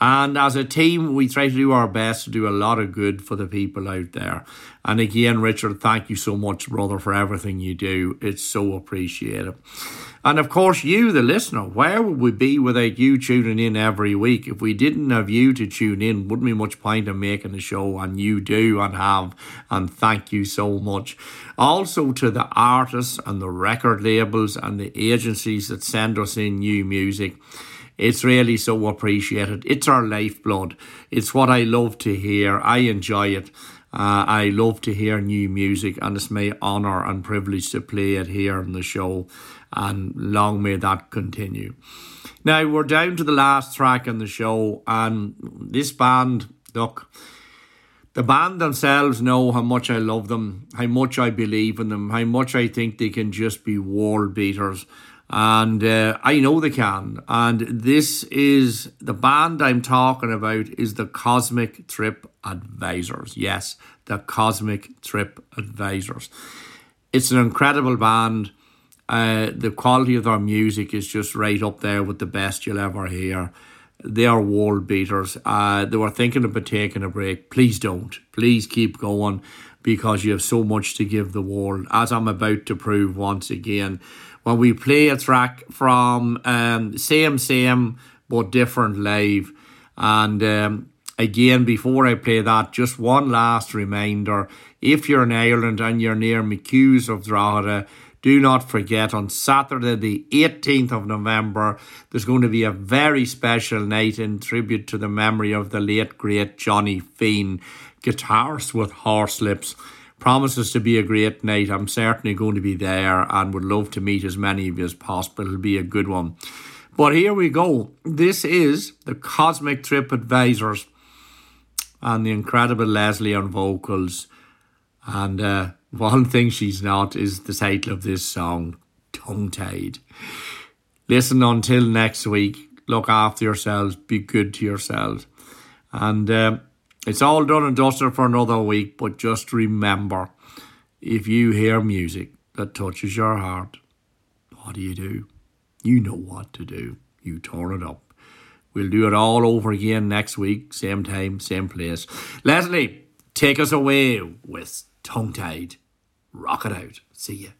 Speaker 2: And as a team, we try to do our best to do a lot of good for the people out there. And again, Richard, thank you so much, brother, for everything you do. It's so appreciated. And of course, you, the listener, where would we be without you tuning in every week? If we didn't have you to tune in, wouldn't be much point in making the show, and you do and have. And thank you so much. Also to the artists and the record labels and the agencies that send us in new music. It's really so appreciated. It's our lifeblood. It's what I love to hear. I enjoy it. Uh, I love to hear new music, and it's my honour and privilege to play it here on the show. And long may that continue. Now, we're down to the last track in the show, and this band, look, the band themselves know how much I love them, how much I believe in them, how much I think they can just be world beaters. And uh, I know they can. And this is the band I'm talking about is the Cosmic Trip Advisors. Yes, the Cosmic Trip Advisors. It's an incredible band. Uh, the quality of their music is just right up there with the best you'll ever hear. They are world beaters. Uh, they were thinking about taking a break. Please don't. Please keep going because you have so much to give the world, as I'm about to prove once again. When we play a track from um, Same Same but Different Live, and um, again, before I play that, just one last reminder if you're in Ireland and you're near McHugh's of Drogheda, do not forget on Saturday, the 18th of November, there's going to be a very special night in tribute to the memory of the late, great Johnny Fean, guitarist with Horslips. Promises to be a great night. I'm certainly going to be there and would love to meet as many of you as possible. It'll be a good one. But here we go. This is the Cosmic Trip Advisors and the incredible Leslie on vocals. And uh, one thing she's not is the title of this song, Tongue Tied. Listen until next week. Look after yourselves. Be good to yourselves. And uh, it's all done and dusted for another week. But just remember if you hear music that touches your heart, what do you do? You know what to do. You turn it up. We'll do it all over again next week, same time, same place. Leslie, take us away with tongue tied. Rock it out. See ya.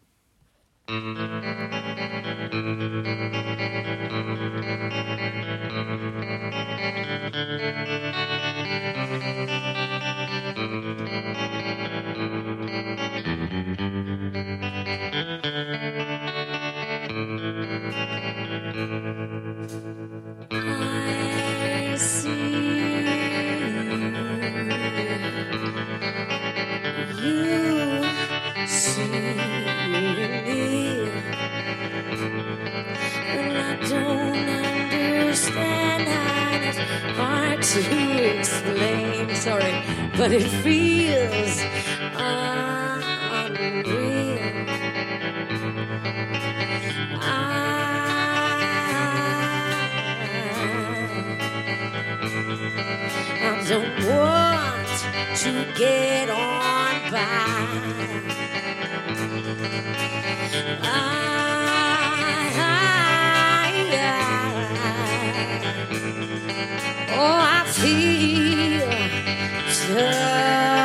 Speaker 5: to explain. Sorry, but it feels unreal. I, I don't want to get on by. I Oh, I feel just.